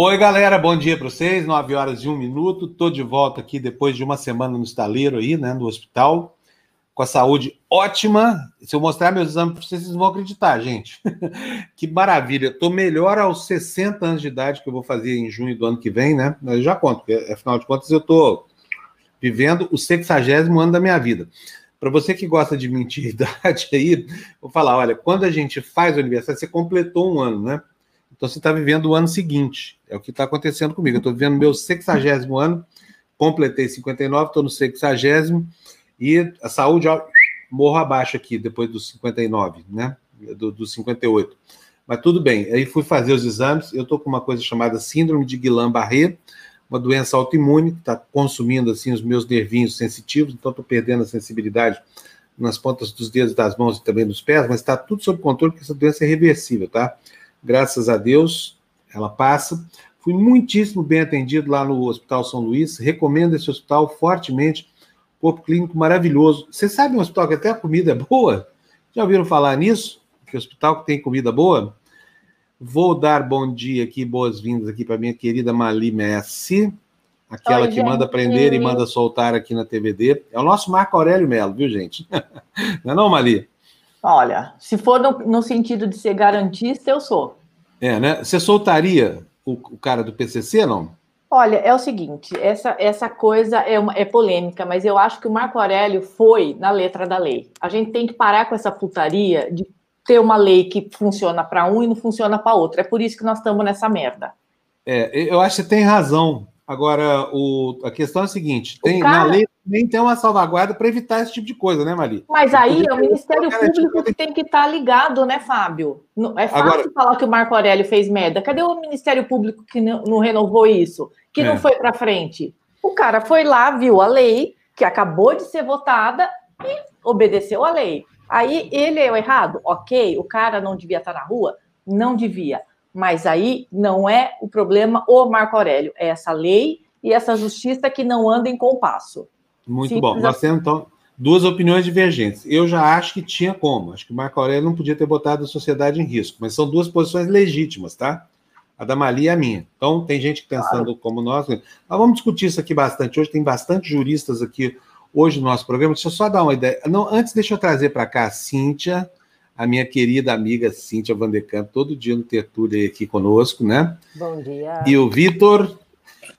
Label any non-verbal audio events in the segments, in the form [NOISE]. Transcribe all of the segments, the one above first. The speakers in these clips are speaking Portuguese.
Oi, galera, bom dia para vocês. 9 horas e um minuto. Estou de volta aqui depois de uma semana no estaleiro aí, né, no hospital, com a saúde ótima. Se eu mostrar meus exames para vocês, vocês vão acreditar, gente. [LAUGHS] que maravilha. Estou melhor aos 60 anos de idade, que eu vou fazer em junho do ano que vem, né? Eu já conto, porque afinal de contas eu estou vivendo o 60 ano da minha vida. Para você que gosta de mentir [LAUGHS] idade aí, vou falar: olha, quando a gente faz o aniversário, você completou um ano, né? Então você está vivendo o ano seguinte. É o que está acontecendo comigo. Eu estou vivendo meu sexagésimo ano, completei 59, estou no sexagésimo, e a saúde, ó, morro abaixo aqui, depois dos 59, né? Do, dos 58. Mas tudo bem. Aí fui fazer os exames, eu estou com uma coisa chamada síndrome de Guillain-Barré, uma doença autoimune que está consumindo assim os meus nervinhos sensitivos, então estou perdendo a sensibilidade nas pontas dos dedos das mãos e também dos pés, mas está tudo sob controle, porque essa doença é reversível, tá? Graças a Deus, ela passa. Fui muitíssimo bem atendido lá no Hospital São Luís, recomendo esse hospital fortemente, corpo clínico maravilhoso. Você sabe um hospital que até a comida é boa? Já ouviram falar nisso? Que hospital que tem comida boa? Vou dar bom dia aqui, boas-vindas aqui para minha querida Mali Messi, aquela Oi, que gente. manda prender e manda soltar aqui na TVD. É o nosso Marco Aurélio Melo, viu, gente? [LAUGHS] Não é não, Mali? Olha, se for no, no, sentido de ser garantista, eu sou. É, né? Você soltaria o, o cara do PCC, não? Olha, é o seguinte, essa, essa coisa é, uma, é polêmica, mas eu acho que o Marco Aurélio foi na letra da lei. A gente tem que parar com essa putaria de ter uma lei que funciona para um e não funciona para outro. É por isso que nós estamos nessa merda. É, eu acho que você tem razão. Agora, o, a questão é a seguinte: tem, cara... na lei também tem uma salvaguarda para evitar esse tipo de coisa, né, Mari? Mas aí é o Ministério Público que tem que estar tá ligado, né, Fábio? É fácil Agora... falar que o Marco Aurélio fez merda. Cadê o Ministério Público que não, não renovou isso? Que é. não foi para frente? O cara foi lá, viu a lei, que acabou de ser votada, e obedeceu a lei. Aí ele é o errado? Ok, o cara não devia estar na rua? Não devia. Mas aí não é o problema o Marco Aurélio, é essa lei e essa justiça que não anda em compasso. Muito Simples bom. Nós temos, então, duas opiniões divergentes. Eu já acho que tinha como. Acho que o Marco Aurélio não podia ter botado a sociedade em risco, mas são duas posições legítimas, tá? A da Mali e a minha. Então, tem gente pensando claro. como nós. Mas vamos discutir isso aqui bastante. Hoje tem bastante juristas aqui hoje no nosso programa. Deixa eu só dar uma ideia. Não, antes, deixa eu trazer para cá a Cíntia, a minha querida amiga Cíntia Vandekamp, todo dia no Tertúlia aqui conosco, né? Bom dia. E o Vitor.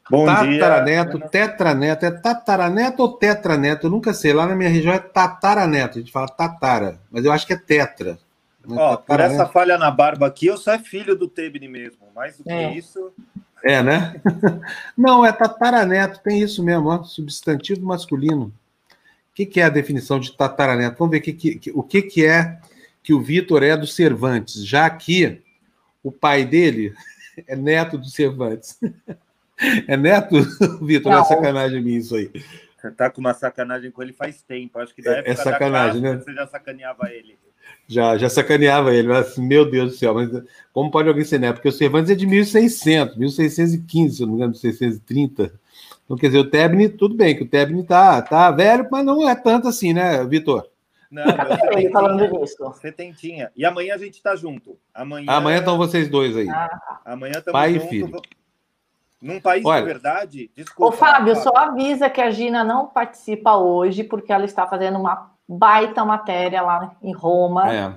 Bom tataraneto, dia. tetraneto, é tataraneto ou tetraneto? Eu nunca sei. Lá na minha região é tataraneto, a gente fala tatara, mas eu acho que é tetra. Né? Ó, por essa falha na barba aqui, eu só é filho do Tebni mesmo. Mais do que é. isso. É, né? [LAUGHS] Não, é tataraneto, tem isso mesmo, ó, substantivo masculino. O que, que, é a definição de tataraneto? Vamos ver que, que, o que, que é que o Vitor é do Cervantes, já que o pai dele [LAUGHS] é neto do Cervantes. [LAUGHS] É neto, [LAUGHS] Vitor? Não é sacanagem minha isso aí. Você tá com uma sacanagem com ele faz tempo. Acho que da é, época é sacanagem, da casa, né? você já sacaneava ele já, já sacaneava ele, mas meu Deus do céu, mas como pode alguém ser né? Porque o Cervantes é de 1600, 1615, se eu não me engano, 1630. Então, quer dizer, o Tebni, tudo bem, que o Tebni tá, tá velho, mas não é tanto assim, né, Vitor? Não, você falando nisso. Você tentinha. E amanhã a gente tá junto. Amanhã, amanhã estão vocês dois aí. Ah. Amanhã estamos Pai junto. e filho. Num país Olha, de verdade, desculpa. Ô, Fábio, só avisa que a Gina não participa hoje, porque ela está fazendo uma baita matéria lá em Roma. É.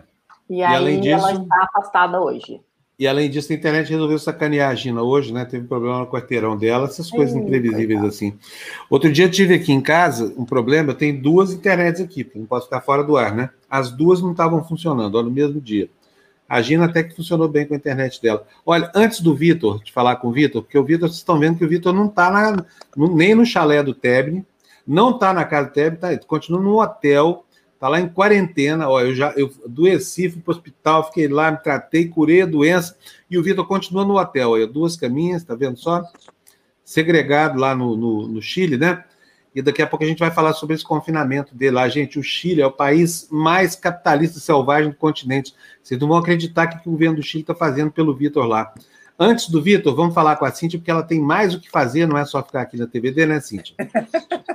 E, e aí disso, ela está afastada hoje. E além disso, a internet resolveu sacanear a Gina hoje, né? Teve problema no quarteirão dela, essas coisas imprevisíveis assim. Outro dia eu tive aqui em casa um problema, tenho duas internets aqui, não posso ficar fora do ar, né? As duas não estavam funcionando, ó, no mesmo dia. A Gina até que funcionou bem com a internet dela. Olha, antes do Vitor, de falar com o Vitor, porque o Vitor, vocês estão vendo que o Vitor não está nem no chalé do Tebni, não está na casa do Tebni, tá, continua no hotel, Está lá em quarentena. Ó, eu já eu adoeci, fui para o hospital, fiquei lá, me tratei, curei a doença. E o Vitor continua no hotel. Aí, duas caminhas, tá vendo só? Segregado lá no, no, no Chile, né? E daqui a pouco a gente vai falar sobre esse confinamento dele lá. Gente, o Chile é o país mais capitalista selvagem do continente. Vocês não vão acreditar que o governo do Chile está fazendo pelo Vitor lá. Antes do Vitor, vamos falar com a Cíntia, porque ela tem mais o que fazer, não é só ficar aqui na TVD, né, Cíntia?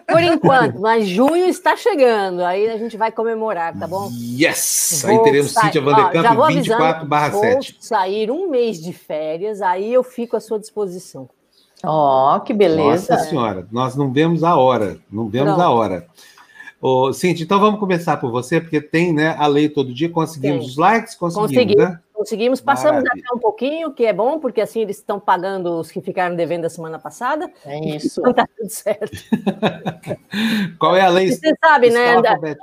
Por enquanto, mas junho está chegando. Aí a gente vai comemorar, tá bom? Yes! Vou aí teremos sair... Cíntia Vandercamp 24 barra 7. Vou sair um mês de férias, aí eu fico à sua disposição. Ó, oh, que beleza. Nossa senhora, nós não vemos a hora, não vemos Pronto. a hora. Ô, Cintia, então vamos começar por você, porque tem né, a lei todo dia, conseguimos Sim. os likes, conseguimos, conseguimos né? Conseguimos, passamos Maravilha. até um pouquinho, que é bom, porque assim eles estão pagando os que ficaram devendo a semana passada. É isso. Então tá tudo certo. [LAUGHS] Qual é a lei? Você sabe, né?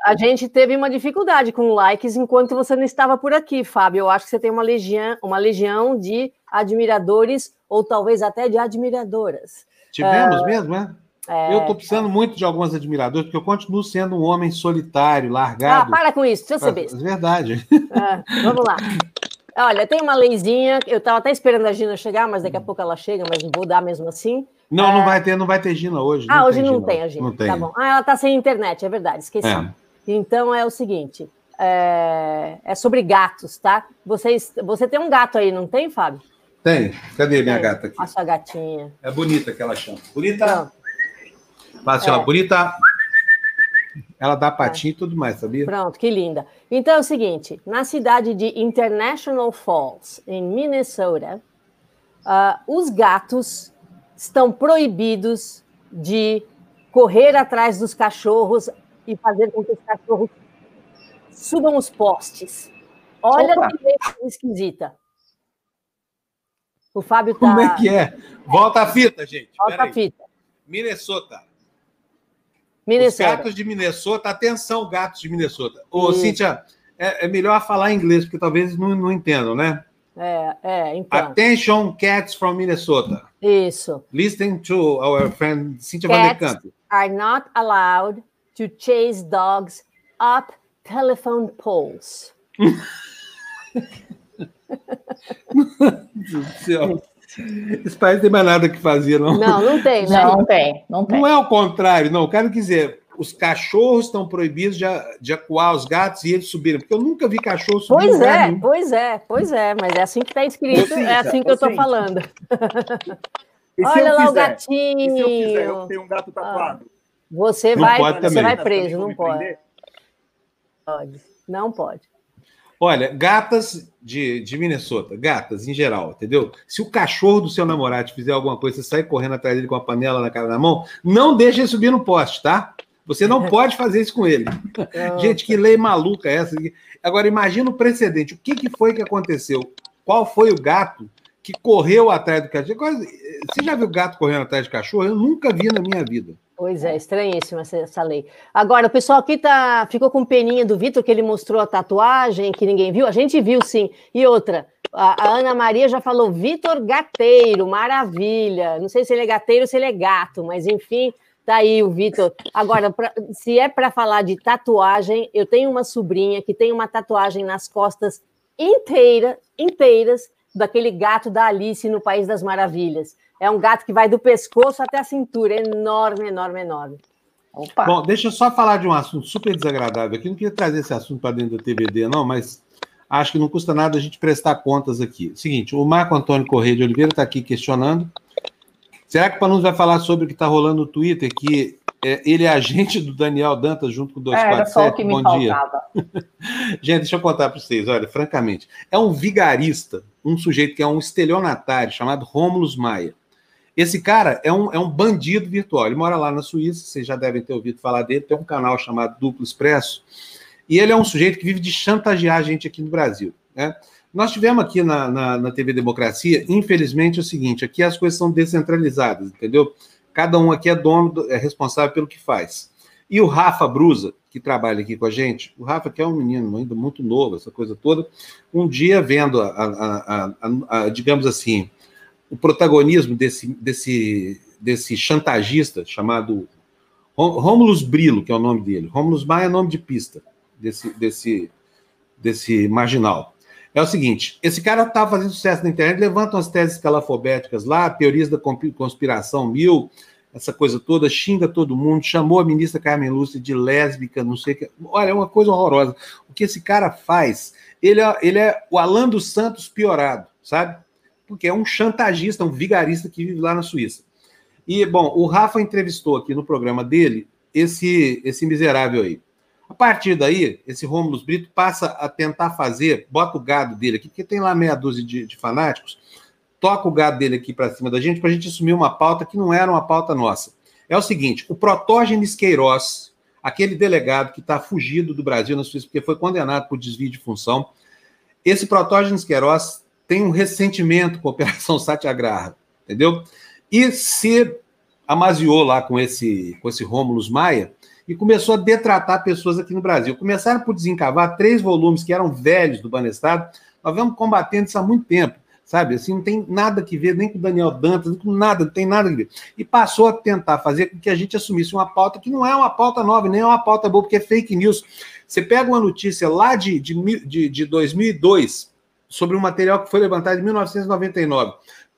A gente teve uma dificuldade com likes enquanto você não estava por aqui, Fábio. Eu acho que você tem uma legião, uma legião de admiradores, ou talvez até de admiradoras. Tivemos uh, mesmo, né? É, eu estou precisando é. muito de alguns admiradores, porque eu continuo sendo um homem solitário, largado. Ah, para com isso, deixa eu saber. É verdade. É, vamos lá. [LAUGHS] Olha, tem uma leizinha, eu estava até esperando a Gina chegar, mas daqui a pouco ela chega, mas vou dar mesmo assim. Não, é... não vai ter, não vai ter Gina hoje. Ah, hoje não Gina. tem a Gina. Não tem. Tá bom. Ah, ela está sem internet, é verdade, esqueci. É. Então é o seguinte, é... é, sobre gatos, tá? Vocês, você tem um gato aí, não tem, Fábio? Tem. Cadê minha gata aqui? A sua gatinha. É bonita que ela chama. Bonita. Não. Fala assim, é. ó, bonita. Ela dá patinho e tudo mais, sabia? Pronto, que linda. Então é o seguinte: na cidade de International Falls, em Minnesota, uh, os gatos estão proibidos de correr atrás dos cachorros e fazer com que os cachorros subam os postes. Olha Opa. que esquisita. O Fábio tá. Como é que é? Volta a fita, gente. Volta a fita. Minnesota. Minnesota. Os gatos de Minnesota, atenção, gatos de Minnesota. Ô, Isso. Cíntia, é, é, melhor falar inglês, porque talvez não, não entendam, né? É, é, então. Attention, cats from Minnesota. Isso. Listen to our friend Cynthia cats Vanderkamp. are not allowed to chase dogs up telephone poles. [LAUGHS] Meu Deus do céu. Esse país tem mais nada que fazer, não. Não, não tem, né? Não, tem, não tem. Não é o contrário, não. Quero dizer, os cachorros estão proibidos de, de acuar os gatos e eles subirem, porque eu nunca vi cachorro subir. Pois é, pois é, pois é, mas é assim que está escrito, é assim que eu estou falando. Olha lá o gatinho. E se eu quiser, eu tenho um gato tatuado. Você não vai, você vai preso, não pode. Pode, não pode. Olha, gatas de, de Minnesota, gatas em geral, entendeu? Se o cachorro do seu namorado fizer alguma coisa, você sair correndo atrás dele com a panela na cara na mão, não deixe ele subir no poste, tá? Você não [LAUGHS] pode fazer isso com ele. Gente, que lei maluca é essa? Agora, imagina o precedente. O que, que foi que aconteceu? Qual foi o gato que correu atrás do cachorro? Você já viu gato correndo atrás de cachorro? Eu nunca vi na minha vida. Pois é, estranhíssima essa lei. Agora, o pessoal aqui tá, ficou com peninha do Vitor, que ele mostrou a tatuagem, que ninguém viu. A gente viu, sim. E outra, a, a Ana Maria já falou, Vitor Gateiro, maravilha. Não sei se ele é gateiro ou se ele é gato, mas enfim, tá aí o Vitor. Agora, pra, se é para falar de tatuagem, eu tenho uma sobrinha que tem uma tatuagem nas costas inteira, inteiras, daquele gato da Alice no País das Maravilhas. É um gato que vai do pescoço até a cintura, enorme, enorme, enorme. Opa. Bom, deixa eu só falar de um assunto super desagradável aqui. Não queria trazer esse assunto para dentro da TVD, não, mas acho que não custa nada a gente prestar contas aqui. Seguinte, o Marco Antônio Correia de Oliveira está aqui questionando. Será que o Panus vai falar sobre o que está rolando no Twitter, que é, ele é agente do Daniel Dantas junto com o 247? É, era só o que Bom me dia. [LAUGHS] gente, deixa eu contar para vocês. Olha, francamente, é um vigarista, um sujeito que é um estelionatário chamado Rômulus Maia. Esse cara é um, é um bandido virtual. Ele mora lá na Suíça, vocês já devem ter ouvido falar dele. Tem um canal chamado Duplo Expresso. E ele é um sujeito que vive de chantagear a gente aqui no Brasil. Né? Nós tivemos aqui na, na, na, TV Democracia, infelizmente, é o seguinte: aqui as coisas são descentralizadas, entendeu? Cada um aqui é dono, é responsável pelo que faz. E o Rafa Brusa, que trabalha aqui com a gente, o Rafa, que é um menino ainda muito novo, essa coisa toda, um dia vendo, a, a, a, a digamos assim, o protagonismo desse, desse, desse chantagista chamado Rômulus Brilo, que é o nome dele. Rômulus Maia é nome de pista desse, desse, desse marginal. É o seguinte: esse cara está fazendo sucesso na internet, levanta umas teses calafobéticas lá, teorias da conspiração mil, essa coisa toda, xinga todo mundo, chamou a ministra Carmen Lúcia de lésbica, não sei o que. Olha, é uma coisa horrorosa. O que esse cara faz, ele é, ele é o Alan dos Santos piorado, sabe? Porque é um chantagista, um vigarista que vive lá na Suíça. E, bom, o Rafa entrevistou aqui no programa dele esse, esse miserável aí. A partir daí, esse Rômulo Brito passa a tentar fazer, bota o gado dele aqui, porque tem lá meia dúzia de, de fanáticos, toca o gado dele aqui para cima da gente, para a gente assumir uma pauta que não era uma pauta nossa. É o seguinte: o Protógenes Queiroz, aquele delegado que está fugido do Brasil na Suíça porque foi condenado por desvio de função, esse Protógenes Queiroz tem um ressentimento com a Operação [LAUGHS] Satyagraha, entendeu? E se amaziou lá com esse, com esse Rômulus Maia e começou a detratar pessoas aqui no Brasil. Começaram por desencavar três volumes que eram velhos do Banestado. Nós vamos combatendo isso há muito tempo, sabe? Assim, não tem nada que ver nem com Daniel Dantas, nem com nada, não tem nada que ver. E passou a tentar fazer com que a gente assumisse uma pauta que não é uma pauta nova, nem é uma pauta boa, porque é fake news. Você pega uma notícia lá de, de, de, de 2002 sobre um material que foi levantado em 1999.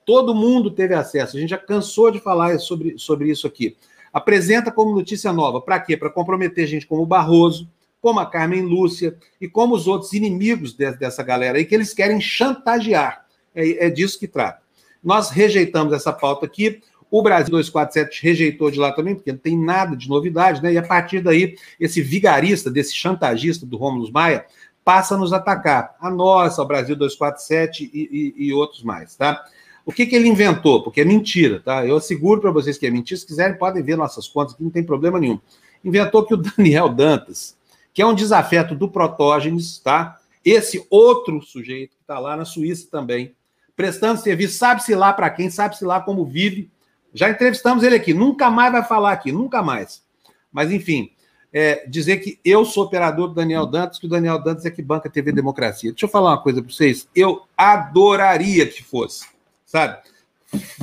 Todo mundo teve acesso, a gente já cansou de falar sobre, sobre isso aqui apresenta como notícia nova. Para quê? Para comprometer gente como o Barroso, como a Carmen Lúcia e como os outros inimigos de, dessa galera aí, que eles querem chantagear. É, é disso que trata. Nós rejeitamos essa pauta aqui. O Brasil 247 rejeitou de lá também, porque não tem nada de novidade, né? E a partir daí, esse vigarista, desse chantagista do Rômulo Maia, passa a nos atacar. A nossa, o Brasil 247 e, e, e outros mais, tá? O que, que ele inventou? Porque é mentira, tá? Eu asseguro para vocês que é mentira. Se quiserem, podem ver nossas contas, que não tem problema nenhum. Inventou que o [LAUGHS] Daniel Dantas, que é um desafeto do Protógenes, tá? Esse outro sujeito que está lá na Suíça também, prestando serviço, sabe-se lá para quem, sabe-se lá como vive. Já entrevistamos ele aqui, nunca mais vai falar aqui, nunca mais. Mas, enfim, é, dizer que eu sou operador do Daniel Dantas, que o Daniel Dantas é que banca a TV Democracia. Deixa eu falar uma coisa para vocês. Eu adoraria que fosse sabe?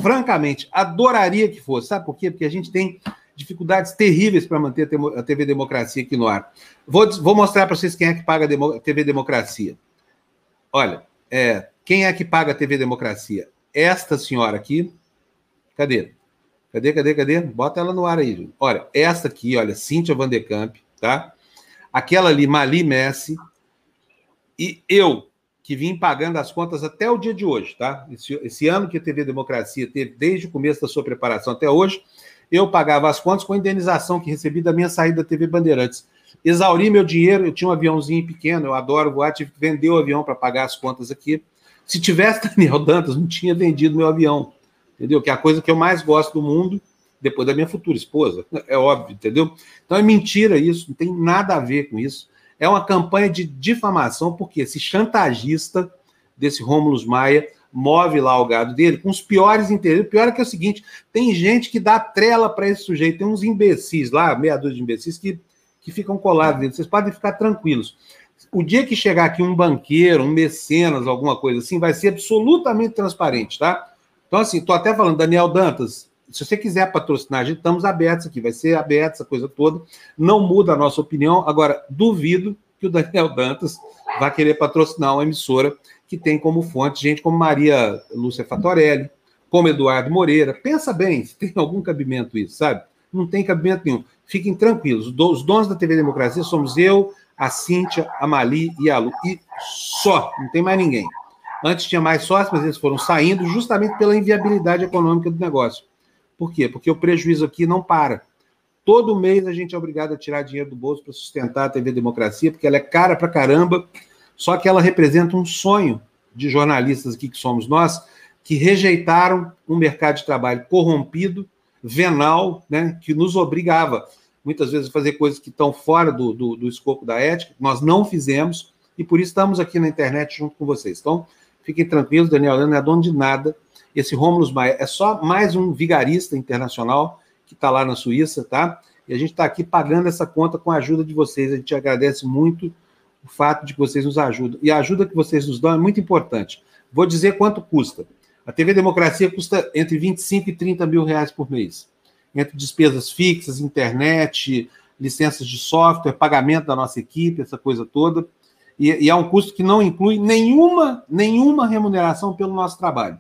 Francamente, adoraria que fosse. Sabe por quê? Porque a gente tem dificuldades terríveis para manter a TV Democracia aqui no ar. Vou, vou mostrar para vocês quem é que paga a TV Democracia. Olha, é, quem é que paga a TV Democracia? Esta senhora aqui. Cadê? Cadê, cadê, cadê? Bota ela no ar aí. Olha, esta aqui, olha, Cíntia Vanderkamp, tá? Aquela ali, Mali Messi. E eu, que vim pagando as contas até o dia de hoje, tá? Esse, esse, ano que a TV Democracia teve, desde o começo da sua preparação até hoje, eu pagava as contas com a indenização que recebi da minha saída da TV Bandeirantes. Exauri meu dinheiro, eu tinha um aviãozinho pequeno, eu adoro voar, tive que vender o avião para pagar as contas aqui. Se tivesse [LAUGHS] Daniel Dantas, não tinha vendido meu avião, entendeu? Que é a coisa que eu mais gosto do mundo, depois da minha futura esposa, [LAUGHS] é óbvio, entendeu? Então é mentira isso, não tem nada a ver com isso é uma campanha de difamação, porque esse chantagista desse Rômulo Maia move lá o gado dele com os piores interesses. O pior é que é o seguinte: tem gente que dá trela para esse sujeito, tem uns imbecis lá, meia dúzia de imbecis, que, que ficam colados dele. Vocês podem ficar tranquilos. O dia que chegar aqui um banqueiro, um mecenas, alguma coisa assim, vai ser absolutamente transparente, tá? Então, assim, tô até falando, Daniel Dantas, se você quiser patrocinar a gente, estamos abertos aqui, vai ser aberto essa coisa toda. Não muda a nossa opinião. Agora, duvido que o Daniel Dantas vá querer patrocinar uma emissora que tem como fonte gente como Maria Lúcia Fatorelli, como Eduardo Moreira. Pensa bem se tem algum cabimento isso, sabe? Não tem cabimento nenhum. Fiquem tranquilos. Os donos da TV Democracia somos eu, a Cíntia, a Mali e a Lu. E só, não tem mais ninguém. Antes tinha mais sócios, mas eles foram saindo justamente pela inviabilidade econômica do negócio. Por quê? Porque o prejuízo aqui não para. Todo mês a gente é obrigado a tirar dinheiro do bolso para sustentar a TV Democracia, porque ela é cara para caramba, só que ela representa um sonho de jornalistas aqui que somos nós, que rejeitaram um mercado de trabalho corrompido, venal, né, que nos obrigava muitas vezes a fazer coisas que estão fora do, do, do escopo da ética, nós não fizemos, e por isso estamos aqui na internet junto com vocês. Então, fiquem tranquilos, Daniel não é dono de nada, esse Rômulo Maia é só mais um vigarista internacional que está lá na Suíça, tá? E a gente está aqui pagando essa conta com a ajuda de vocês. A gente agradece muito o fato de que vocês nos ajudam. E a ajuda que vocês nos dão é muito importante. Vou dizer quanto custa. A TV Democracia custa entre 25 e 30 mil reais por mês. Entre despesas fixas, internet, licenças de software, pagamento da nossa equipe, essa coisa toda. E, e é um custo que não inclui nenhuma, nenhuma remuneração pelo nosso trabalho.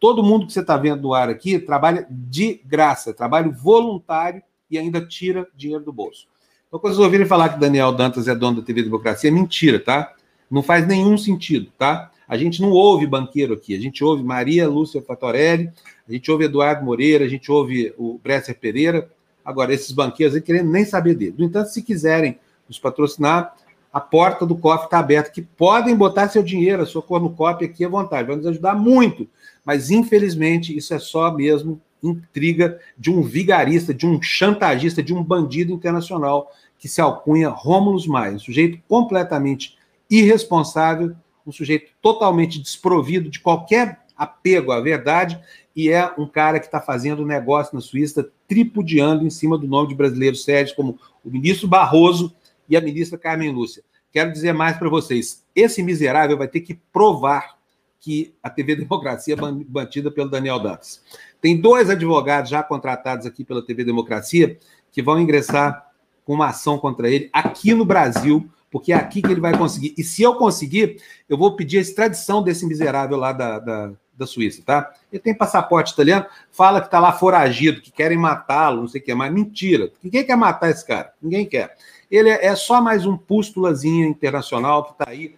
Todo mundo que você está vendo no ar aqui trabalha de graça, trabalho voluntário e ainda tira dinheiro do bolso. Então, quando vocês ouvirem falar que Daniel Dantas é dono da TV Democracia, é mentira, tá? Não faz nenhum sentido, tá? A gente não ouve banqueiro aqui, a gente ouve Maria Lúcia Fatorelli, a gente ouve Eduardo Moreira, a gente ouve o Bresser Pereira, Agora, esses banqueiros aí querendo nem saber dele. No entanto, se quiserem nos patrocinar, a porta do cofre está aberta, que podem botar seu dinheiro, a sua cornucópia aqui à vontade, vai nos ajudar muito. Mas, infelizmente, isso é só mesmo intriga de um vigarista, de um chantagista, de um bandido internacional que se alcunha Rômulus Maia, um sujeito completamente irresponsável, um sujeito totalmente desprovido de qualquer apego à verdade e é um cara que está fazendo negócio na Suíça, tripudiando em cima do nome de brasileiros sérios como o ministro Barroso e a ministra Carmen Lúcia. Quero dizer mais para vocês: esse miserável vai ter que provar que a TV Democracia é mantida pelo Daniel Dantas. Tem dois advogados já contratados aqui pela TV Democracia que vão ingressar com uma ação contra ele aqui no Brasil, porque é aqui que ele vai conseguir. E se eu conseguir, eu vou pedir a extradição desse miserável lá da, da, da Suíça, tá? Ele tem passaporte italiano, fala que está lá foragido, que querem matá-lo, não sei o que mais. Mentira. Ninguém quer matar esse cara. Ninguém quer. Ele é, é só mais um pústulazinho internacional que está aí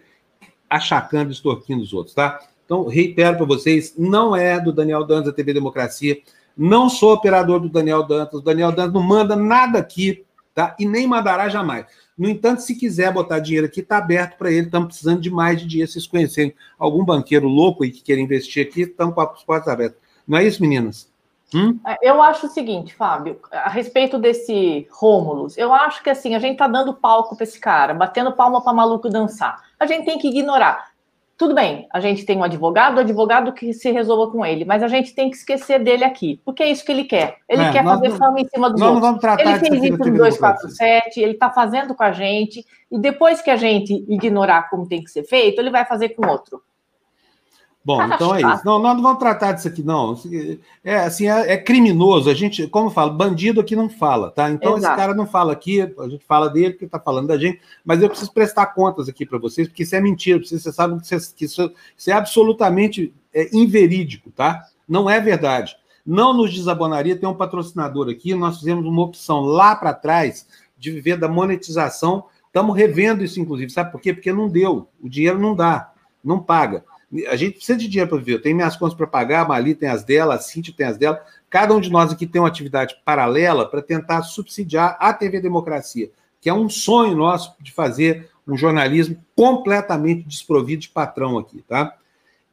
achacando, extorquindo os outros, tá? Então, reitero para vocês, não é do Daniel Dantas da TV Democracia, não sou operador do Daniel Dantas, o Daniel Dantas não manda nada aqui, tá? E nem mandará jamais. No entanto, se quiser botar dinheiro aqui, está aberto para ele. Estamos precisando de mais de dinheiro. Vocês conhecerem algum banqueiro louco aí que queira investir aqui, estamos com as portas abertas. Não é isso, meninas? Hum? É, eu acho o seguinte, Fábio, a respeito desse Rômulus, eu acho que assim, a gente está dando palco para esse cara, batendo palma para maluco dançar. A gente tem que ignorar. Tudo bem, a gente tem um advogado, o advogado que se resolva com ele, mas a gente tem que esquecer dele aqui, porque é isso que ele quer. Ele é, quer fazer não, fama em cima dos outros. Vamos tratar ele fez isso no 247, ele está fazendo com a gente, e depois que a gente ignorar como tem que ser feito, ele vai fazer com outro. Bom, ah, então é isso. Não, nós não vamos tratar disso aqui, não. É assim, é, é, criminoso. A gente, como eu falo, bandido aqui não fala, tá? Então Exato. esse cara não fala aqui, a gente fala dele porque está falando da gente, mas eu preciso prestar contas aqui para vocês, porque isso é mentira. Vocês, vocês sabem que, isso, que isso, isso, é absolutamente é, inverídico, tá? Não é verdade. Não nos desabonaria ter um patrocinador aqui. Nós fizemos uma opção lá para trás de viver da monetização. Estamos revendo isso, inclusive. Sabe por quê? Porque não deu. O dinheiro não dá, não paga. A gente precisa de dinheiro para viver. Eu tenho minhas contas para pagar, a Mali tem as dela, a Cintia tem as dela. Cada um de nós aqui tem uma atividade paralela para tentar subsidiar a TV Democracia, que é um sonho nosso de fazer um jornalismo completamente desprovido de patrão aqui, tá?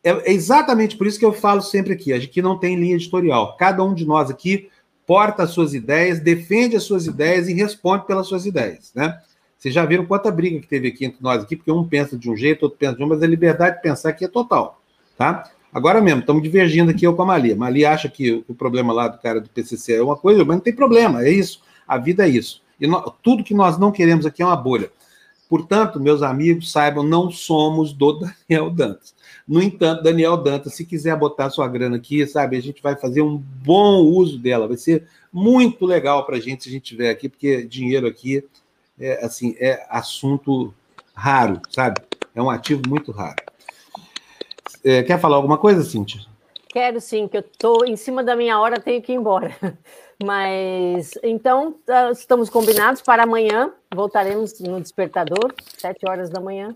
É exatamente por isso que eu falo sempre aqui, a gente não tem linha editorial. Cada um de nós aqui porta as suas ideias, defende as suas ideias e responde pelas suas ideias, né? Vocês já viram quanta briga que teve aqui entre nós aqui, porque um pensa de um jeito, outro pensa de um, mas a liberdade de pensar aqui é total, tá? Agora mesmo, estamos divergindo aqui eu com a Mali. A Mali acha que o problema lá do cara do PCC é uma coisa, mas não tem problema, é isso. A vida é isso. E nós, tudo que nós não queremos aqui é uma bolha. Portanto, meus amigos, saibam, não somos do [LAUGHS] Daniel Dantas. No entanto, Daniel Dantas, se quiser botar sua grana aqui, sabe, a gente vai fazer um bom uso dela. Vai ser muito legal para a gente se a gente tiver aqui, porque dinheiro aqui é, assim, é assunto raro, sabe? É um ativo muito raro. É, quer falar alguma coisa, Cíntia? Quero sim, que eu estou em cima da minha hora, tenho que ir embora. [LAUGHS] Mas então tá, estamos combinados para amanhã. Voltaremos no despertador, sete horas da manhã.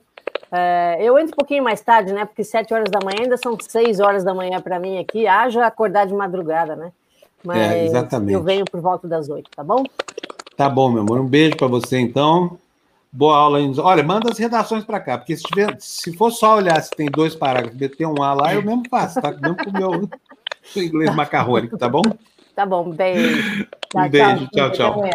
É, eu entro um pouquinho mais tarde, né? Porque sete horas da manhã ainda são seis horas da manhã para mim aqui. Haja acordar de madrugada, né? Mas é, exatamente. eu venho por volta das oito, tá bom? Tá bom, meu amor. Um beijo para você, então. Boa aula. Olha, manda as redações para cá, porque se, tiver, se for só olhar se tem dois parágrafos, meter um A lá, eu mesmo faço, tá? Mesmo com o meu [LAUGHS] inglês macarrônico, tá bom? Tá bom, beijo. um beijo, tchau, tchau. tchau.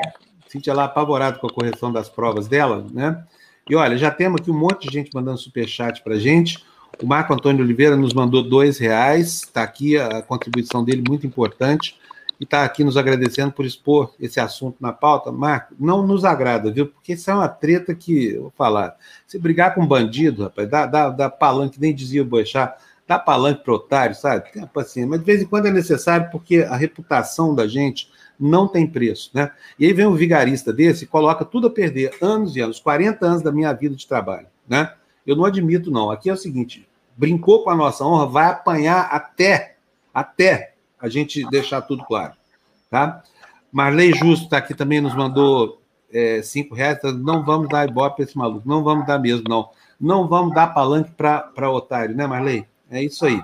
Cintia lá apavorado com a correção das provas dela, né? E olha, já temos aqui um monte de gente mandando superchat para gente. O Marco Antônio Oliveira nos mandou dois reais, está aqui a contribuição dele, muito importante e está aqui nos agradecendo por expor esse assunto na pauta, Marco, não nos agrada, viu? Porque isso é uma treta que, vou falar, se brigar com bandido, rapaz, dá, dá, dá palanque, nem dizia o Boixá, dá palanque para otário, sabe? Tem paciência, mas de vez em quando é necessário porque a reputação da gente não tem preço, né? E aí vem um vigarista desse e coloca tudo a perder, anos e anos, 40 anos da minha vida de trabalho, né? Eu não admito, não. Aqui é o seguinte, brincou com a nossa honra, vai apanhar até, até a gente deixar tudo claro. Tá? Marley Justo está aqui também, nos mandou é, cinco reais. Tá? Não vamos dar ibope para esse maluco, não vamos dar mesmo, não. Não vamos dar palanque para otário, né, Marley? É isso aí.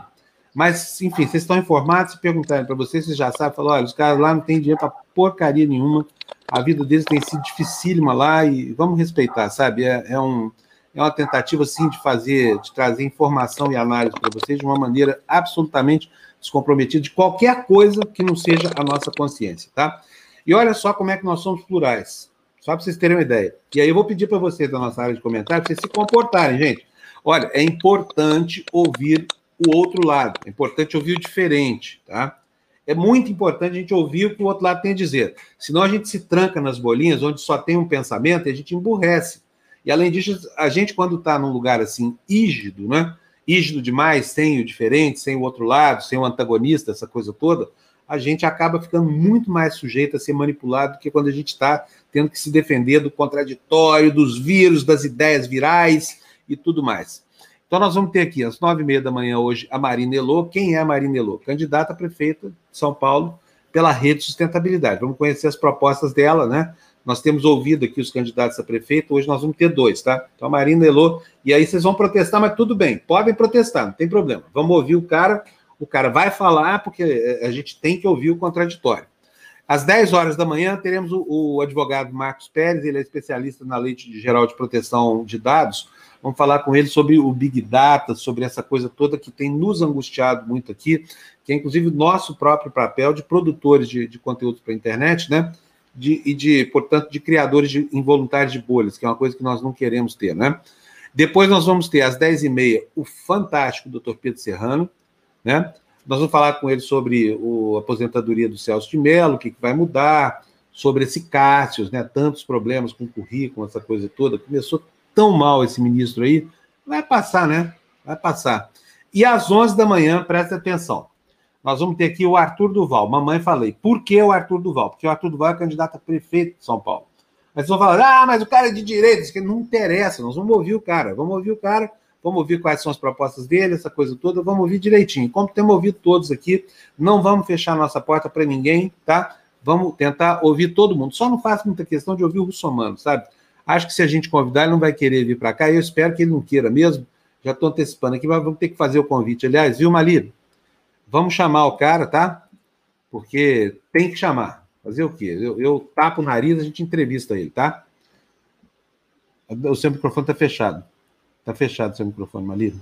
Mas, enfim, vocês estão informados, se perguntarem para vocês, vocês já sabem, falam, olha, os caras lá não têm dinheiro para porcaria nenhuma, a vida deles tem sido dificílima lá e vamos respeitar, sabe? É, é, um, é uma tentativa, sim, de fazer, de trazer informação e análise para vocês de uma maneira absolutamente descomprometida de qualquer coisa que não seja a nossa consciência, tá? E olha só como é que nós somos plurais, só para vocês terem uma ideia. E aí eu vou pedir para vocês da nossa área de comentário, para vocês se comportarem, gente. Olha, é importante ouvir o outro lado, é importante ouvir o diferente, tá? É muito importante a gente ouvir o que o outro lado tem a dizer. Senão a gente se tranca nas bolinhas, onde só tem um pensamento e a gente emburrece. E além disso, a gente, quando está num lugar assim, rígido, né? Rígido demais, sem o diferente, sem o outro lado, sem o antagonista, essa coisa toda, a gente acaba ficando muito mais sujeito a ser manipulado do que quando a gente está tendo que se defender do contraditório, dos vírus, das ideias virais e tudo mais. Então, nós vamos ter aqui, às nove e meia da manhã hoje, a Marina Elô. Quem é a Marina Elô? Candidata a prefeita de São Paulo pela Rede Sustentabilidade. Vamos conhecer as propostas dela, né? Nós temos ouvido aqui os candidatos a prefeito, hoje nós vamos ter dois, tá? Então, a Marina Elô, e aí vocês vão protestar, mas tudo bem, podem protestar, não tem problema. Vamos ouvir o cara, o cara vai falar, porque eh, a gente tem que ouvir o contraditório. Às 10 horas da manhã, teremos o, o advogado Marcos Pérez, ele é especialista na Lei Geral de Proteção de Dados, Vamos falar com ele sobre o Big Data, sobre essa coisa toda que tem nos angustiado muito aqui, que é inclusive o nosso próprio papel de produtores de, de conteúdo para a internet, né? De, e de, portanto, de criadores de, involuntários de bolhas, que é uma coisa que nós não queremos ter, né? Depois nós vamos ter, às 10h30, o fantástico Dr. Pedro Serrano, né? Nós vamos falar com ele sobre a aposentadoria do Celso de Mello, o que, que vai mudar, sobre esse Cássio, né? Tantos problemas com o currículo, essa coisa toda. Começou tão mal esse ministro aí, vai passar, né? Vai passar. E às 11 da manhã, presta atenção, nós vamos ter aqui o Arthur Duval. Mamãe falei. Por que o Arthur Duval? Porque o Arthur Duval é candidato a prefeito de São Paulo. Mas vão falar, ah, mas o cara é de direita. que não interessa, nós vamos ouvir o cara. Vamos ouvir o cara, vamos ouvir quais são as propostas dele, essa coisa toda, vamos ouvir direitinho. Como temos ouvido todos aqui, não vamos fechar nossa porta para ninguém, tá? Vamos tentar ouvir todo mundo. Só não faço muita questão de ouvir o russomano, sabe? Acho que se a gente convidar, ele não vai querer vir para cá. Eu espero que ele não queira mesmo. Já estou antecipando aqui, mas vamos ter que fazer o convite. Aliás, viu, Mali? Vamos chamar o cara, tá? Porque tem que chamar. Fazer o quê? Eu, eu tapo o nariz, a gente entrevista ele, tá? O seu microfone está fechado. Está fechado o seu microfone, Mali.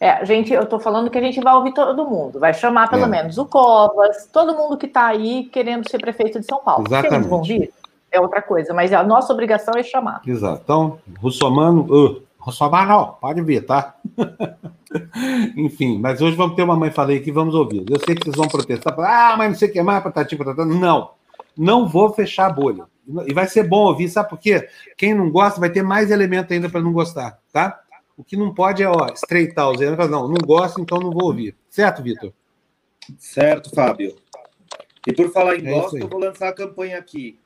É, gente, eu estou falando que a gente vai ouvir todo mundo, vai chamar pelo é. menos o Covas, todo mundo que está aí querendo ser prefeito de São Paulo. Exatamente. Vão vir? é outra coisa, mas a nossa obrigação é chamar. Exato. Então, Russomano, uh, Russomano, pode vir, tá? [LAUGHS] [LAUGHS] Enfim, mas hoje vamos ter uma mãe falei aqui, vamos ouvir. Eu sei que vocês vão protestar, ah, mas não sei o que mais, patati, patata. Não, não vou fechar a bolha. E vai ser bom ouvir, sabe por quê? Quem não gosta vai ter mais elemento ainda para não gostar, tá? O que não pode é, ó, estreitar os elementos. Não, não gosto, então não vou ouvir. Certo, Vitor? Certo, Fábio. E por falar em é gosto, eu vou lançar a campanha aqui.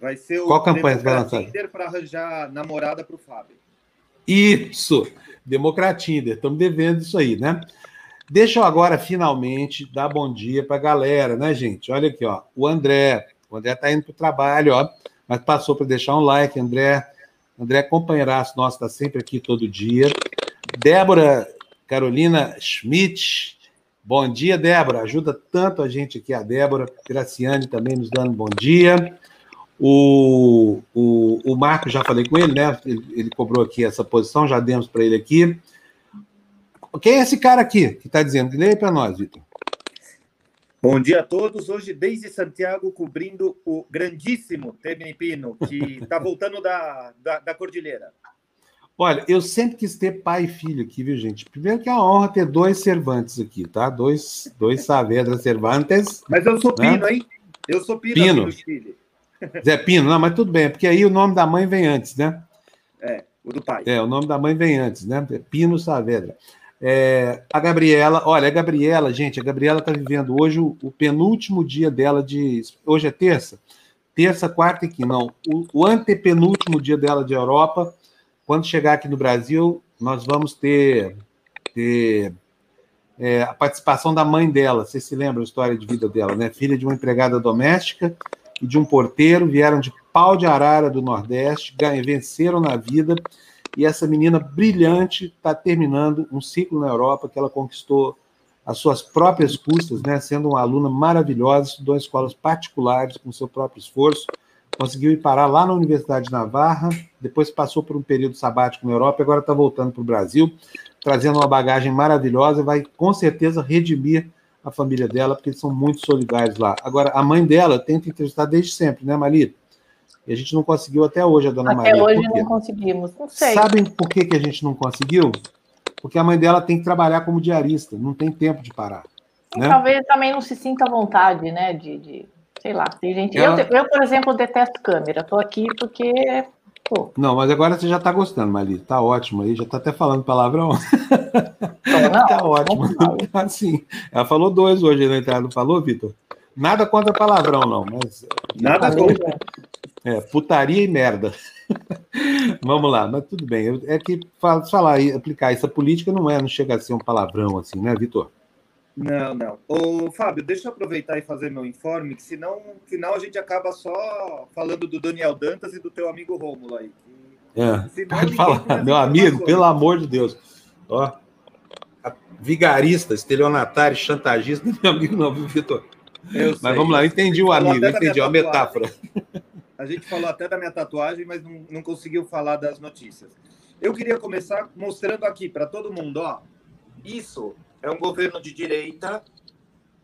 Vai ser o Qual campanha você vai lançar? para arranjar namorada para o Fábio. Isso! Democratinder, estamos devendo isso aí, né? Deixa eu agora, finalmente, dar bom dia para a galera, né, gente? Olha aqui, ó. O André. O André está indo para o trabalho, ó. Mas passou para deixar um like, André. André, companheiraço nosso, está sempre aqui todo dia. Débora Carolina Schmidt. Bom dia, Débora. Ajuda tanto a gente aqui, a Débora. Graciane também nos dando bom dia. O, o, o Marco, já falei com ele, né? Ele, ele cobrou aqui essa posição, já demos para ele aqui. Quem é esse cara aqui que está dizendo? Leia para nós, Vitor. Bom dia a todos. Hoje, desde Santiago, cobrindo o grandíssimo Temini Pino, que está voltando da, da, da, Cordilheira. Olha, eu sempre quis ter pai e filho aqui, viu, gente? Primeiro que é uma honra ter dois Cervantes aqui, tá? Dois, dois Saavedra Cervantes. Mas eu sou né? Pino, hein? Eu sou Pino, Pino. do Chile. Zé Pino, não, mas tudo bem, porque aí o nome da mãe vem antes, né? É, o do pai. É, o nome da mãe vem antes, né? Pino Saavedra. É, a Gabriela, olha, a Gabriela, gente, a Gabriela está vivendo hoje o, o, penúltimo dia dela de. Hoje é terça? Terça, quarta e quinta. Não, o, o antepenúltimo dia dela de Europa. Quando chegar aqui no Brasil, nós vamos ter, ter é, a participação da mãe dela. Você se lembra a história de vida dela, né? Filha de uma empregada doméstica e de um porteiro, vieram de pau de arara do Nordeste, venceram na vida E essa menina brilhante está terminando um ciclo na Europa que ela conquistou às suas próprias custas, né, sendo uma aluna maravilhosa, estudou em escolas particulares com seu próprio esforço, conseguiu ir parar lá na Universidade de Navarra, depois passou por um período sabático na Europa, agora está voltando para o Brasil, trazendo uma bagagem maravilhosa, vai com certeza redimir a família dela, porque eles são muito solidários lá. Agora, a mãe dela tenta entrevistar desde sempre, né, Maria? E a gente não conseguiu até hoje a dona até Maria. Até hoje não conseguimos, não sei. Sabem por que, que a gente não conseguiu? Porque a mãe dela tem que trabalhar como diarista, não tem tempo de parar. Né? Talvez também não se sinta à vontade, né? De, de sei lá, tem gente. Ela... Eu, eu, por exemplo, detesto câmera. Estou aqui porque Pô. Não, mas agora você já está gostando, Mali. Tá ótimo aí, já está até falando palavrão. [LAUGHS] Não, tá ótimo. [LAUGHS] Assim, ela falou dois hoje na entrada, não falou, Vitor? Nada contra palavrão, não, mas. Nada contra. É, putaria e merda. [LAUGHS] Vamos lá, mas tudo bem. É que falar e aplicar essa política não é, não chega a ser um palavrão assim, né, Vitor? Não, não. Ô, Fábio, deixa eu aproveitar e fazer meu informe, que senão no final a gente acaba só falando do Daniel Dantas e do teu amigo Rômulo aí. É, pode falar, meu amigo, pelo amor de Deus. Ó, vigarista, estelionatário, chantagista, [LAUGHS] meu amigo não, viu, Vitor? Mas vamos lá, eu entendi o amigo, entendi a metáfora. A gente falou até da minha tatuagem, mas não, não conseguiu falar das notícias. Eu queria começar mostrando aqui para todo mundo, ó. Isso é um governo de direita,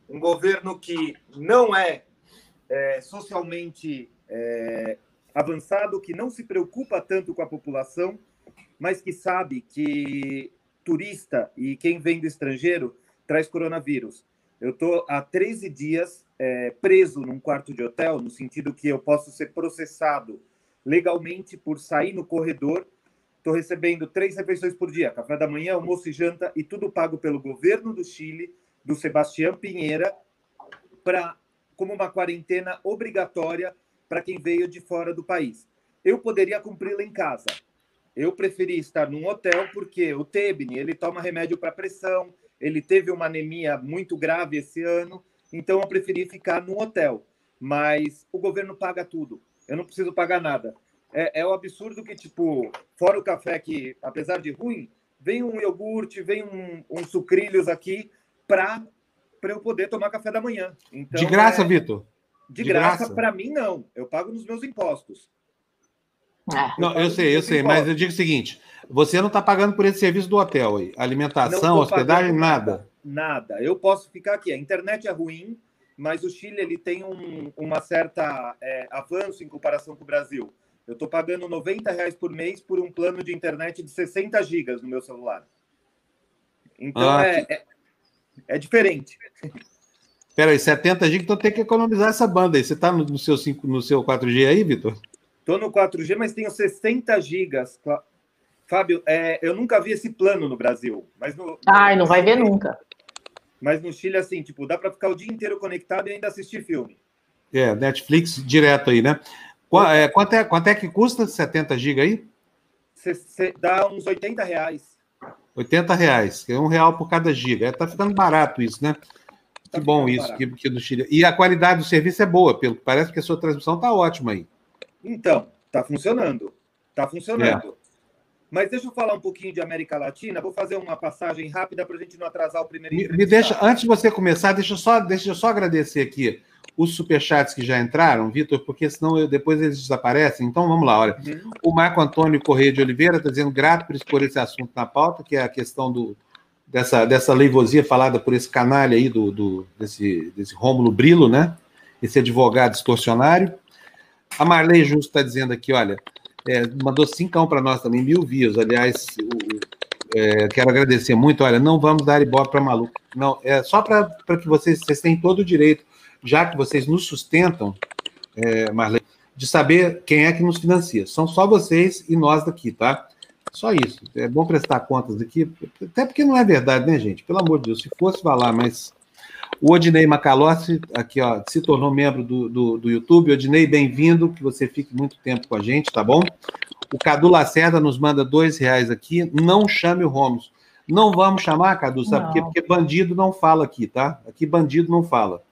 um governo que não é, é socialmente é, avançado, que não se preocupa tanto com a população, mas que sabe que turista e quem vem do estrangeiro traz coronavírus. Eu estou há 13 dias é, preso num quarto de hotel, no sentido que eu posso ser processado legalmente por sair no corredor Estou recebendo três refeições por dia: café da manhã, almoço e janta, e tudo pago pelo governo do Chile, do Sebastião Pinheira, para como uma quarentena obrigatória para quem veio de fora do país. Eu poderia cumpri-la em casa. Eu preferi estar num hotel porque o Tebni ele toma remédio para pressão, ele teve uma anemia muito grave esse ano, então eu preferi ficar num hotel. Mas o governo paga tudo. Eu não preciso pagar nada é, é o absurdo que, tipo, fora o café, que apesar de ruim, vem um iogurte, vem um, um sucrilhos aqui para eu poder tomar café da manhã. Então, de graça, é... Vitor? De, de graça, graça. para mim, não. Eu pago nos meus impostos. Ah. Não, eu sei, eu sei, mas eu digo o seguinte: você não está pagando por esse serviço do hotel aí. Alimentação, hospedagem, nada. Nada. Eu posso ficar aqui. A internet é ruim, mas o Chile ele tem um, uma certa é, avanço em comparação com o Brasil. Eu estou pagando 90 reais por mês por um plano de internet de 60 gigas no meu celular. Então ah, é, que... é, é, diferente. Peraí, 70 gigas, então tem que economizar essa banda aí. Você está no, no, seu 5, no seu 4G aí, Vitor? Estou no 4G, mas tenho 60 gigas. Fábio, é, eu nunca vi esse plano no Brasil. Mas no, Ai, não vai ver nunca. Mas no Chile, assim, tipo, dá para ficar o dia inteiro conectado e ainda assistir filme. É, Netflix direto aí, né? É, quanto, é, quanto é que custa 70 GB aí? Cê, cê dá uns 80 reais. 80 reais, é um real por cada giga. É, tá ficando barato isso, né? Tá que bom isso, que, que, do Chile. E a qualidade do serviço é boa, pelo parece que a sua transmissão tá ótima aí. Então, tá funcionando. Tá funcionando. É. Mas deixa eu falar um pouquinho de América Latina. Vou fazer uma passagem rápida para a gente não atrasar o primeiro. Me, me deixa, antes de você começar, deixa eu só, deixa eu só agradecer aqui os superchats que já entraram, Vitor, porque senão eu, depois eles desaparecem. Então vamos lá, olha. Uhum. O Marco Antônio Correia de Oliveira está dizendo grato por expor esse assunto na pauta, que é a questão do, dessa, dessa leivosia falada por esse canalha aí, do, do, desse, desse Rômulo Brilo, né? Esse advogado extorsionário. A Marley Justo está dizendo aqui, olha, é, mandou cincão para nós também, mil views. Aliás, o, é, quero agradecer muito. Olha, não vamos dar ibope para maluco. Não, é só para que vocês, vocês tenham todo o direito já que vocês nos sustentam, é, Marlene, de saber quem é que nos financia. São só vocês e nós daqui, tá? Só isso. É bom prestar contas aqui, até porque não é verdade, né, gente? Pelo amor de Deus, se fosse falar, mas. O Odinei Macalossi, aqui, ó, se tornou membro do, do, do YouTube. Odinei, bem-vindo, que você fique muito tempo com a gente, tá bom? O Cadu Lacerda nos manda dois reais aqui. Não chame o Romos. Não vamos chamar, Cadu, sabe por quê? Porque bandido não fala aqui, tá? Aqui bandido não fala.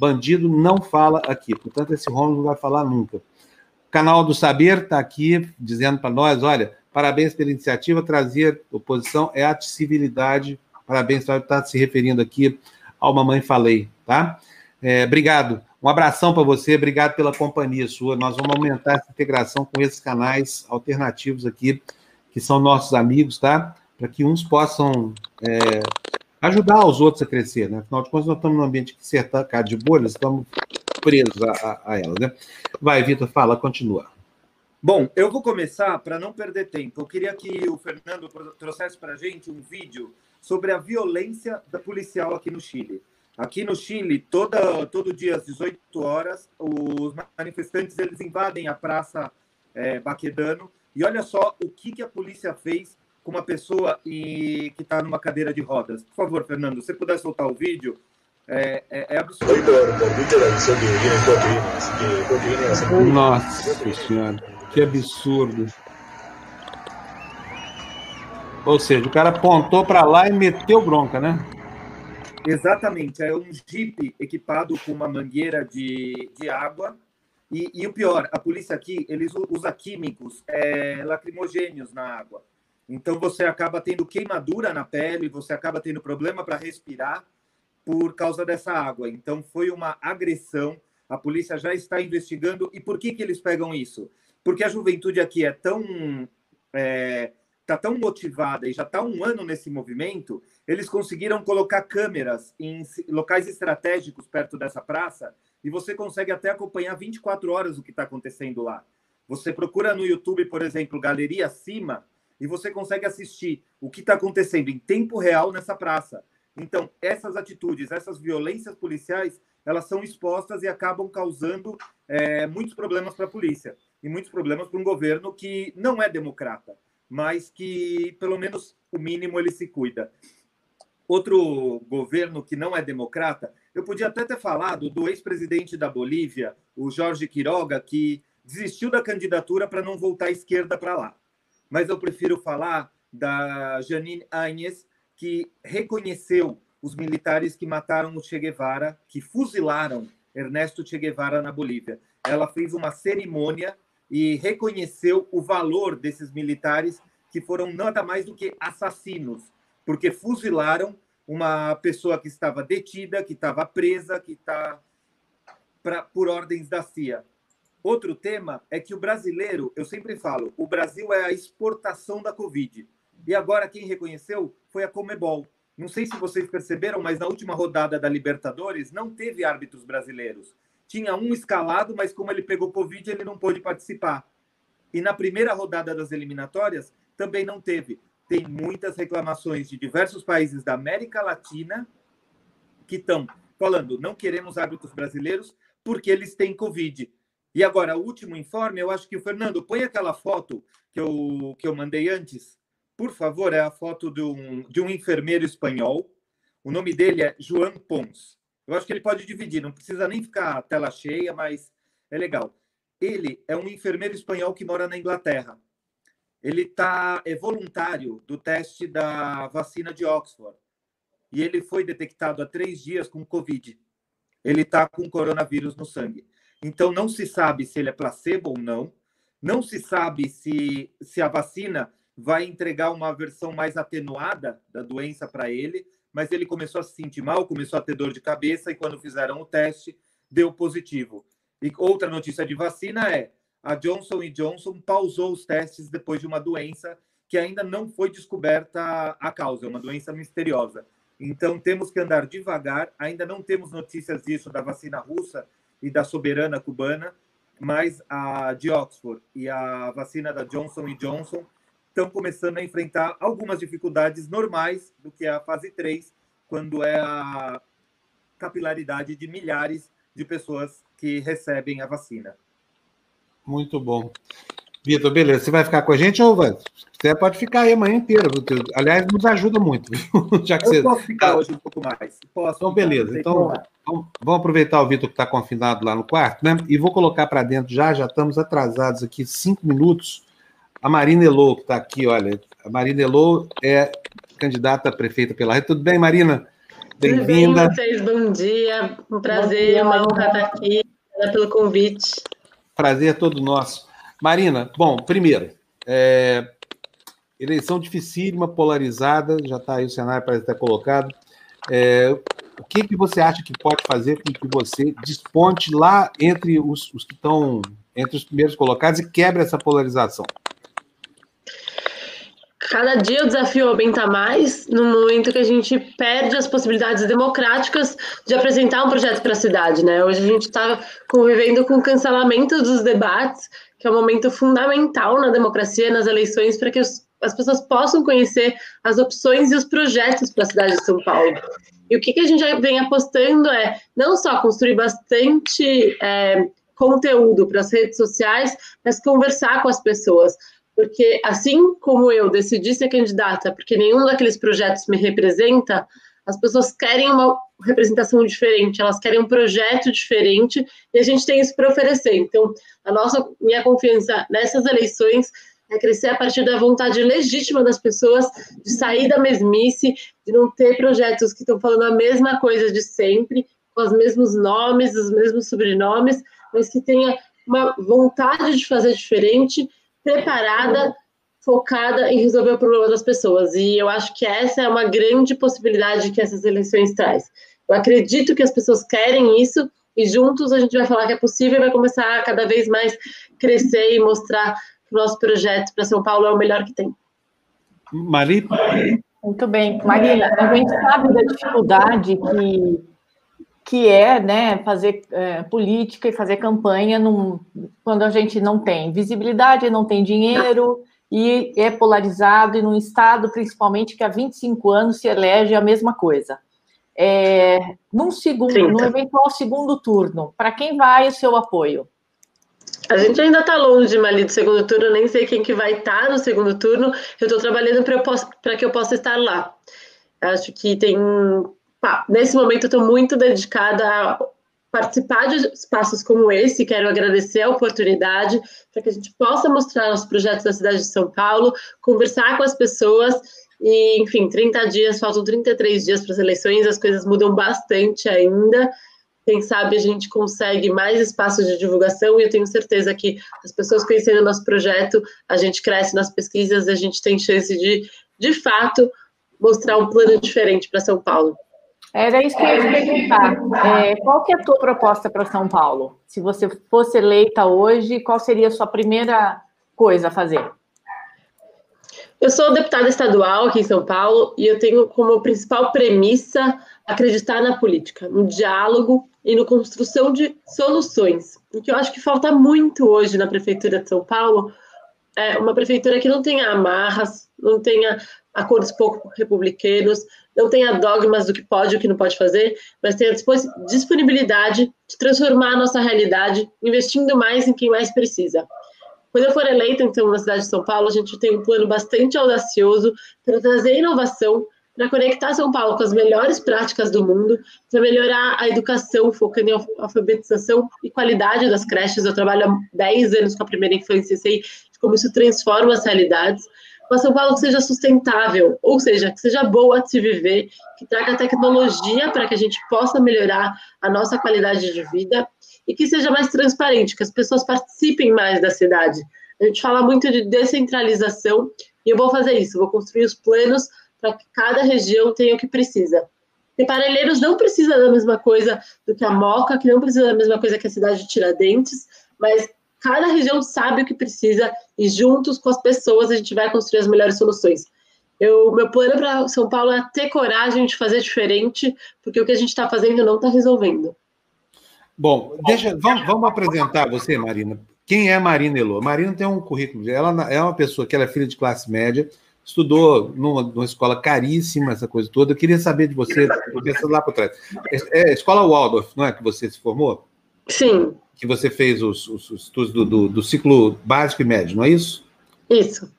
Bandido não fala aqui, portanto, esse Romulo não vai falar nunca. O canal do Saber está aqui dizendo para nós: olha, Parabéns pela iniciativa. Trazer oposição é a civilidade. Parabéns, está se referindo aqui ao Mamãe Falei, tá? É, obrigado. Um abração para você, obrigado pela companhia sua. Nós vamos aumentar essa integração com esses canais alternativos aqui, que são nossos amigos, tá? Para que uns possam é, ajudar os outros a crescer, né? Afinal de contas, nós estamos num ambiente que cerca de bolhas, estamos presos a, a, a né? Vai, Vitor, fala, continua. Bom, eu vou começar para não perder tempo. Eu queria que o Fernando trouxesse para a gente um vídeo sobre a violência da policial aqui no Chile. Aqui no Chile, toda, todo dia às 18 horas, os manifestantes eles invadem a Praça é, Baquedano e olha só o que, que a polícia fez com uma pessoa e, que está numa cadeira de rodas. Por favor, Fernando, se você puder soltar o vídeo, é, é, é absurdo. Nossa Senhora, que absurdo. Ou seja, o cara apontou para lá e meteu bronca, né? Exatamente. É um Jeep equipado com uma mangueira de, de água. E, e o pior, a polícia aqui, eles usa químicos é, lacrimogêneos na água. Então você acaba tendo queimadura na pele, você acaba tendo problema para respirar por causa dessa água. Então foi uma agressão. A polícia já está investigando. E por que, que eles pegam isso? Porque a juventude aqui é tão é, está tão motivada e já está um ano nesse movimento, eles conseguiram colocar câmeras em locais estratégicos perto dessa praça e você consegue até acompanhar 24 horas o que está acontecendo lá. Você procura no YouTube, por exemplo, Galeria Cima, e você consegue assistir o que está acontecendo em tempo real nessa praça. Então, essas atitudes, essas violências policiais, elas são expostas e acabam causando é, muitos problemas para a polícia e muitos problemas para um governo que não é democrata mas que pelo menos o mínimo ele se cuida. Outro governo que não é democrata, eu podia até ter falado do ex-presidente da Bolívia, o Jorge Quiroga, que desistiu da candidatura para não voltar à esquerda para lá. Mas eu prefiro falar da Janine Áñez, que reconheceu os militares que mataram o Che Guevara, que fuzilaram Ernesto Che Guevara na Bolívia. Ela fez uma cerimônia e reconheceu o valor desses militares que foram nada mais do que assassinos, porque fuzilaram uma pessoa que estava detida, que estava presa, que está por ordens da CIA. Outro tema é que o brasileiro, eu sempre falo, o Brasil é a exportação da Covid. E agora quem reconheceu foi a Comebol. Não sei se vocês perceberam, mas na última rodada da Libertadores não teve árbitros brasileiros tinha um escalado, mas como ele pegou Covid, ele não pôde participar. E na primeira rodada das eliminatórias, também não teve. Tem muitas reclamações de diversos países da América Latina que estão falando, não queremos árbitros brasileiros porque eles têm Covid. E agora, o último informe, eu acho que o Fernando, põe aquela foto que eu, que eu mandei antes. Por favor, é a foto de um, de um enfermeiro espanhol. O nome dele é João Pons. Eu acho que ele pode dividir, não precisa nem ficar tela cheia, mas é legal. Ele é um enfermeiro espanhol que mora na Inglaterra. Ele tá, é voluntário do teste da vacina de Oxford. E ele foi detectado há três dias com Covid. Ele está com coronavírus no sangue. Então, não se sabe se ele é placebo ou não. Não se sabe se, se a vacina vai entregar uma versão mais atenuada da doença para ele mas ele começou a se sentir mal, começou a ter dor de cabeça e quando fizeram o teste, deu positivo. E outra notícia de vacina é: a Johnson Johnson pausou os testes depois de uma doença que ainda não foi descoberta a causa, é uma doença misteriosa. Então temos que andar devagar, ainda não temos notícias disso da vacina russa e da soberana cubana, mas a de Oxford e a vacina da Johnson Johnson estão começando a enfrentar algumas dificuldades normais do que é a fase 3, quando é a capilaridade de milhares de pessoas que recebem a vacina. Muito bom. Vitor, beleza. Você vai ficar com a gente ou vai? Você pode ficar aí amanhã inteira. Aliás, nos ajuda muito. [LAUGHS] Já que Eu você... posso ficar hoje um pouco mais. Posso então, beleza. Então, então, vamos aproveitar o Vitor que está confinado lá no quarto, né? E vou colocar para dentro já. Já estamos atrasados aqui cinco minutos a Marina Elô, que está aqui, olha. A Marina Elô é candidata a prefeita pela rede. Tudo bem, Marina? Bem-vinda. Bem, vocês, bom dia. Um prazer, dia, uma honra estar aqui. Obrigada pelo convite. Prazer todo nosso. Marina, bom, primeiro, é, Eleição dificílima, polarizada, já está aí o cenário para estar colocado. É, o que, que você acha que pode fazer com que você desponte lá entre os, os que estão entre os primeiros colocados e quebre essa polarização? Cada dia o desafio aumenta mais, no momento que a gente perde as possibilidades democráticas de apresentar um projeto para a cidade, né? Hoje a gente está convivendo com o cancelamento dos debates, que é um momento fundamental na democracia, nas eleições, para que os, as pessoas possam conhecer as opções e os projetos para a cidade de São Paulo. E o que, que a gente vem apostando é não só construir bastante é, conteúdo para as redes sociais, mas conversar com as pessoas. Porque assim como eu decidi ser candidata, porque nenhum daqueles projetos me representa, as pessoas querem uma representação diferente, elas querem um projeto diferente e a gente tem isso para oferecer. Então, a nossa minha confiança nessas eleições é crescer a partir da vontade legítima das pessoas de sair da mesmice, de não ter projetos que estão falando a mesma coisa de sempre, com os mesmos nomes, os mesmos sobrenomes, mas que tenha uma vontade de fazer diferente, preparada, focada em resolver o problema das pessoas. E eu acho que essa é uma grande possibilidade que essas eleições traz. Eu acredito que as pessoas querem isso e juntos a gente vai falar que é possível e vai começar a cada vez mais crescer e mostrar o nosso projeto para São Paulo é o melhor que tem. Mari? Muito bem. Marina, a gente sabe da dificuldade que que é né, fazer é, política e fazer campanha num, quando a gente não tem visibilidade, não tem dinheiro e é polarizado, e num Estado, principalmente, que há 25 anos se elege a mesma coisa. É, num segundo, num eventual segundo turno, para quem vai o seu apoio? A gente ainda está longe, Mali, do segundo turno, nem sei quem que vai estar tá no segundo turno. Eu estou trabalhando para que eu possa estar lá. Acho que tem pá, nesse momento estou muito dedicada a participar de espaços como esse, quero agradecer a oportunidade para que a gente possa mostrar os projetos da cidade de São Paulo, conversar com as pessoas e, enfim, 30 dias, faltam 33 dias para as eleições, as coisas mudam bastante ainda. Quem sabe a gente consegue mais espaços de divulgação e eu tenho certeza que as pessoas conhecendo o nosso projeto, a gente cresce nas pesquisas, a gente tem chance de, de fato, mostrar um plano diferente para São Paulo. Era isso que eu ia te perguntar. É, qual que é a tua proposta para São Paulo? Se você fosse eleita hoje, qual seria a sua primeira coisa a fazer? Eu sou deputada estadual aqui em São Paulo e eu tenho como principal premissa acreditar na política, no diálogo e na construção de soluções. O que eu acho que falta muito hoje na prefeitura de São Paulo é uma prefeitura que não tenha amarras, não tenha acordos pouco republicanos, não tenha dogmas do que pode e o que não pode fazer, mas tenha disponibilidade de transformar a nossa realidade, investindo mais em quem mais precisa. Quando eu for eleita, então, na cidade de São Paulo, a gente tem um plano bastante audacioso para trazer inovação, para conectar São Paulo com as melhores práticas do mundo, para melhorar a educação, focando em alfabetização e qualidade das creches. Eu trabalho há 10 anos com a primeira infância e sei como isso transforma as realidades uma São Paulo que seja sustentável, ou seja, que seja boa de se viver, que traga tecnologia para que a gente possa melhorar a nossa qualidade de vida e que seja mais transparente, que as pessoas participem mais da cidade. A gente fala muito de descentralização e eu vou fazer isso, vou construir os planos para que cada região tenha o que precisa. E Parelheiros não precisa da mesma coisa do que a Moca, que não precisa da mesma coisa que a cidade de Tiradentes, mas cada região sabe o que precisa e juntos com as pessoas a gente vai construir as melhores soluções. Eu, meu plano para São Paulo é ter coragem de fazer diferente, porque o que a gente está fazendo não está resolvendo. Bom, deixa, vamos, vamos, apresentar você, Marina. Quem é Marina Elô? Marina tem um currículo. Ela é uma pessoa que ela é filha de classe média, estudou numa, numa escola caríssima, essa coisa toda. Eu queria saber de você, pensando lá para trás. É, é escola Waldorf, não é que você se formou? Sim que você fez os, os, os estudos do, do, do, ciclo básico e médio, não é isso? Isso.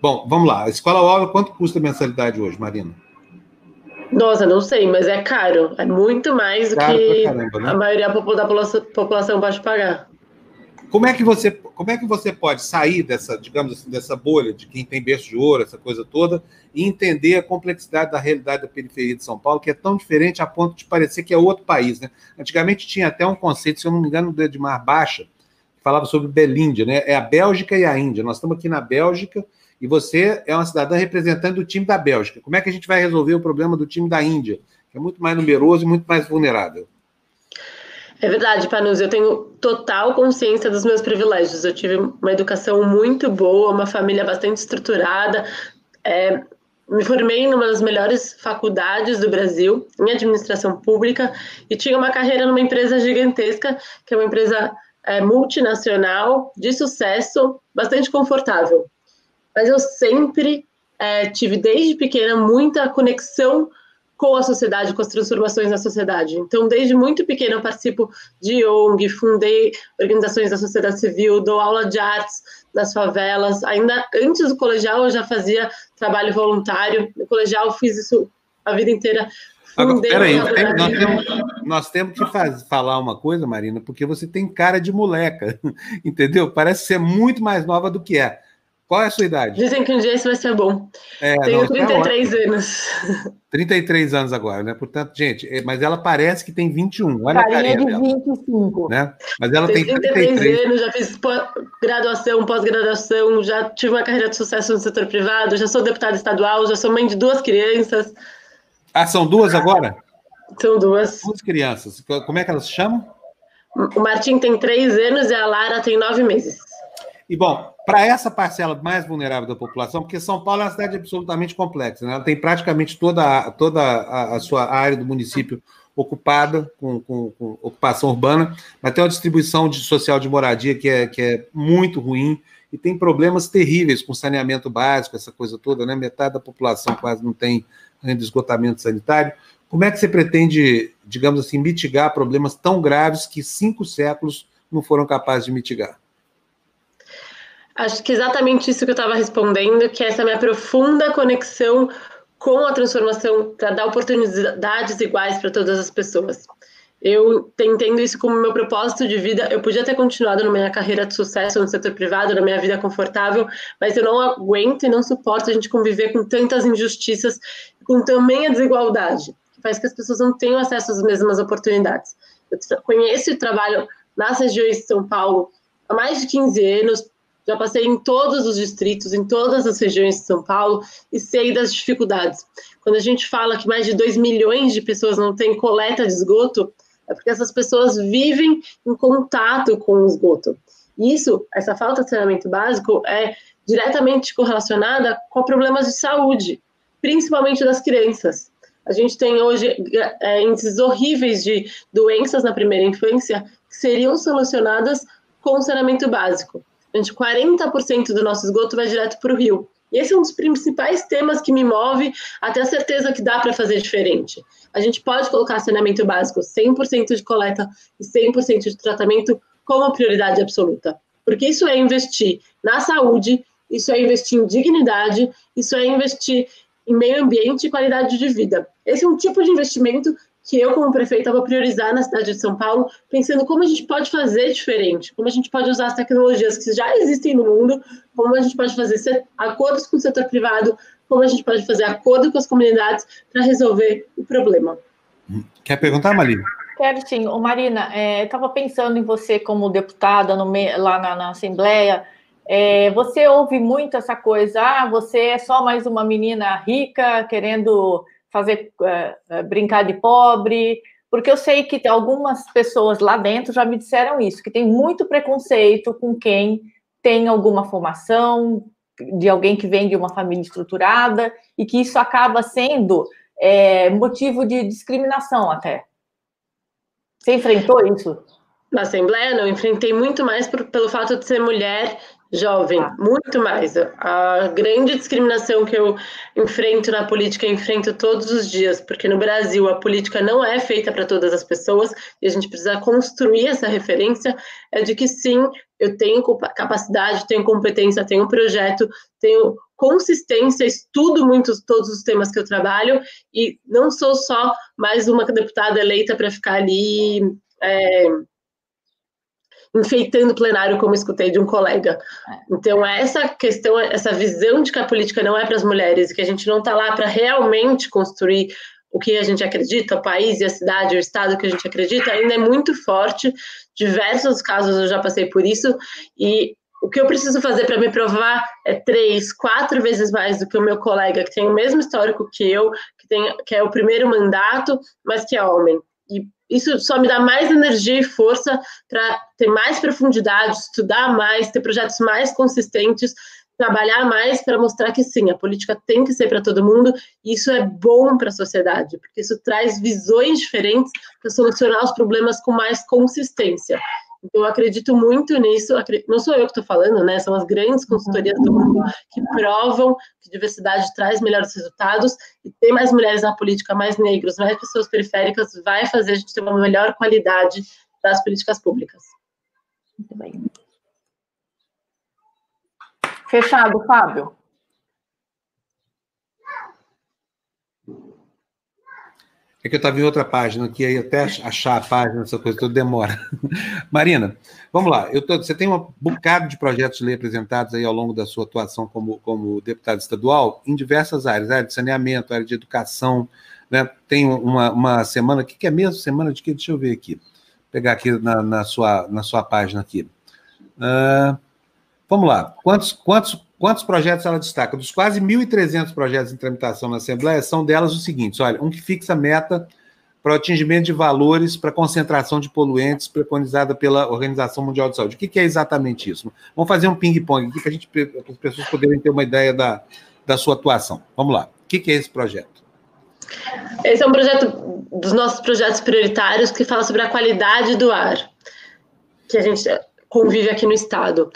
Bom, vamos lá. A escola aula, quanto custa a mensalidade hoje, Marina? Nossa, não sei, mas é caro. É muito mais do caro que caramba, né? a maioria da população, população pode pagar. Como é que você, como é que você pode sair dessa, digamos assim, dessa bolha de quem tem berço de ouro, essa coisa toda, e entender a complexidade da realidade da periferia de São Paulo, que é tão diferente a ponto de parecer que é outro país, né? Antigamente tinha até um conceito, se eu não me engano, do Edmar Baixa, que falava sobre Belíndia, né? É a Bélgica e a Índia. Nós estamos aqui na Bélgica E você é uma cidadã representante do time da Bélgica. Como é que a gente vai resolver o problema do time da Índia, que é muito mais numeroso e muito mais vulnerável? É verdade, Panus. Eu tenho total consciência dos meus privilégios. Eu tive uma educação muito boa, uma família bastante estruturada. É, me formei numa das melhores faculdades do Brasil, em administração pública, e tinha uma carreira numa empresa gigantesca, que é uma empresa é, multinacional, de sucesso, bastante confortável. Mas eu sempre é, tive, desde pequena, muita conexão com a sociedade, com as transformações na sociedade. Então, desde muito pequena, eu participo de ONG, fundei organizações da sociedade civil, dou aula de artes nas favelas. Ainda antes do colegial, eu já fazia trabalho voluntário. No colegial, fiz isso a vida inteira. Agora, peraí, tem, nós, temos, nós temos que faz, falar uma coisa, Marina, porque você tem cara de moleca, [LAUGHS] entendeu? Parece ser muito mais nova do que é. Qual é a sua idade? Dizem que um dia isso vai ser bom. É, Tenho não, 33 tá anos. 33 anos agora, né? Portanto, gente, é, mas ela parece que tem 21. Olha Carinha a carinha de dela, 25. Né? Mas ela tem 33, 33 anos, já fiz graduação, pós-graduação, já tive uma carreira de sucesso no setor privado, já sou deputada estadual, já sou mãe de duas crianças. Ah, são duas agora? São duas. Duas crianças. Como é que elas se chamam? O Martim tem três anos e a Lara tem nove meses. E bom, para essa parcela mais vulnerável da população, porque São Paulo é uma cidade absolutamente complexa, né? ela tem praticamente toda, toda a, a sua área do município ocupada, com, com, com, ocupação urbana, mas tem uma distribuição de, social de moradia que é, que é muito ruim e tem problemas terríveis com saneamento básico, essa coisa toda, né? Metade da população quase não tem ainda esgotamento sanitário. Como é que você pretende, digamos assim, mitigar problemas tão graves que cinco séculos não foram capazes de mitigar? Acho que exatamente isso que eu estava respondendo, que é essa minha profunda conexão com a transformação para dar oportunidades iguais para todas as pessoas. Eu entendo isso como meu propósito de vida. Eu podia ter continuado na minha carreira de sucesso no setor privado, na minha vida confortável, mas eu não aguento e não suporto a gente conviver com tantas injustiças, com tamanha desigualdade, que faz que as pessoas não tenham acesso às mesmas oportunidades. Eu conheço e trabalho nas regiões de São Paulo há mais de 15 anos, já passei em todos os distritos, em todas as regiões de São Paulo e sei das dificuldades. Quando a gente fala que mais de 2 milhões de pessoas não têm coleta de esgoto, é porque essas pessoas vivem em contato com o esgoto. Isso, essa falta de saneamento básico, é diretamente correlacionada com problemas de saúde, principalmente das crianças. A gente tem hoje é, índices horríveis de doenças na primeira infância que seriam solucionadas com saneamento básico. Gente, 40% do nosso esgoto vai direto para o rio. E esse é um dos principais temas que me move até a certeza que dá para fazer diferente. A gente pode colocar saneamento básico, 100% de coleta e 100% de tratamento como prioridade absoluta. Porque isso é investir na saúde, isso é investir em dignidade, isso é investir em meio ambiente e qualidade de vida. Esse é um tipo de investimento que eu, como prefeita, vou priorizar na cidade de São Paulo, pensando como a gente pode fazer diferente, como a gente pode usar as tecnologias que já existem no mundo, como a gente pode fazer acordos com o setor privado, como a gente pode fazer acordo com as comunidades para resolver o problema. Quer perguntar, Marina? Quero sim. Ô, Marina, é, estava pensando em você como deputada no, lá na, na Assembleia. É, você ouve muito essa coisa, ah, você é só mais uma menina rica querendo fazer é, brincar de pobre, porque eu sei que algumas pessoas lá dentro já me disseram isso, que tem muito preconceito com quem tem alguma formação, de alguém que vem de uma família estruturada, e que isso acaba sendo é, motivo de discriminação até. Você enfrentou isso? Na Assembleia, não, enfrentei muito mais por, pelo fato de ser mulher Jovem, ah. muito mais. A grande discriminação que eu enfrento na política, eu enfrento todos os dias, porque no Brasil a política não é feita para todas as pessoas e a gente precisa construir essa referência é de que sim, eu tenho capacidade, tenho competência, tenho projeto, tenho consistência, estudo muito todos os temas que eu trabalho e não sou só mais uma deputada eleita para ficar ali. É, enfeitando o plenário, como escutei de um colega. É. Então, essa questão, essa visão de que a política não é para as mulheres, que a gente não está lá para realmente construir o que a gente acredita, o país e a cidade, o estado que a gente acredita, ainda é muito forte. Diversos casos eu já passei por isso, e o que eu preciso fazer para me provar é três, quatro vezes mais do que o meu colega que tem o mesmo histórico que eu, que, tem, que é o primeiro mandato, mas que é homem. E isso só me dá mais energia e força para ter mais profundidade, estudar mais, ter projetos mais consistentes, trabalhar mais para mostrar que sim, a política tem que ser para todo mundo, e isso é bom para a sociedade, porque isso traz visões diferentes para solucionar os problemas com mais consistência. Então, eu acredito muito nisso. Não sou eu que estou falando, né? São as grandes consultorias do mundo que provam que diversidade traz melhores resultados e ter mais mulheres na política, mais negros, mais pessoas periféricas, vai fazer a gente ter uma melhor qualidade das políticas públicas. Muito bem. Fechado, Fábio. É que eu estava em outra página, que aí até achar a página, essa coisa toda demora. [LAUGHS] Marina, vamos lá. Tô, você tem um bocado de projetos de lei apresentados aí ao longo da sua atuação como, como deputado estadual em diversas áreas, área de saneamento, área de educação. Né? Tem uma, uma semana, o que, que é mesmo? Semana de que? Deixa eu ver aqui. Vou pegar aqui na, na, sua, na sua página aqui. Uh, vamos lá. Quantos, quantos Quantos projetos ela destaca? Dos quase 1.300 projetos em tramitação na Assembleia, são delas os seguintes: olha, um que fixa meta para o atingimento de valores para concentração de poluentes preconizada pela Organização Mundial de Saúde. O que, é exatamente isso? Vamos fazer um ping-pong aqui para as pessoas poderem ter uma ideia da, da sua atuação. Vamos lá. O que, que é esse projeto? Esse é um projeto dos nossos projetos prioritários que fala sobre a qualidade do ar que a gente convive aqui no estado.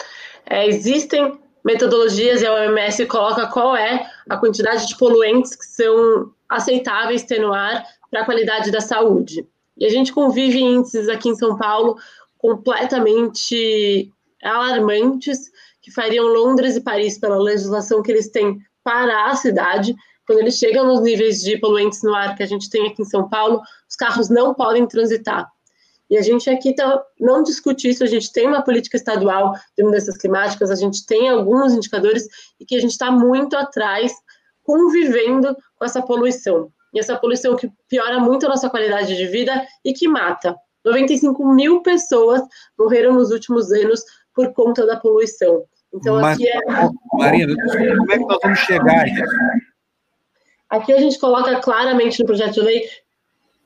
É, existem metodologias e a OMS coloca qual é a quantidade de poluentes que são aceitáveis ter no ar para a qualidade da saúde. E a gente convive em índices aqui em São Paulo completamente alarmantes que fariam Londres e Paris pela legislação que eles têm para a cidade. Quando eles chegam nos níveis de poluentes no ar que a gente tem aqui em São Paulo, os carros não podem transitar. E a gente aqui tá, não discute isso, a gente tem uma política estadual de mudanças climáticas, a gente tem alguns indicadores e que a gente está muito atrás, convivendo com essa poluição. E essa poluição que piora muito a nossa qualidade de vida e que mata. 95 mil pessoas morreram nos últimos anos por conta da poluição. Então, Mas, aqui é. Marina, como é que nós vamos chegar a isso? Aqui a gente coloca claramente no projeto de lei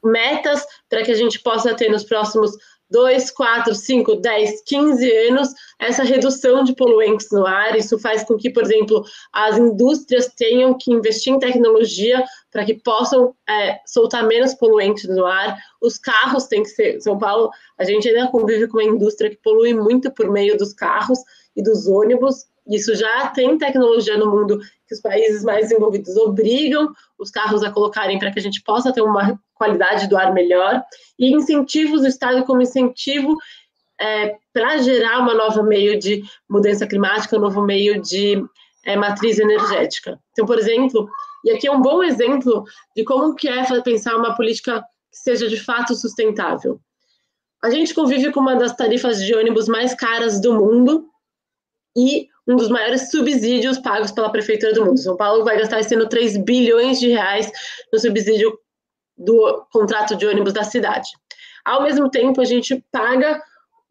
metas para que a gente possa ter nos próximos 2, 4, 5, 10, 15 anos essa redução de poluentes no ar. Isso faz com que, por exemplo, as indústrias tenham que investir em tecnologia para que possam é, soltar menos poluentes no ar. Os carros têm que ser. São Paulo, a gente ainda convive com uma indústria que polui muito por meio dos carros e dos ônibus. Isso já tem tecnologia no mundo que os países mais desenvolvidos obrigam os carros a colocarem para que a gente possa ter uma qualidade do ar melhor, e incentivos do Estado como incentivo é, para gerar uma nova meio de mudança climática, um novo meio de é, matriz energética. Então, por exemplo, e aqui é um bom exemplo de como que é pensar uma política que seja de fato sustentável. A gente convive com uma das tarifas de ônibus mais caras do mundo e um dos maiores subsídios pagos pela prefeitura do mundo. São Paulo vai gastar ano 3 bilhões de reais no subsídio do contrato de ônibus da cidade. Ao mesmo tempo, a gente paga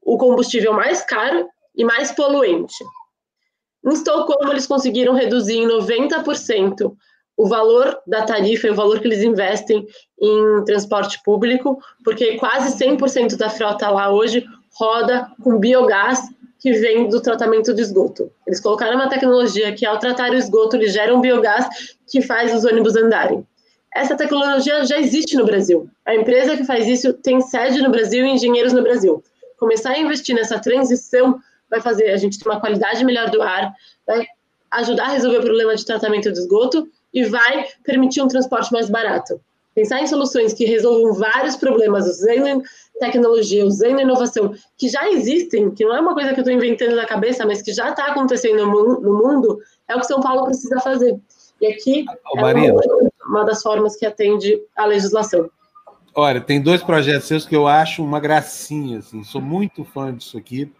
o combustível mais caro e mais poluente. Em Estocolmo, eles conseguiram reduzir em 90% o valor da tarifa e o valor que eles investem em transporte público, porque quase 100% da frota lá hoje roda com biogás que vem do tratamento de esgoto. Eles colocaram uma tecnologia que, ao tratar o esgoto, eles geram biogás que faz os ônibus andarem. Essa tecnologia já existe no Brasil. A empresa que faz isso tem sede no Brasil e engenheiros no Brasil. Começar a investir nessa transição vai fazer a gente ter uma qualidade melhor do ar, vai ajudar a resolver o problema de tratamento de esgoto e vai permitir um transporte mais barato. Pensar em soluções que resolvam vários problemas usando tecnologia, usando inovação, que já existem, que não é uma coisa que eu estou inventando na cabeça, mas que já está acontecendo no mundo, é o que São Paulo precisa fazer. E aqui Ô, é uma, uma das formas que atende a legislação. Olha, tem dois projetos seus que eu acho uma gracinha, assim, sou muito fã disso aqui.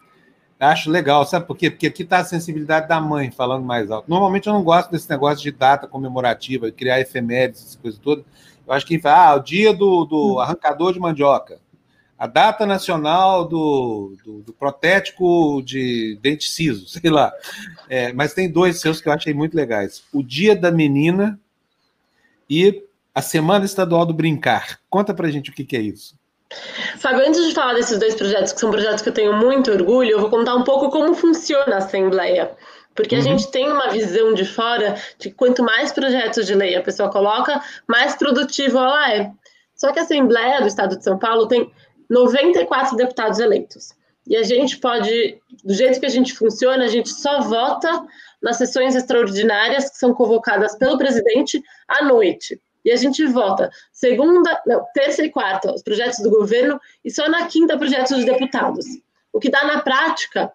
Acho legal, sabe por quê? Porque aqui está a sensibilidade da mãe falando mais alto. Normalmente eu não gosto desse negócio de data comemorativa, criar efemérides, essas coisas todas. Eu acho que ah, o dia do, do arrancador de mandioca. A data nacional do, do, do protético de dente ciso, [LAUGHS] sei lá. É, mas tem dois seus que eu achei muito legais. O Dia da Menina e a Semana Estadual do Brincar. Conta pra gente o que, que é isso. Fábio, antes de falar desses dois projetos, que são projetos que eu tenho muito orgulho, eu vou contar um pouco como funciona a Assembleia. Porque uhum. a gente tem uma visão de fora de que quanto mais projetos de lei a pessoa coloca, mais produtiva ela é. Só que a Assembleia do Estado de São Paulo tem 94 deputados eleitos. E a gente pode, do jeito que a gente funciona, a gente só vota nas sessões extraordinárias que são convocadas pelo presidente à noite. E a gente vota segunda, não, terça e quarta os projetos do governo e só na quinta projetos dos deputados. O que dá na prática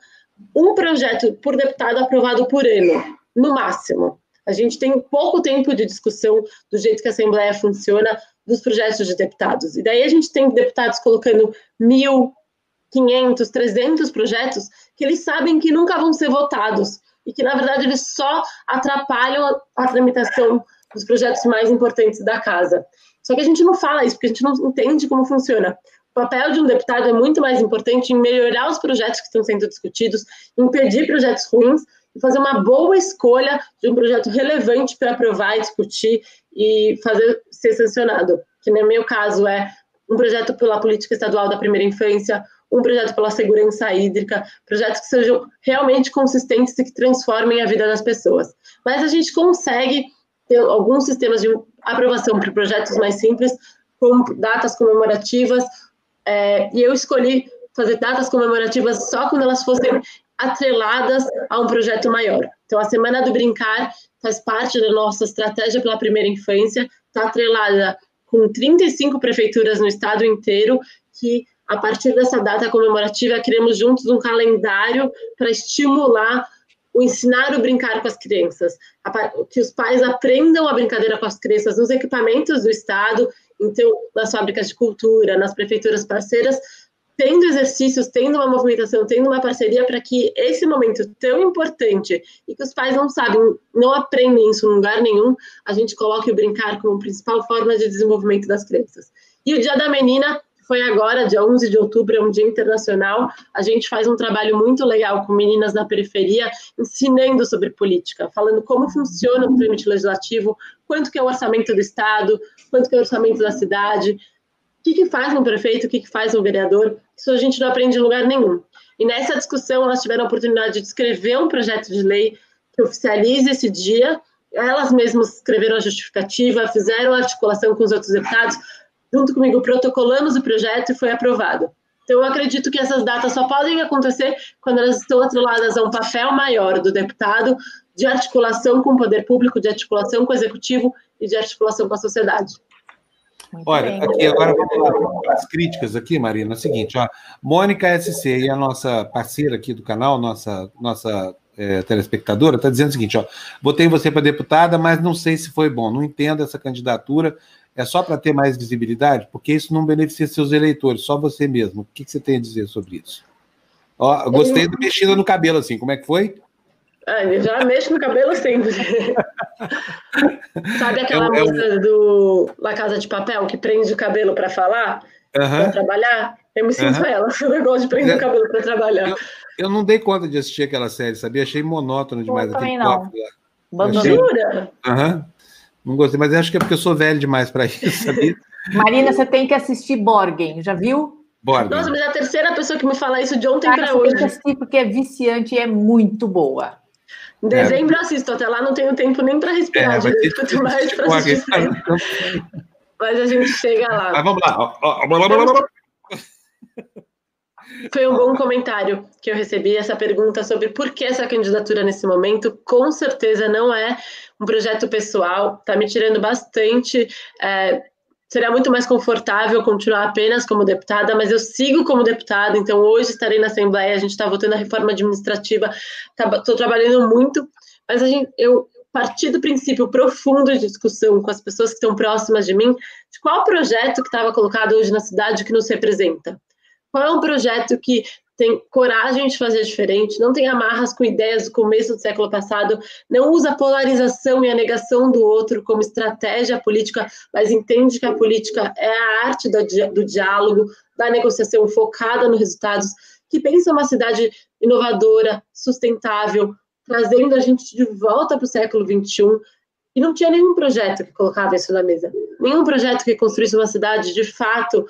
um projeto por deputado aprovado por ano, no máximo. A gente tem pouco tempo de discussão do jeito que a Assembleia funciona dos projetos de deputados. E daí a gente tem deputados colocando mil, quinhentos, trezentos projetos que eles sabem que nunca vão ser votados e que, na verdade, eles só atrapalham a tramitação dos projetos mais importantes da casa. Só que a gente não fala isso, porque a gente não entende como funciona. O papel de um deputado é muito mais importante em melhorar os projetos que estão sendo discutidos, impedir projetos ruins e fazer uma boa escolha de um projeto relevante para aprovar, discutir e fazer ser sancionado. Que no meu caso é um projeto pela política estadual da primeira infância, um projeto pela segurança hídrica, projetos que sejam realmente consistentes e que transformem a vida das pessoas. Mas a gente consegue ter alguns sistemas de aprovação para projetos mais simples, como datas comemorativas, é, e eu escolhi fazer datas comemorativas só quando elas fossem atreladas a um projeto maior. Então, a Semana do Brincar faz parte da nossa estratégia pela primeira infância, está atrelada com 35 prefeituras no estado inteiro, que a partir dessa data comemorativa criamos juntos um calendário para estimular o ensinar o brincar com as crianças, que os pais aprendam a brincadeira com as crianças nos equipamentos do estado, então nas fábricas de cultura, nas prefeituras parceiras, tendo exercícios, tendo uma movimentação, tendo uma parceria para que esse momento tão importante e que os pais não sabem, não aprendem isso em lugar nenhum, a gente coloque o brincar como principal forma de desenvolvimento das crianças. E o Dia da Menina foi agora, dia 11 de outubro, é um dia internacional. A gente faz um trabalho muito legal com meninas na periferia, ensinando sobre política, falando como funciona o trâmite legislativo, quanto que é o orçamento do Estado, quanto que é o orçamento da cidade, o que, que faz um prefeito, o que, que faz um vereador, isso a gente não aprende em lugar nenhum. E nessa discussão, elas tiveram a oportunidade de escrever um projeto de lei que oficialize esse dia. Elas mesmas escreveram a justificativa, fizeram a articulação com os outros deputados. Junto comigo, protocolamos o projeto e foi aprovado. Então, eu acredito que essas datas só podem acontecer quando elas estão atreladas a um papel maior do deputado de articulação com o poder público, de articulação com o executivo e de articulação com a sociedade. Muito Olha, bem. aqui agora vamos lá as críticas aqui, Marina. É o seguinte, ó, Mônica SC e a nossa parceira aqui do canal, nossa nossa é, telespectadora, está dizendo o seguinte, ó, votei você para deputada, mas não sei se foi bom, não entendo essa candidatura, é só para ter mais visibilidade, porque isso não beneficia seus eleitores, só você mesmo. O que, que você tem a dizer sobre isso? Ó, gostei do mexida no cabelo, assim, como é que foi? Ah, já mexo no cabelo sempre. [LAUGHS] Sabe aquela é, música é do La Casa de Papel, que prende o cabelo para falar, uh -huh. para trabalhar? Eu me sinto uh -huh. ela, [LAUGHS] eu gosto de prender é, o cabelo para trabalhar. Eu, eu, não dei conta de assistir aquela série, sabia? Achei monótono demais. Eu também não. Bandura? Aham. Não gostei, mas acho que é porque eu sou velho demais para [LAUGHS] isso, sabia? Marina, você tem que assistir Borgen, já viu? Borgen. Nossa, mas é a terceira pessoa que me fala isso de ontem para hoje. Tem que assistir porque é viciante e é muito boa. Em dezembro é. assisto, até lá não tenho tempo nem para respirar é, direito, quanto mais para assistir. Mas a gente chega lá. Mas vamos lá. Foi um bom comentário que eu recebi, essa pergunta sobre por que essa candidatura nesse momento. Com certeza não é um projeto pessoal, está me tirando bastante é, seria muito mais confortável continuar apenas como deputada, mas eu sigo como deputada, então hoje estarei na Assembleia, a gente está votando a reforma administrativa, estou tá, trabalhando muito, mas a gente, eu parti do princípio profundo de discussão com as pessoas que estão próximas de mim, de qual projeto que estava colocado hoje na cidade que nos representa. Qual é um projeto que tem coragem de fazer diferente, não tem amarras com ideias do começo do século passado, não usa a polarização e a negação do outro como estratégia política, mas entende que a política é a arte do, diálogo, da negociação focada nos resultados, que pensa uma cidade inovadora, sustentável, trazendo a gente de volta para o século XXI. E não tinha nenhum projeto que colocava isso na mesa. Nenhum projeto que construísse uma cidade, de fato,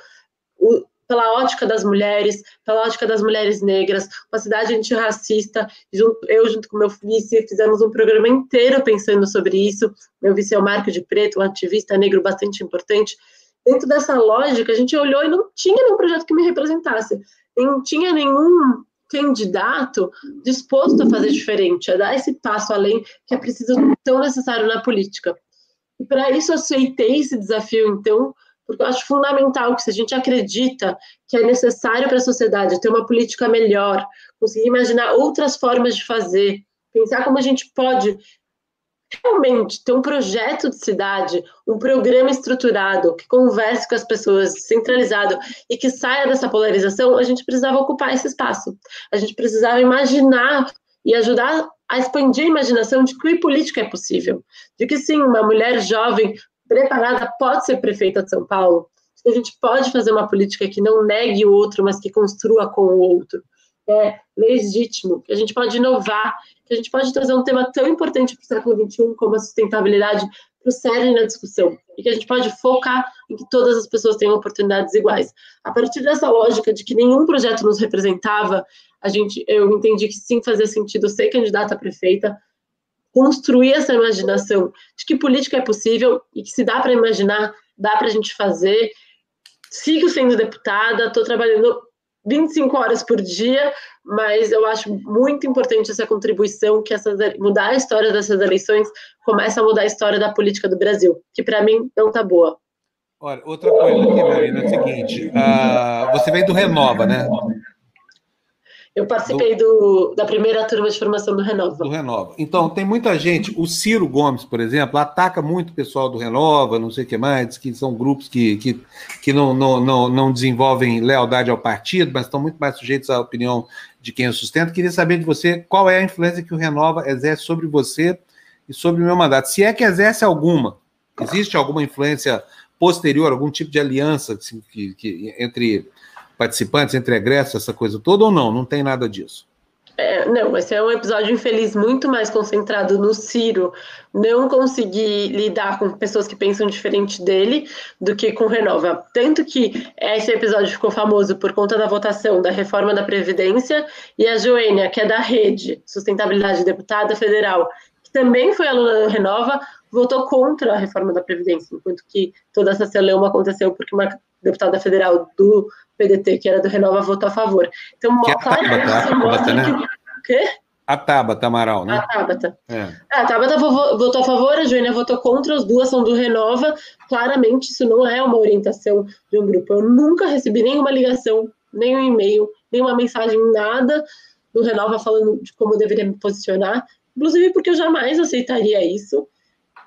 pela ótica das mulheres, pela ótica das mulheres negras, uma cidade antirracista. Eu, junto com meu vice, fizemos um programa inteiro pensando sobre isso. Meu vice é o Marco de Preto, um ativista negro bastante importante. Dentro dessa lógica, a gente olhou e não tinha nenhum projeto que me representasse. Não tinha nenhum candidato disposto a fazer diferente, a dar esse passo além que é preciso tão necessário na política. E para isso aceitei esse desafio, então, porque eu acho fundamental que se a gente acredita que é necessário para a sociedade ter uma política melhor, conseguir imaginar outras formas de fazer, pensar como a gente pode realmente ter um projeto de cidade, um programa estruturado, que converse com as pessoas, centralizado e que saia dessa polarização, a gente precisava ocupar esse espaço. A gente precisava imaginar e ajudar a expandir a imaginação de que política é possível, de que sim, uma mulher jovem preparada pode ser prefeita de São Paulo, a gente pode fazer uma política que não negue o outro, mas que construa com o outro. É legítimo, que a gente pode inovar, que a gente pode trazer um tema tão importante para o século XXI como a sustentabilidade para o sério na discussão e que a gente pode focar em que todas as pessoas tenham oportunidades iguais. A partir dessa lógica de que nenhum projeto nos representava, a gente, eu entendi que sim fazia sentido ser candidata a prefeita, construir essa imaginação de que política é possível e que se dá para imaginar, dá para a gente fazer. Sigo sendo deputada, estou trabalhando 25 horas por dia, mas eu acho muito importante essa contribuição que essa, mudar a história dessas eleições começa a mudar a história da política do Brasil, que para mim não está boa. Olha, outra coisa aqui, Marina, é o seguinte: uh, você vem do Renova, né? Eu participei do, do, da primeira turma de formação do Renova. Do Renova. Então, tem muita gente. O Ciro Gomes, por exemplo, ataca muito o pessoal do Renova, não sei o que mais, que são grupos que, que, que não, não, não, não desenvolvem lealdade ao partido, mas estão muito mais sujeitos à opinião de quem o sustenta. Queria saber de você qual é a influência que o Renova exerce sobre você e sobre o meu mandato. Se é que exerce alguma, existe alguma influência posterior, algum tipo de aliança assim, que, que, entre participantes, entre egressos, essa coisa toda, ou não? Não tem nada disso? É, não, esse é um episódio infeliz muito mais concentrado no Ciro não conseguir lidar com pessoas que pensam diferente dele do que com Renova. Tanto que esse episódio ficou famoso por conta da votação da reforma da Previdência e a Joênia, que é da Rede Sustentabilidade Deputada Federal, que também foi aluna do Renova, votou contra a reforma da Previdência, enquanto que toda essa celeuma aconteceu porque uma deputada federal do PDT, que era do Renova, votou a favor. Então, que é a Tabata, mostra né? que... Quê? A Tabata Amaral, né? A Tabata. É. A Tabata votou a favor, a Joênia votou contra, as duas são do Renova. Claramente, isso não é uma orientação de um grupo. Eu nunca recebi nenhuma ligação, nem um e-mail, nenhuma mensagem, nada do Renova falando de como eu deveria me posicionar. Inclusive porque eu jamais aceitaria isso.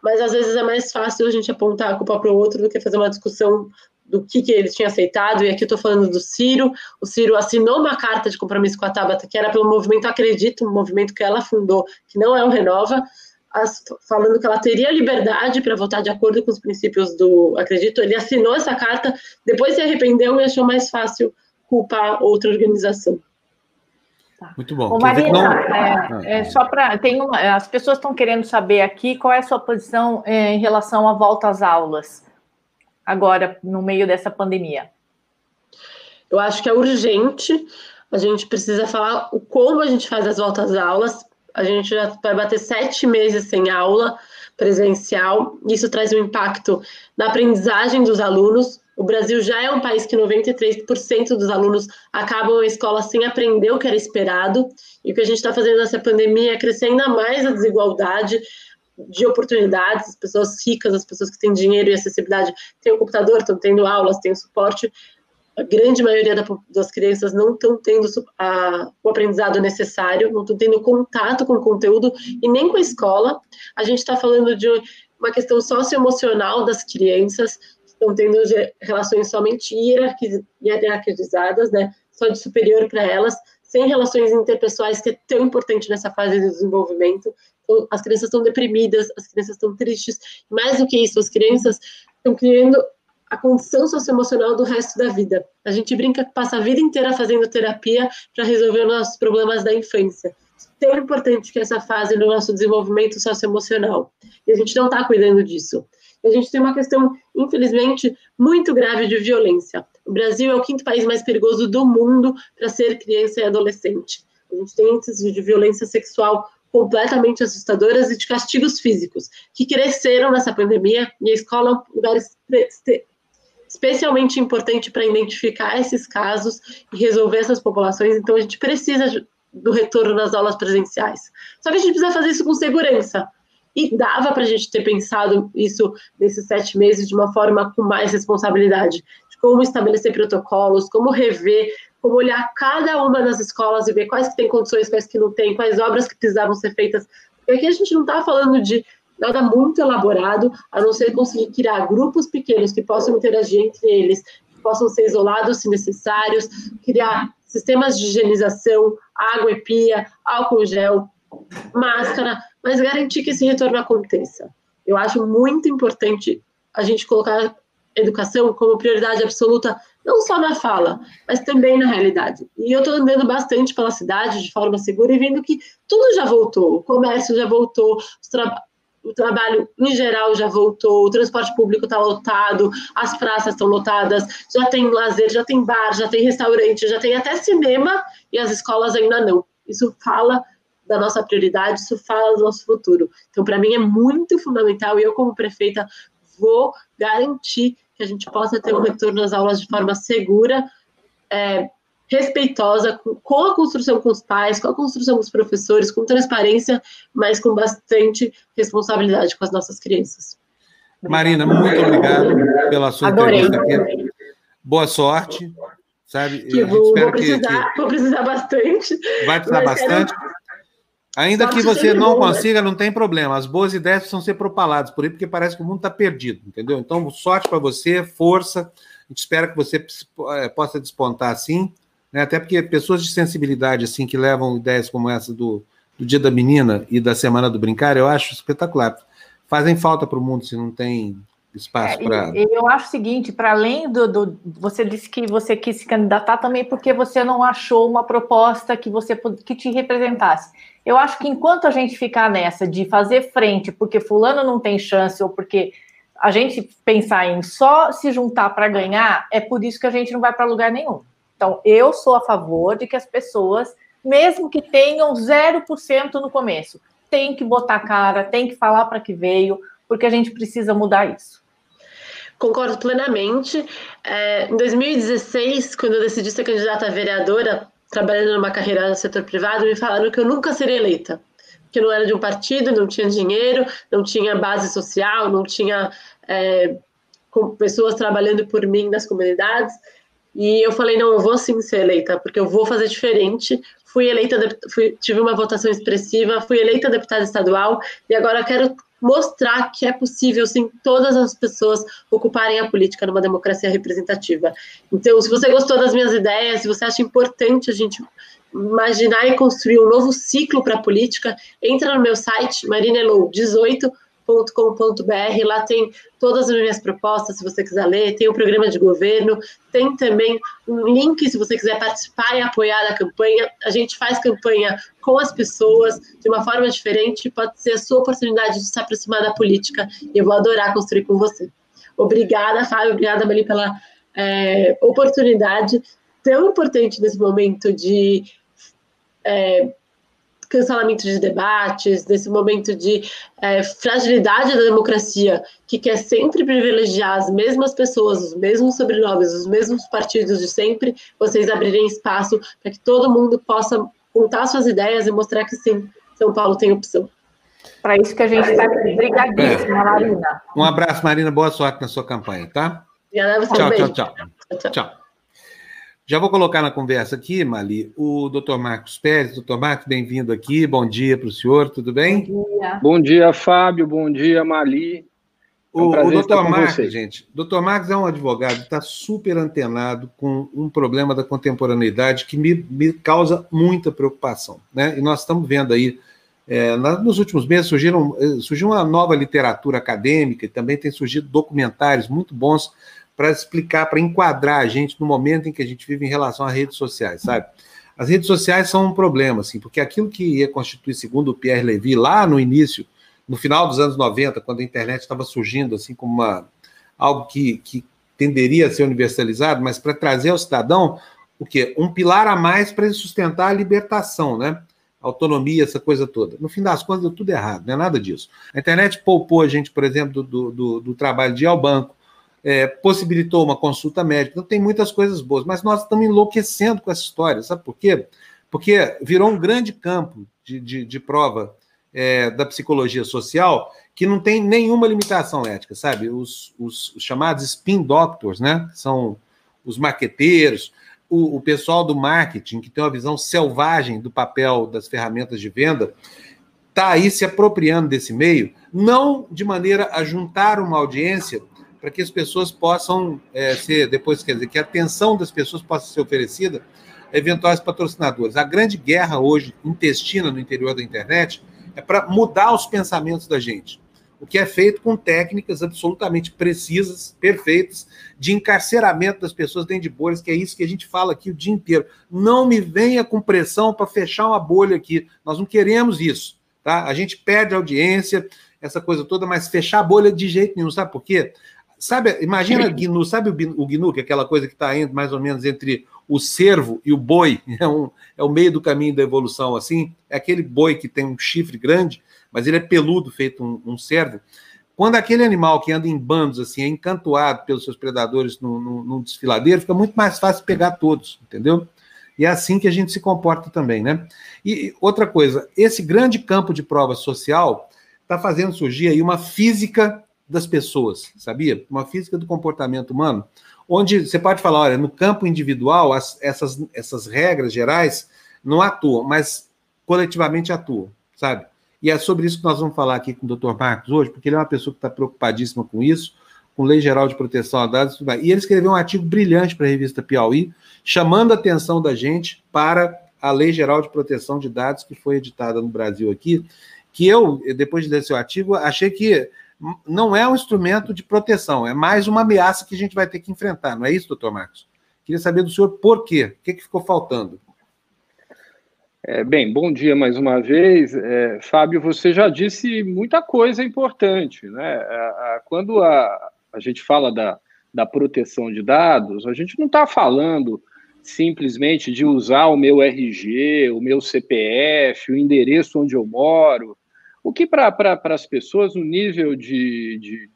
Mas às vezes é mais fácil a gente apontar a culpa para o outro do que fazer uma discussão do que, que ele tinha aceitado, e aqui eu estou falando do Ciro. O Ciro assinou uma carta de compromisso com a Tabata, que era pelo movimento Acredito, um movimento que ela fundou, que não é o Renova, as, falando que ela teria liberdade para votar de acordo com os princípios do Acredito. Ele assinou essa carta, depois se arrependeu e achou mais fácil culpar outra organização. Tá. Muito bom. Ô, Marina, não... é, é, só para. Tem uma, as pessoas estão querendo saber aqui qual é a sua posição é, em relação à volta às aulas agora, no meio dessa pandemia? Eu acho que é urgente. A gente precisa falar o como a gente faz as voltas às aulas. A gente já vai bater sete meses sem aula presencial. Isso traz um impacto na aprendizagem dos alunos. O Brasil já é um país que 93% dos alunos acabam a escola sem aprender o que era esperado. E o que a gente está fazendo nessa pandemia é crescer ainda mais a desigualdade, de oportunidades, as pessoas ricas, as pessoas que têm dinheiro e acessibilidade têm um computador, estão tendo aulas, têm suporte. A grande maioria da, das crianças não estão tendo a, o aprendizado necessário, não estão tendo contato com o conteúdo e nem com a escola. A gente está falando de uma questão socioemocional das crianças, que estão tendo relações somente hierarquizadas, né, só de superior para elas, sem relações interpessoais, que é tão importante nessa fase de desenvolvimento. As crianças estão deprimidas, as crianças estão tristes. Mais do que isso, as crianças estão criando a condição socioemocional do resto da vida. A gente brinca que passa a vida inteira fazendo terapia para resolver os nossos problemas da infância. Tão importante que essa fase no nosso desenvolvimento socioemocional. E a gente não está cuidando disso. A gente tem uma questão, infelizmente, muito grave de violência. O Brasil é o quinto país mais perigoso do mundo para ser criança e adolescente. A gente tem índices de violência sexual completamente assustadoras e de castigos físicos, que cresceram nessa pandemia, e a escola é um lugar especialmente importante para identificar esses casos e resolver essas populações, então a gente precisa do retorno nas aulas presenciais. Só que a gente precisa fazer isso com segurança. E dava para a gente ter pensado isso nesses sete meses de uma forma com mais responsabilidade, de como estabelecer protocolos, como rever como olhar cada uma das escolas e ver quais que têm condições, quais que não têm, quais obras que precisavam ser feitas. Porque aqui a gente não está falando de nada muito elaborado, a não ser conseguir criar grupos pequenos que possam interagir entre eles, que possam ser isolados se necessários, criar sistemas de higienização, água e pia, álcool gel, máscara, mas garantir que esse retorno aconteça. Eu acho muito importante a gente colocar educação como prioridade absoluta não só na fala, mas também na realidade. E eu estou andando bastante pela cidade de forma segura e vendo que tudo já voltou, o comércio já voltou, o trabalho em geral já voltou, o transporte público está lotado, as praças estão lotadas, já tem lazer, já tem bar, já tem restaurante, já tem até cinema e as escolas ainda não. Isso fala da nossa prioridade, isso fala do nosso futuro. Então, para mim, é muito fundamental e eu, como prefeita, vou garantir que a gente possa ter um retorno às aulas de forma segura, é, respeitosa, com, com, a construção com os pais, com a construção com os professores, com transparência, mas com bastante responsabilidade com as nossas crianças. Marina, muito obrigado pela sua Adorei. entrevista aqui. Boa sorte, sabe? Que vou, vou precisar, que, que... vou precisar bastante. Vai precisar bastante. Quero Ainda que você não consiga, não tem problema. As boas ideias precisam ser propaladas por aí, porque parece que o mundo está perdido, entendeu? Então, sorte para você, força. A gente espera que você eh, possa despontar assim, né? até porque pessoas de sensibilidade, assim, que levam ideias como essa do, do Dia da Menina e da Semana do Brincar, eu acho espetacular. Fazem falta para o mundo se não tem espaço é, para. Eu acho o seguinte: para além do, do, Você disse que você quis se candidatar também porque você não achou uma proposta que você que te representasse. Eu acho que enquanto a gente ficar nessa de fazer frente porque fulano não tem chance ou porque a gente pensar em só se juntar para ganhar, é por isso que a gente não vai para lugar nenhum. Então, eu sou a favor de que as pessoas, mesmo que tenham 0% no começo, tem que botar cara, tem que falar para que veio, porque a gente precisa mudar isso. Concordo plenamente. É, em 2016, quando eu decidi ser candidata a vereadora, trabalhando numa carreira no setor privado, me falaram que eu nunca seria eleita, que não era de um partido, não tinha dinheiro, não tinha base social, não tinha é, pessoas trabalhando por mim nas comunidades. E eu falei, não, eu vou sim ser eleita, porque eu vou fazer diferente. Fui eleita, fui, tive uma votação expressiva, fui eleita deputada estadual e agora quero mostrar que é possível, sim, todas as pessoas ocuparem a política numa democracia representativa. Então, se você gostou das minhas ideias, se você acha importante a gente imaginar e construir um novo ciclo para a política, entra no meu site, marinelou18, www.com.br. Lá tem todas as minhas propostas, se você quiser ler, tem o programa de governo, tem também um link se você quiser participar e apoiar a campanha. A gente faz campanha com as pessoas de uma forma diferente, pode ser a sua oportunidade de se aproximar da política e eu vou adorar construir com você. Obrigada, Fábio, obrigada, Mali, pela é, oportunidade tão importante nesse momento de é, cancelamento de debates, nesse momento de é, fragilidade da democracia, que quer sempre privilegiar as mesmas pessoas, os mesmos sobrenomes, os mesmos partidos de sempre, vocês abrirem espaço para que todo mundo possa contar suas ideias e mostrar que sim, São Paulo tem opção. Para isso que a gente está aqui. Obrigadíssima, é. Marina. Um abraço, Marina. Boa sorte na sua campanha, tá? Tchau, tchau, tchau, tchau. Tchau. Já vou colocar na conversa aqui, Mali, o doutor Marcos Pérez. Doutor Marcos, bem-vindo aqui. Bom dia para o senhor, tudo bem? Bom dia. Bom dia, Fábio. Bom dia, Mali. É um o, o doutor Marcos, você. gente, doutor Marcos é um advogado, está super antenado com um problema da contemporaneidade que me, me causa muita preocupação. Né? E nós estamos vendo aí, é, nos últimos meses surgiram, eh, surgiu uma nova literatura acadêmica e também tem surgido documentários muito bons para explicar, para enquadrar a gente no momento em que a gente vive em relação às redes sociais, sabe? As redes sociais são um problema, assim, porque aquilo que ia constituir, segundo o Pierre Levy, lá no início, no final dos anos 90, quando a internet estava surgindo, assim, como uma, algo que, que tenderia a ser universalizado, mas para trazer ao cidadão o quê? Um pilar a mais para ele sustentar a libertação, né? Autonomia, essa coisa toda. No fim das contas, deu tudo errado, não é nada disso. A internet poupou a gente, por exemplo, do, do, do trabalho de ir ao banco, é, possibilitou uma consulta médica, então tem muitas coisas boas, mas nós estamos enlouquecendo com essa história, sabe por quê? Porque virou um grande campo de, de, de prova é, da psicologia social que não tem nenhuma limitação ética, sabe? Os, os, os chamados spin doctors, né? São os marqueteiros, o, o, pessoal do marketing, que tem uma visão selvagem do papel das ferramentas de venda, está aí se apropriando desse meio, não de maneira a juntar uma audiência para que as pessoas possam é, ser, depois quer dizer, que a atenção das pessoas possa ser oferecida a eventuais patrocinadores. A grande guerra hoje intestina no interior da internet é para mudar os pensamentos da gente. O que é feito com técnicas absolutamente precisas, perfeitas, de encarceramento das pessoas dentro de bolhas, que é isso que a gente fala aqui o dia inteiro. Não me venha com pressão para fechar uma bolha aqui. Nós não queremos isso. Tá? A gente perde audiência, essa coisa toda, mas fechar a bolha de jeito nenhum. Sabe por quê? Sabe, imagina GNU, sabe o GNU, que é aquela coisa que está mais ou menos entre o cervo e o boi, [LAUGHS] é, um, é o meio do caminho da evolução, assim, é aquele boi que tem um chifre grande, mas ele é peludo, feito um, um cervo. Quando aquele animal que anda em bandos, assim, é encantoado pelos seus predadores num, desfiladeiro, fica muito mais fácil pegar todos, entendeu? E é assim que a gente se comporta também, né? E outra coisa, esse grande campo de prova social está fazendo surgir aí uma física das pessoas, sabia? Uma física do comportamento humano, onde você pode falar, olha, no campo individual, as, essas, essas regras gerais não atuam, mas coletivamente atuam, sabe? E é sobre isso que nós vamos falar aqui com o Dr. Marcos hoje, porque ele é uma pessoa que está preocupadíssima com isso, com Lei Geral de Proteção a Dados e tudo mais. E ele escreveu um artigo brilhante para a revista Piauí, chamando a atenção da gente para a Lei Geral de Proteção de Dados que foi editada no Brasil aqui, que eu, depois de ler seu artigo, achei que não é um instrumento de proteção, é mais uma ameaça que a gente vai ter que enfrentar, não é isso, doutor Marcos? Queria saber do senhor por quê, o que, que ficou faltando? É, bem, bom dia mais uma vez. É, Fábio, você já disse muita coisa importante. Né? A, a, quando a, a gente fala da, da proteção de dados, a gente não está falando simplesmente de usar o meu RG, o meu CPF, o endereço onde eu moro, o que para pra, as pessoas, o nível de, de,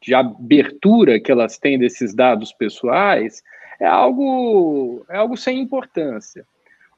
de abertura que elas têm desses dados pessoais é algo, é algo sem importância.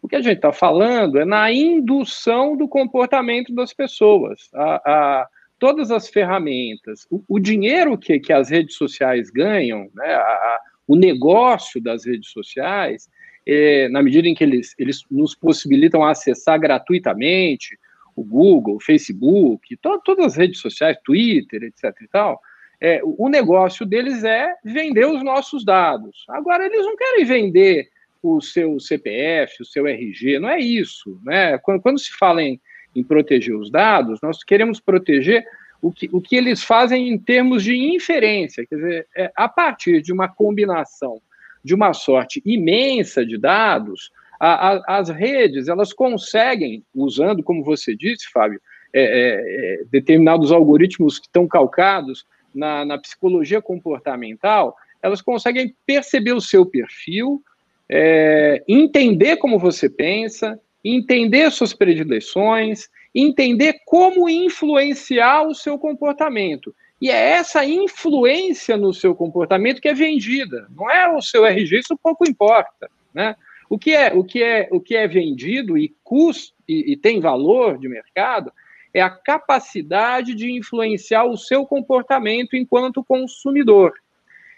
O que a gente está falando é na indução do comportamento das pessoas. A, a todas as ferramentas, o, o, dinheiro que, que as redes sociais ganham, né, a, o negócio das redes sociais, é, na medida em que eles, eles nos possibilitam acessar gratuitamente o Google, o Facebook, to, todas as redes sociais, Twitter, etc. e tal, é, o negócio deles é vender os nossos dados. Agora, eles não querem vender o seu CPF, o seu RG, não é isso. Né? Quando, quando se fala em, em proteger os dados, nós queremos proteger o que, o que eles fazem em termos de inferência, quer dizer, é, a partir de uma combinação de uma sorte imensa de dados, a, a, as redes, elas conseguem, usando, como você disse, Fábio, é, é, é, determinados algoritmos que estão calcados na, na, psicologia comportamental, elas conseguem perceber o seu perfil, é, entender como você pensa, entender suas predileções, entender como influenciar o seu comportamento. E é essa influência no seu comportamento que é vendida, não é o seu RG, isso pouco importa, né? O que é, o que é, o que é vendido e custa e, e tem valor de mercado é a capacidade de influenciar o seu comportamento enquanto consumidor.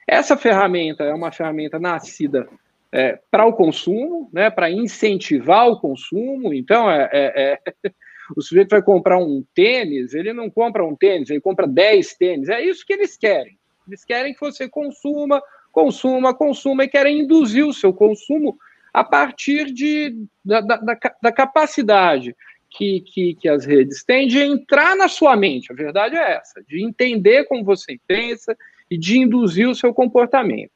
Essa ferramenta é uma ferramenta nascida é, para o consumo, né, para incentivar o consumo. Então, é, é, é [LAUGHS] o sujeito vai comprar um tênis, ele não compra um tênis, ele compra 10 tênis. É isso que eles querem. Eles querem que você consuma, consuma, consuma e querem induzir o seu consumo a partir de, da, da, da capacidade que, que, que, as redes têm de entrar na sua mente. A verdade é essa, de entender como você pensa, e de induzir o seu comportamento.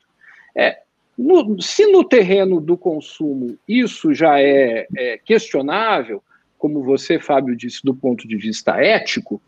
É, no, se no terreno do consumo isso já é, é questionável, como você, Fábio, disse, do ponto de vista ético,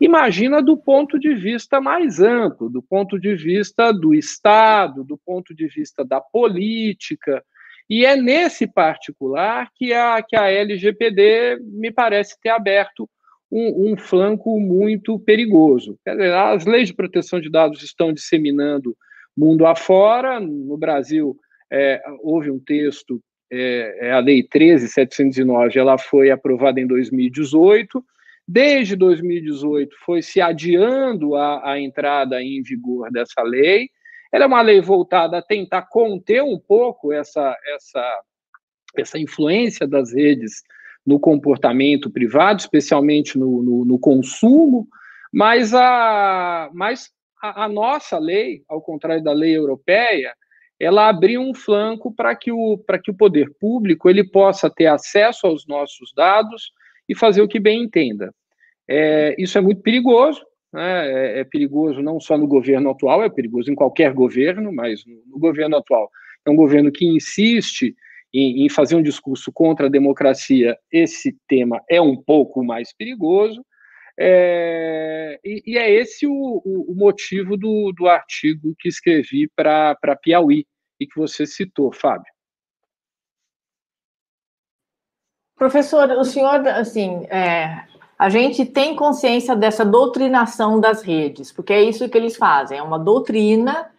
imagina do ponto de vista mais amplo, do ponto de vista do Estado, do ponto de vista da política. E é nesse particular que a, que a LGPD me parece ter aberto um, um flanco muito perigoso. Dizer, as leis de proteção de dados estão disseminando mundo afora. No Brasil, é, houve um texto, é, é a Lei 13.709, ela foi aprovada em 2018. Desde 2018 foi se adiando a, a entrada em vigor dessa lei. Ela é uma lei voltada a tentar conter um pouco essa, essa, essa influência das redes no comportamento privado, especialmente no, no, no consumo, mas, a, mas a, a, nossa lei, ao contrário da lei europeia, ela abriu um flanco para que, o, que o poder público ele possa ter acesso aos nossos dados e fazer o que bem entenda. É, isso é muito perigoso, né? é, é, perigoso não só no governo atual, é perigoso em qualquer governo, mas no, no governo atual é um governo que insiste em, em fazer um discurso contra a democracia, esse tema é um pouco mais perigoso. É, e, e, é esse o, o, o motivo do, do, artigo que escrevi para Piauí e que você citou, Fábio. Professor, o senhor, assim, é, a gente tem consciência dessa doutrinação das redes, porque é isso que eles fazem, é uma doutrina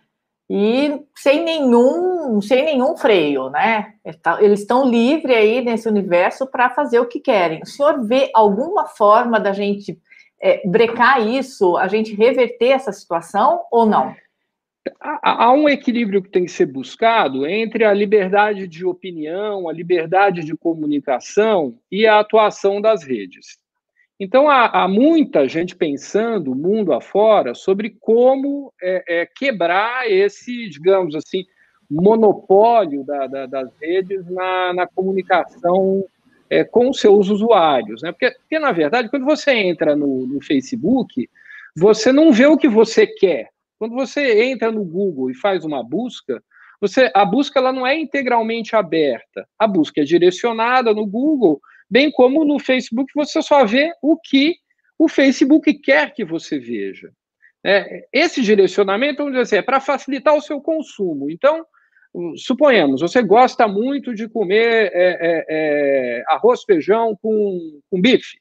e sem nenhum, sem nenhum freio, né? Eles estão livres aí nesse universo para fazer o que querem. O senhor vê alguma forma da gente é, brecar isso, a gente reverter essa situação ou não? Há um equilíbrio que tem que ser buscado entre a liberdade de opinião, a liberdade de comunicação e a atuação das redes. Então, há, há, muita gente pensando, mundo afora, sobre como é, é, quebrar esse, digamos assim, monopólio da, da, das redes na, na comunicação é, com seus usuários. Né? Porque, porque, na verdade, quando você entra no, no Facebook, você não vê o que você quer. Quando você entra no Google e faz uma busca, você, a busca ela não é integralmente aberta. A busca é direcionada no Google bem como no Facebook você só vê o que o Facebook quer que você veja. É, esse direcionamento, vamos dizer assim, é para facilitar o seu consumo. Então, suponhamos, você gosta muito de comer é, é, é, arroz, feijão com, com bife.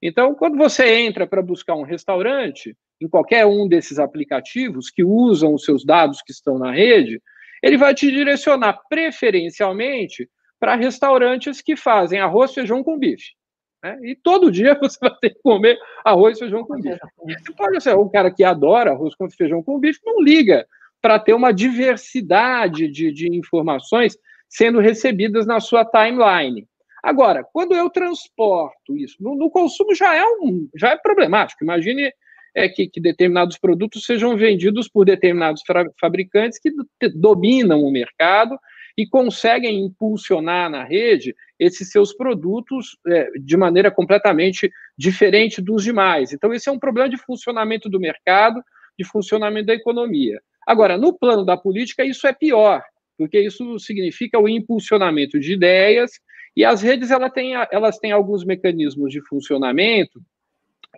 Então, quando você entra para buscar um restaurante, em qualquer um desses aplicativos que usam os seus dados que estão na rede, ele vai te direcionar preferencialmente para restaurantes que fazem arroz, feijão com bife. Né? E todo dia [LAUGHS] você vai ter que comer arroz, feijão com bife. Você pode ser um cara que adora arroz com feijão com bife, não liga para ter uma diversidade de, de informações sendo recebidas na sua timeline. Agora, quando eu transporto isso, no, no consumo já é, um, já é problemático. Imagine é, que, que, determinados produtos sejam vendidos por determinados fabricantes que dominam o mercado e conseguem impulsionar na rede esses seus produtos é, de maneira completamente diferente dos demais. Então, esse é um problema de funcionamento do mercado, de funcionamento da economia. Agora, no plano da política, isso é pior, porque isso significa o impulsionamento de ideias, e as redes elas têm alguns mecanismos de funcionamento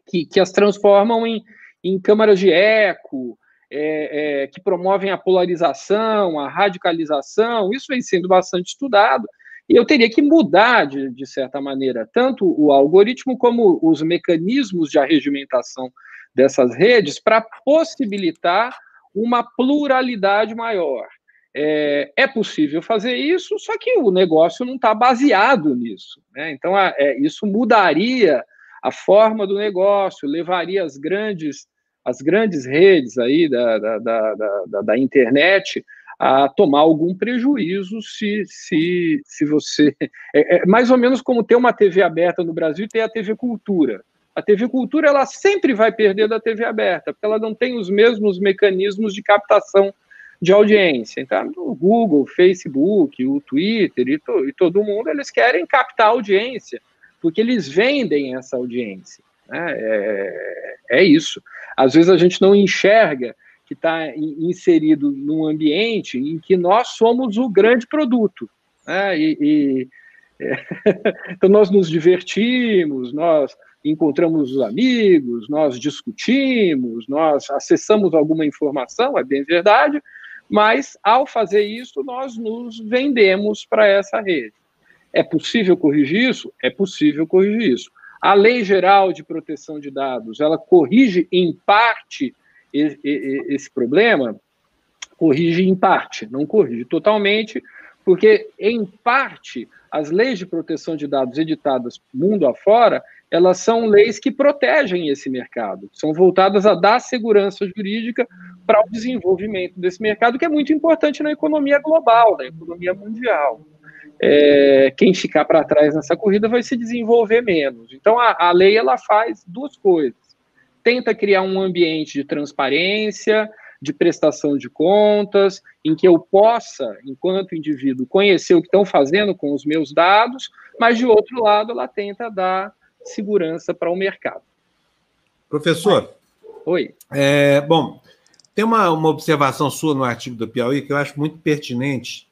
que, que as transformam em, em câmaras de eco, é, é, que promovem a polarização, a radicalização, isso vem sendo bastante estudado, e eu teria que mudar, de, de certa maneira, tanto o algoritmo como os mecanismos de arregimentação dessas redes para possibilitar uma pluralidade maior. É, é, possível fazer isso, só que o negócio não está baseado nisso. Né? Então, é, isso mudaria a forma do negócio, levaria as grandes as grandes redes aí da, da, da, da, da internet a tomar algum prejuízo se, se, se você. [LAUGHS] É, é, mais ou menos como ter uma TV aberta no Brasil e ter a TV Cultura. A TV Cultura ela sempre vai perder da TV aberta, porque ela não tem os mesmos mecanismos de captação de audiência. Então, o Google, o Facebook, o Twitter e, to, e todo mundo, eles querem captar audiência, porque eles vendem essa audiência. Né? É, é isso. Às vezes a gente não enxerga que está inserido num ambiente em que nós somos o grande produto. Né? E, e [LAUGHS] então nós nos divertimos, nós encontramos os amigos, nós discutimos, nós acessamos alguma informação, é bem verdade, mas ao fazer isso, nós nos vendemos para essa rede. É possível corrigir isso? É possível corrigir isso. A Lei Geral de Proteção de Dados, ela corrige em parte esse problema? Corrige em parte, não corrige totalmente, porque em parte as leis de proteção de dados editadas mundo afora, elas são leis que protegem esse mercado, são voltadas a dar segurança jurídica para o desenvolvimento desse mercado, que é muito importante na economia global, na economia mundial. É, quem ficar para trás nessa corrida vai se desenvolver menos. Então, a, a lei ela faz duas coisas: tenta criar um ambiente de transparência, de prestação de contas, em que eu possa, enquanto indivíduo, conhecer o que estão fazendo com os meus dados, mas de outro lado, ela tenta dar segurança para o mercado. Professor. Oi. É, bom, tem uma, uma observação sua no artigo do Piauí que eu acho muito pertinente.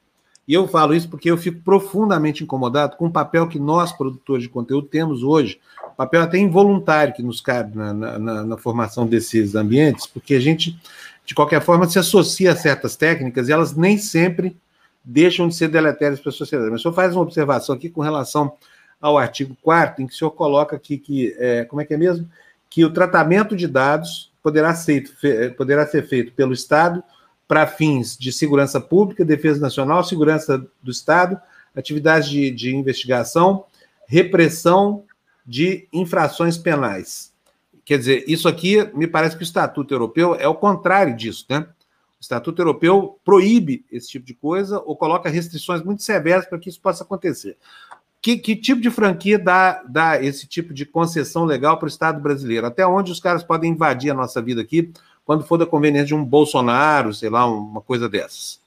E eu falo isso porque eu fico profundamente incomodado com o papel que nós, produtores de conteúdo, temos hoje, papel até involuntário que nos cabe na, na, na formação desses ambientes, porque a gente, de qualquer forma, se associa a certas técnicas e elas nem sempre deixam de ser deletérias para a sociedade. Mas o senhor faz uma observação aqui com relação ao artigo 4 em que o senhor coloca aqui que, é, como é que é mesmo? Que o tratamento de dados poderá ser, poderá ser feito pelo Estado para fins de segurança pública, defesa nacional, segurança do Estado, atividades de, de investigação, repressão de infrações penais. Quer dizer, isso aqui me parece que o Estatuto Europeu é o contrário disso, né? O Estatuto Europeu proíbe esse tipo de coisa ou coloca restrições muito severas para que isso possa acontecer. Que, que, tipo de franquia dá, dá esse tipo de concessão legal para o Estado brasileiro? Até onde os caras podem invadir a nossa vida aqui quando for da conveniência de um Bolsonaro, sei lá, uma coisa dessas?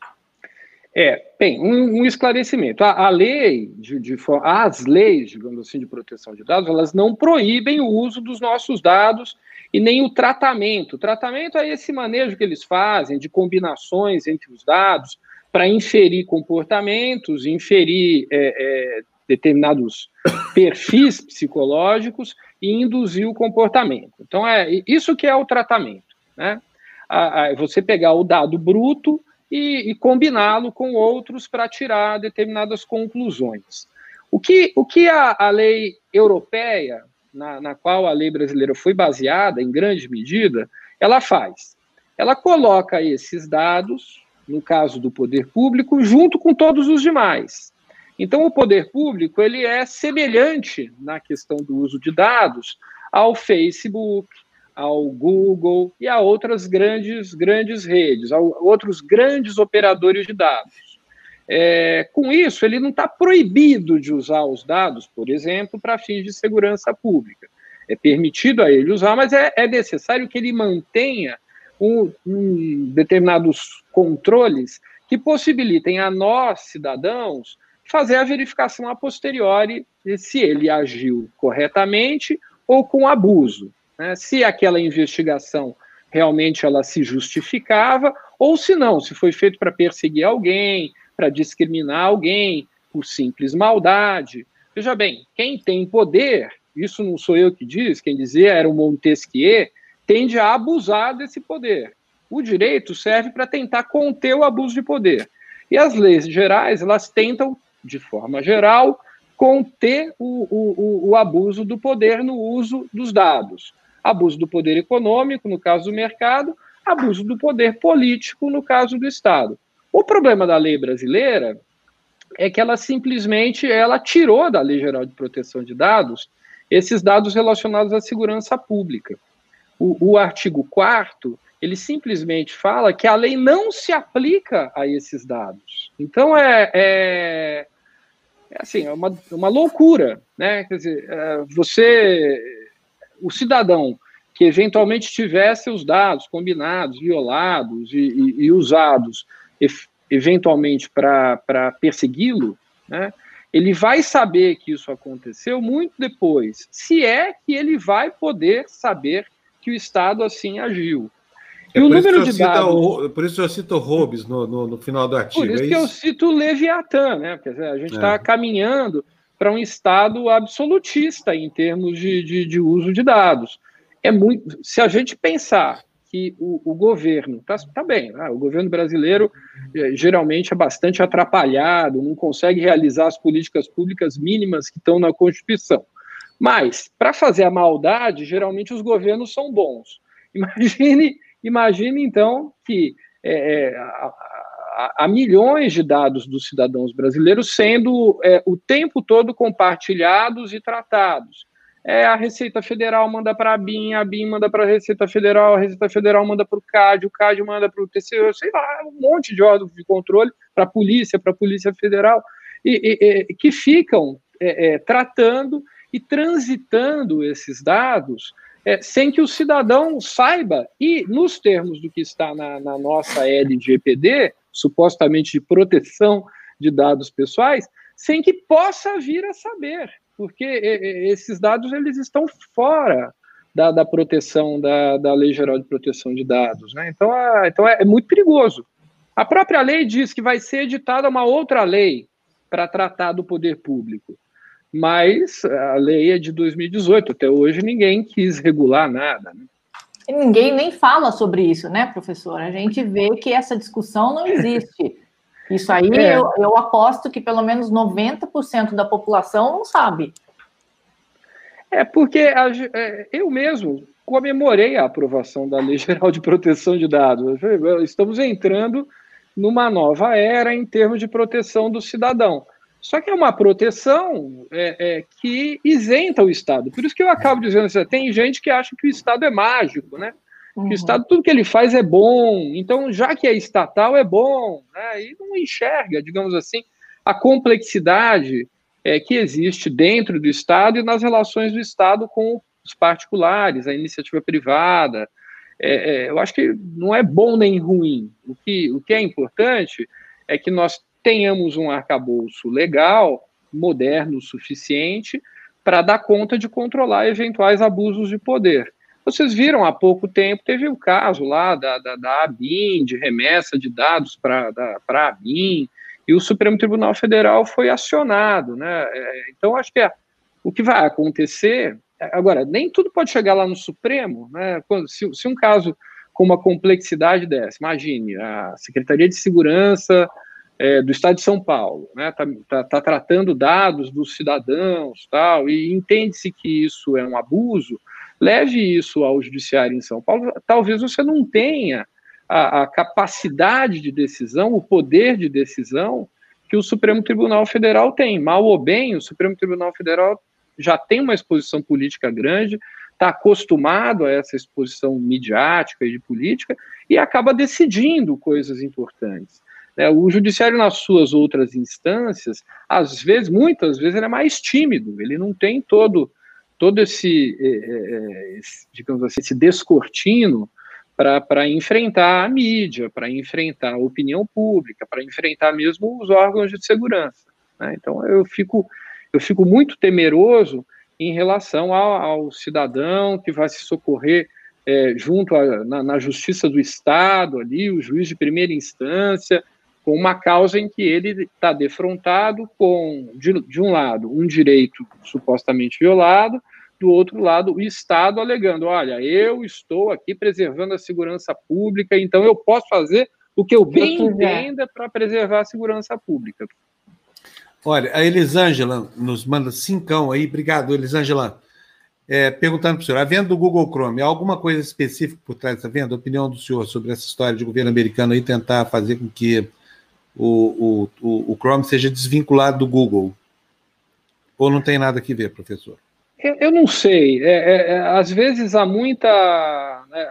É, bem, um, um esclarecimento. A, a lei, de, de, as leis, digamos assim, de proteção de dados, elas não proíbem o uso dos nossos dados e nem o tratamento. O tratamento é esse manejo que eles fazem de combinações entre os dados para inferir comportamentos, inferir é, é, determinados [COUGHS] perfis psicológicos e induzir o comportamento. Então, é isso que é o tratamento. Né? A, a, você pegar o dado bruto e, e combiná-lo com outros para tirar determinadas conclusões. O que, o que a, a lei europeia, na, na qual a lei brasileira foi baseada, em grande medida, ela faz? Ela coloca esses dados, no caso do poder público, junto com todos os demais. Então, o poder público ele é semelhante na questão do uso de dados ao Facebook, ao Google e a outras grandes, grandes redes, a outros grandes operadores de dados. É, com isso, ele não está proibido de usar os dados, por exemplo, para fins de segurança pública. É permitido a ele usar, mas é, é necessário que ele mantenha um, um, determinados controles que possibilitem a nós, cidadãos, fazer a verificação a posteriori se ele agiu corretamente ou com abuso. Né? Se aquela investigação realmente ela se justificava, ou se não, se foi feito para perseguir alguém, para discriminar alguém por simples maldade. Veja bem, quem tem poder, isso não sou eu que diz, quem dizia era o Montesquieu, tende a abusar desse poder. O direito serve para tentar conter o abuso de poder. E as leis gerais, elas tentam de forma geral, conter o, o, o, abuso do poder no uso dos dados. Abuso do poder econômico, no caso do mercado, abuso do poder político, no caso do Estado. O problema da lei brasileira é que ela simplesmente ela tirou da Lei Geral de Proteção de Dados esses dados relacionados à segurança pública. O, o artigo 4 ele simplesmente fala que a lei não se aplica a esses dados. Então é, é, é assim, é uma, uma loucura, né? Quer dizer, é, você, o cidadão que eventualmente tivesse os dados combinados, violados e, e, e usados eventualmente para persegui-lo, né? Ele vai saber que isso aconteceu muito depois, se é que ele vai poder saber que o Estado assim agiu. É e o número de dados. O, por isso eu cito Hobbes no, no, no, final do artigo. Por isso, é isso? que eu cito Leviatã, né? Quer dizer, a gente está é. caminhando para um Estado absolutista em termos de, de, de, uso de dados. É muito. Se a gente pensar que o, o governo está tá bem, né? o governo brasileiro é, geralmente é bastante atrapalhado, não consegue realizar as políticas públicas mínimas que estão na Constituição. Mas, para fazer a maldade, geralmente os governos são bons. Imagine, imagine então que é, há milhões de dados dos cidadãos brasileiros sendo é, o tempo todo compartilhados e tratados. É, a Receita Federal manda para a BIM, a BIM manda para a Receita Federal, a Receita Federal manda para o CAD, o CAD manda para o TCU, sei lá, um monte de órgãos de controle para a polícia, para a Polícia Federal, e, e, e que ficam é, é, tratando e transitando esses dados é, sem que o cidadão saiba, e nos termos do que está na, na nossa LGPD, supostamente de proteção de dados pessoais, sem que possa vir a saber, porque esses dados eles estão fora da, da proteção da, da Lei Geral de Proteção de Dados. Né? Então, é, então é, é muito perigoso. A própria lei diz que vai ser editada uma outra lei para tratar do poder público. Mas a lei é de 2018, até hoje ninguém quis regular nada. Né? Ninguém nem fala sobre isso, né, professor? A gente vê que essa discussão não existe. Isso aí é. eu, eu aposto que pelo menos 90% da população não sabe. É porque a, é, eu mesmo comemorei a aprovação da Lei Geral de Proteção de Dados. Estamos entrando numa nova era em termos de proteção do cidadão. Só que é uma proteção é, é, que isenta o Estado. Por isso que eu acabo dizendo assim, tem gente que acha que o Estado é mágico, né? Uhum. Que o Estado, tudo que ele faz é bom. Então, já que é estatal, é bom. Né? E não enxerga, digamos assim, a complexidade é, que existe dentro do Estado e nas relações do Estado com os particulares, a iniciativa privada. É, é, eu acho que não é bom nem ruim. O que, o que é importante é que nós tenhamos um arcabouço legal, moderno o suficiente, para dar conta de controlar eventuais abusos de poder. Vocês viram há pouco tempo, teve o caso lá da, da, da ABIN, de remessa de dados para a ABIN, e o Supremo Tribunal Federal foi acionado. Né? É, então, acho que é, o que vai acontecer. Agora, nem tudo pode chegar lá no Supremo. Né? Quando, se, se um caso com uma complexidade dessa, imagine, a Secretaria de Segurança é, do Estado de São Paulo, né, tá, tá, tá, tratando dados dos cidadãos, tal, e entende-se que isso é um abuso, leve isso ao judiciário em São Paulo. Talvez você não tenha a, a capacidade de decisão, o poder de decisão que o Supremo Tribunal Federal tem. Mal ou bem, o Supremo Tribunal Federal já tem uma exposição política grande, está acostumado a essa exposição midiática e de política e acaba decidindo coisas importantes. Né? O judiciário, nas suas outras instâncias, às vezes, muitas vezes, ele é mais tímido, ele não tem todo, todo esse, é, é, esse digamos assim, esse descortino para enfrentar a mídia, para enfrentar a opinião pública, para enfrentar mesmo os órgãos de segurança. Né? Então, eu fico, eu fico muito temeroso em relação ao, ao cidadão que vai se socorrer é, junto a, na, na, justiça do Estado, ali, o juiz de primeira instância, com uma causa em que ele está defrontado com, de, de, um lado, um direito supostamente violado, do outro lado, o Estado alegando: olha, eu estou aqui preservando a segurança pública, então eu posso fazer o que eu bem entenda para preservar a segurança pública. Olha, a Elisângela nos manda cincão aí, obrigado, Elisângela. É, perguntando para o senhor, a venda do Google Chrome, há alguma coisa específica por trás dessa venda? A opinião do senhor sobre essa história de governo americano aí tentar fazer com que o, o, o Chrome seja desvinculado do Google? Ou não tem nada que ver, professor? Eu, eu não sei. É, é, é às vezes há muita. Né,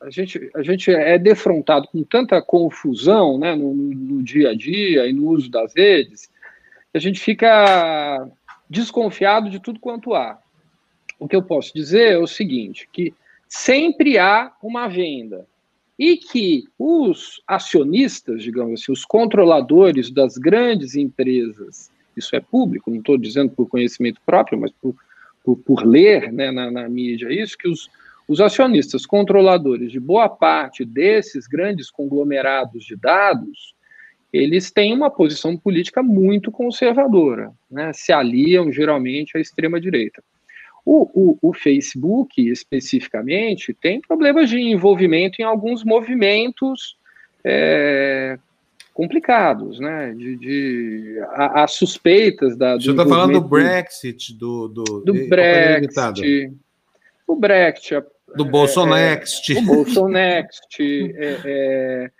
a, gente, a gente é defrontado com tanta confusão né, no, no dia a dia e no uso das redes, a gente fica desconfiado de tudo quanto há. O que eu posso dizer é o seguinte: que sempre há uma venda e que os acionistas, digamos assim, os controladores das grandes empresas, isso é público, não estou dizendo por conhecimento próprio, mas por, por, por ler né, na, na, mídia isso, que os, os acionistas controladores de boa parte desses grandes conglomerados de dados, eles têm uma posição política muito conservadora, né? se aliam geralmente à extrema-direita. O, o, o, Facebook, especificamente, tem problemas de envolvimento em alguns movimentos é, complicados, né? De, de as suspeitas da. Você está falando do Brexit, do. Do, do Brexit. O Brexit. Do Bolsonext. É, o Bolsonext. é, é,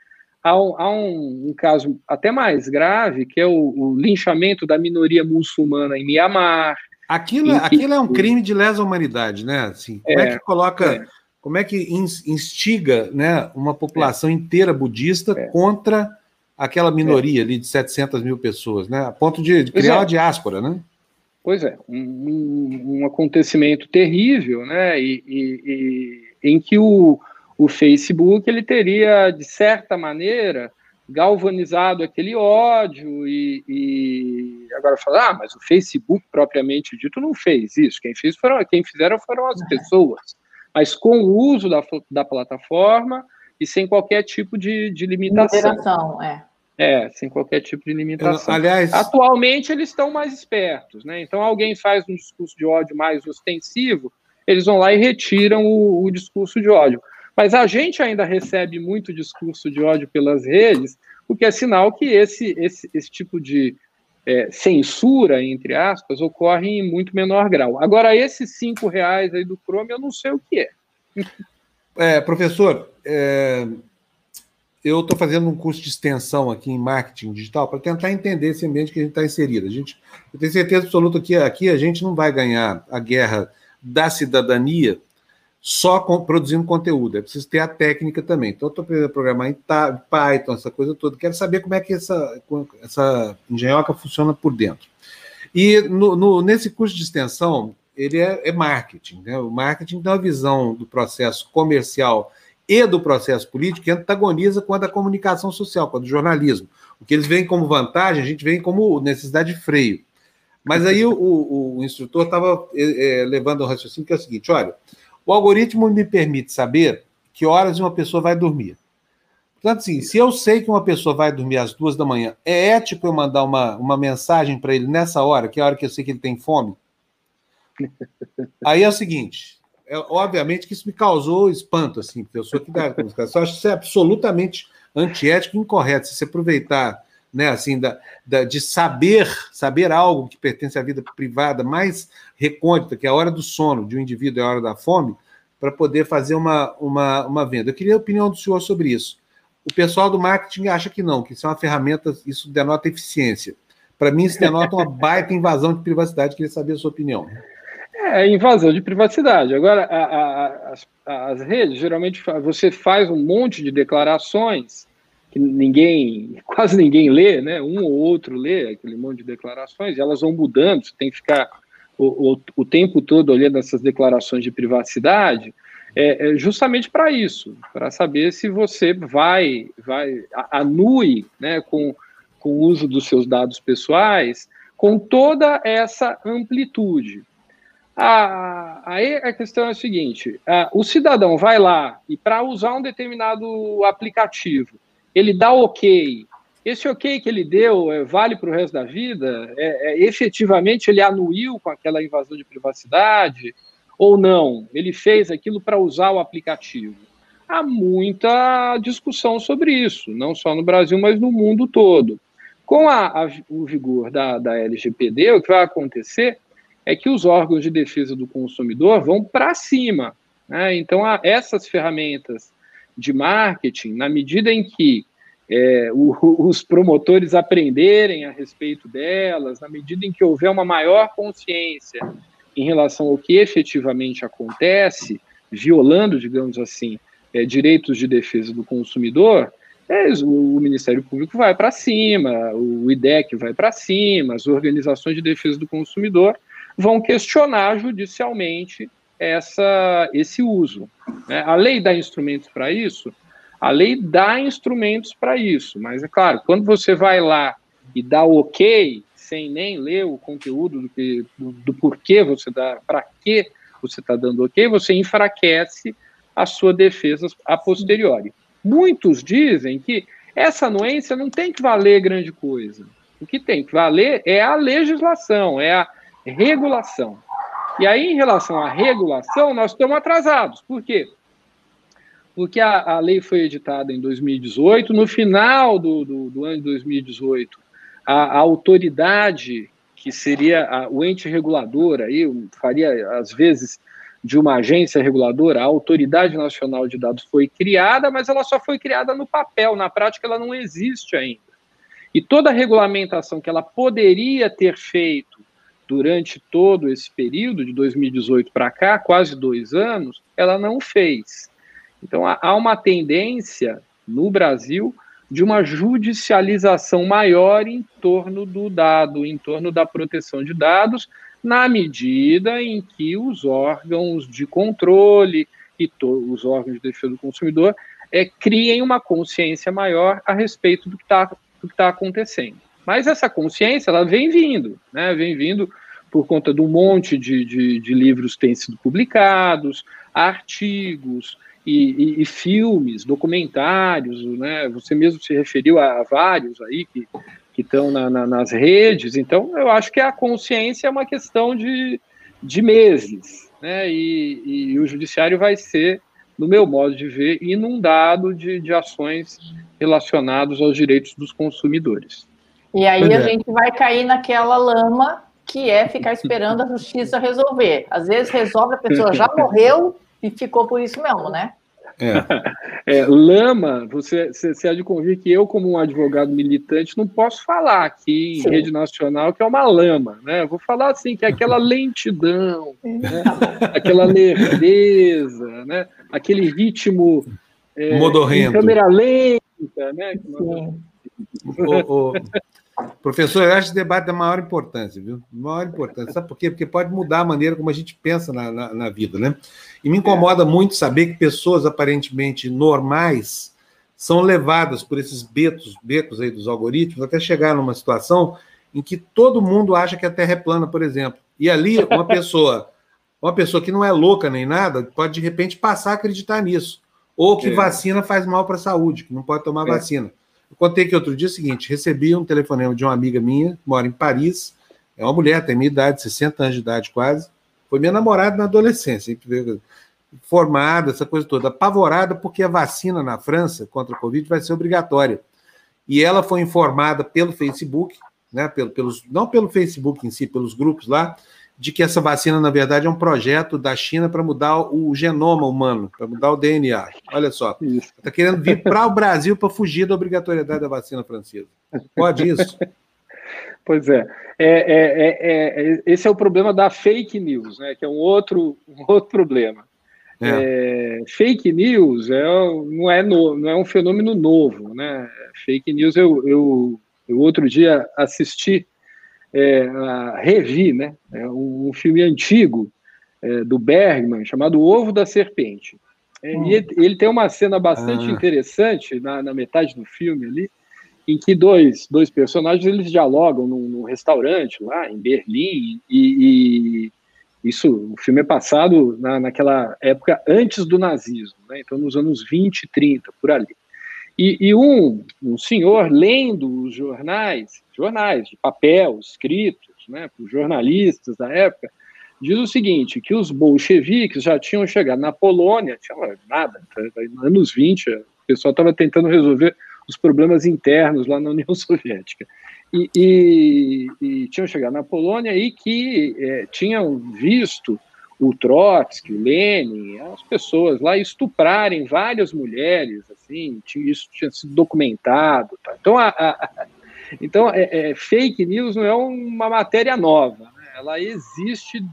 há, um, há um, um, caso até mais grave, que é o, o linchamento da minoria muçulmana em Mianmar. Aquilo, é, aquilo é um crime de lesa humanidade, né? Assim, como é, é que coloca, é. como é que instiga né, uma população é. inteira budista é. contra aquela minoria ali de 700 mil pessoas, né? A ponto de, de criar uma diáspora, né? Pois é, um, um acontecimento terrível, né? E, e, e, em que o, o Facebook ele teria, de certa maneira, galvanizado aquele ódio e, e, agora falar, ah, mas o Facebook propriamente dito não fez isso. Quem fez foram, quem fizeram foram as pessoas, mas com o uso da, da plataforma e sem qualquer tipo de, de limitação. Limitação, é. É, sem qualquer tipo de limitação. aliás, atualmente eles estão mais espertos, né? Então alguém faz um discurso de ódio mais ostensivo, eles vão lá e retiram o, o discurso de ódio. Mas a gente ainda recebe muito discurso de ódio pelas redes, o que é sinal que esse, esse, esse tipo de é, censura, entre aspas, ocorre em muito menor grau. Agora, esses cinco reais aí do Chrome, eu não sei o que é. é professor, é, eu estou fazendo um curso de extensão aqui em marketing digital para tentar entender esse ambiente que a gente está inserido. A gente, eu tenho certeza absoluta que aqui a gente não vai ganhar a guerra da cidadania só com, produzindo conteúdo, é preciso ter a técnica também. Então, estou aprendendo a programar em Python, essa coisa toda. Quero saber como é que essa, essa engenhoca funciona por dentro. E no, no, nesse curso de extensão, ele é, é marketing. Né? O marketing tem uma visão do processo comercial e do processo político que antagoniza com a da comunicação social, com a do jornalismo. O que eles veem como vantagem, a gente vê como necessidade de freio. Mas aí o, o, o instrutor estava é, é, levando um raciocínio que é o seguinte: olha, o algoritmo me permite saber que horas uma pessoa vai dormir. Portanto, assim, se eu sei que uma pessoa vai dormir às duas da manhã, é ético eu mandar uma, uma mensagem para ele nessa hora, que é a hora que eu sei que ele tem fome? [LAUGHS] Aí é o seguinte, é, obviamente que isso me causou espanto, assim, porque eu sou aqui da comunicação, eu acho isso é absolutamente antiético e incorreto. Se você aproveitar né, assim, da, da, de saber, saber algo que pertence à vida privada mais recôndita, que é a hora do sono de um indivíduo e a hora da fome, para poder fazer uma, uma, uma venda. Eu queria a opinião do senhor sobre isso. O pessoal do marketing acha que não, que isso é uma ferramenta, isso denota eficiência. Para mim, isso denota uma baita invasão de privacidade. Queria saber a sua opinião. É, invasão de privacidade. Agora, a, a, as, as redes, geralmente, você faz um monte de declarações que ninguém, [LAUGHS] quase ninguém lê, né? Um ou outro lê aquele monte de declarações, elas vão mudando, você tem que ficar o, o, o tempo todo olhando essas declarações de privacidade, é, é justamente para isso, para saber se você vai, vai anue, né, com, com o uso dos seus dados pessoais, com toda essa amplitude. aí a questão é a seguinte: o cidadão vai lá e para usar um determinado aplicativo, ele dá ok. Esse ok que ele deu é, vale para o resto da vida? É, é, efetivamente ele anuiu com aquela invasão de privacidade? Ou não? Ele fez aquilo para usar o aplicativo? Há muita discussão sobre isso, não só no Brasil, mas no mundo todo. Com a, a, o vigor da, da LGPD, o que vai acontecer é que os órgãos de defesa do consumidor vão para cima. Né? Então, essas ferramentas de marketing, na medida em que é, o, os promotores aprenderem a respeito delas, na medida em que houver uma maior consciência em relação ao que efetivamente acontece, violando, digamos assim, é, direitos de defesa do consumidor, é, o Ministério Público vai para cima, o IDEC vai para cima, as organizações de defesa do consumidor vão questionar judicialmente essa, esse uso. Né? A lei dá instrumentos para isso? A lei dá instrumentos para isso, mas é claro, quando você vai lá e dá ok, sem nem ler o conteúdo do, que, do, do porquê você dá, para que você está dando ok, você enfraquece a sua defesa a posteriori. Muitos dizem que essa anuência não tem que valer grande coisa. O que tem que valer é a legislação, é a regulação. E aí, em relação à regulação, nós estamos atrasados. Por quê? Porque a, a lei foi editada em 2018, no final do, do, do ano de 2018, a, a autoridade, que seria a, o ente regulador, aí faria, às vezes, de uma agência reguladora, a Autoridade Nacional de Dados foi criada, mas ela só foi criada no papel, na prática ela não existe ainda. E toda a regulamentação que ela poderia ter feito durante todo esse período, de 2018 para cá, quase dois anos, ela não fez. Então há uma tendência no Brasil de uma judicialização maior em torno do dado, em torno da proteção de dados, na medida em que os órgãos de controle e os órgãos de defesa do consumidor é, criem uma consciência maior a respeito do que está tá acontecendo. Mas essa consciência ela vem vindo, né? vem vindo por conta de um monte de, de, de livros que têm sido publicados, artigos e, e, e, filmes, documentários, né? Você mesmo se referiu a, vários aí que que estão na, na, nas redes. Então, eu acho que a consciência é uma questão de, de meses, né? E, e, o judiciário vai ser, no meu modo de ver, inundado de, de ações relacionadas aos direitos dos consumidores. E aí a é. gente vai cair naquela lama que é ficar esperando a justiça resolver. Às vezes resolve, a pessoa já morreu e ficou por isso mesmo, né? É. é. lama, você, você há de convir que eu, como um advogado militante, não posso falar aqui em Sim. rede nacional que é uma lama, né? Eu vou falar assim, que é aquela lentidão, né? aquela lerdeza, né? aquele ritmo é, Modorrento. câmera lenta, né? O, o, professor, eu acho esse debate da maior importância, viu? Maior importância. Sabe por quê? Porque pode mudar a maneira como a gente pensa na, na, na vida, né? E me incomoda muito saber que pessoas aparentemente normais são levadas por esses betos, becos aí dos algoritmos até chegar numa situação em que todo mundo acha que a Terra é plana, por exemplo. E ali uma pessoa, uma pessoa que não é louca nem nada, pode de repente passar a acreditar nisso. Ou que é. vacina faz mal para a saúde, que não pode tomar é. vacina. Eu contei que outro dia é o seguinte: recebi um telefonema de uma amiga minha, mora em Paris, é uma mulher, tem minha idade, 60 anos de idade quase, foi minha namorada na adolescência, formada, essa coisa toda, apavorada porque a vacina na França contra a Covid vai ser obrigatória. E ela foi informada pelo Facebook, né, pelo, pelos, não pelo Facebook em si, pelos grupos lá, de que essa vacina, na verdade, é um projeto da China para mudar o genoma humano, para mudar o DNA. Olha só, está querendo vir para o Brasil para fugir da obrigatoriedade da vacina francesa. Pode isso? Pois é. É, é, é. é, esse é o problema da fake news, né, que é um outro, um outro problema. É. É, fake news é, não, é no, não é um fenômeno novo. Né? Fake news, eu, eu, eu outro dia assisti, é, a, revi né? É um, um filme antigo do Bergman chamado O Ovo da Serpente. Hum. E ele, ele, tem uma cena bastante ah. interessante na, na metade do filme ali, em que dois, dois personagens eles dialogam num, num restaurante lá em Berlim e, e, isso, o filme é passado na, naquela época antes do nazismo, né? então nos anos 20 e 30, por ali. E, e um, um senhor lendo os jornais, jornais de papel, escritos, né, por jornalistas da época, diz o seguinte, que os bolcheviques já tinham chegado na Polônia, tinha nada, anos 20, o pessoal estava tentando resolver os problemas internos lá na União [LAUGHS] Soviética. E, e, e tinham chegado na Polônia e que é, tinham visto o Trotsky, o Lenin, as pessoas lá estuprarem várias mulheres, assim, isso tinha sido documentado. Tá? Então, a, a, então é, é, fake news não é uma matéria nova, né? ela existe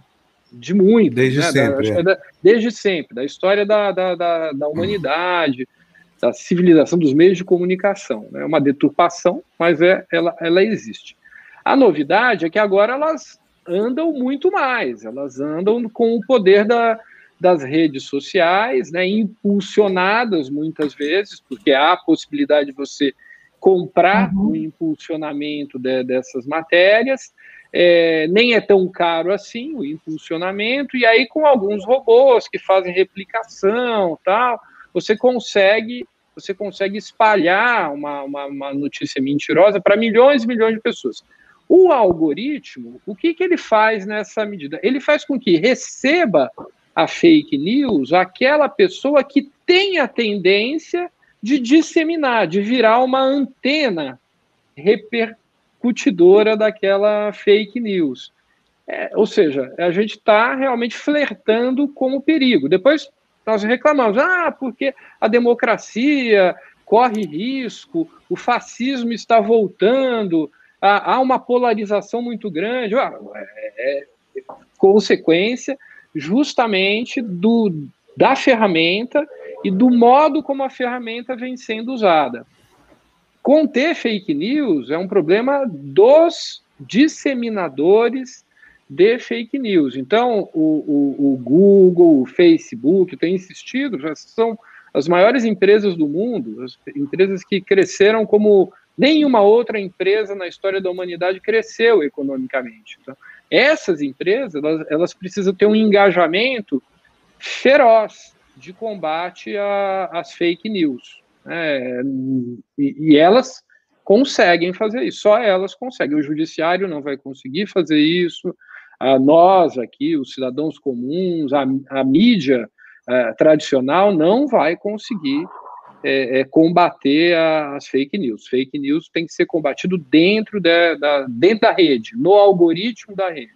de muito. Desde né? sempre. Da, é. desde sempre, da história da, da, da, da humanidade da civilização dos meios de comunicação. É né? uma deturpação, mas é, ela, ela existe. A novidade é que agora elas andam muito mais, elas andam com o poder da, das redes sociais, né, impulsionadas muitas vezes, porque há a possibilidade de você comprar uhum. o impulsionamento de, dessas matérias, é, nem é tão caro assim o impulsionamento, e aí com alguns robôs que fazem replicação tal, você consegue você consegue espalhar uma, uma, uma notícia mentirosa para milhões e milhões de pessoas. O algoritmo, o que, que ele faz nessa medida? Ele faz com que receba a fake news aquela pessoa que tem a tendência de disseminar, de virar uma antena repercutidora daquela fake news. É, ou seja, a gente está realmente flertando com o perigo. Depois nós reclamamos, ah, porque a democracia corre risco, o fascismo está voltando, há uma polarização muito grande. É, é consequência justamente do, da ferramenta e do modo como a ferramenta vem sendo usada. Conter fake news é um problema dos disseminadores de fake news. Então, o, o, o Google, o Facebook, tem insistido, já são as maiores empresas do mundo, as empresas que cresceram como nenhuma outra empresa na história da humanidade cresceu economicamente. Então, essas empresas, elas, elas precisam ter um engajamento feroz de combate às fake news. Né? E, e, elas conseguem fazer isso, só elas conseguem. O judiciário não vai conseguir fazer isso, a nós aqui, os cidadãos comuns, a, a mídia é, tradicional não vai conseguir é, é, combater as fake news. Fake news tem que ser combatido dentro da, da dentro da rede, no algoritmo da rede.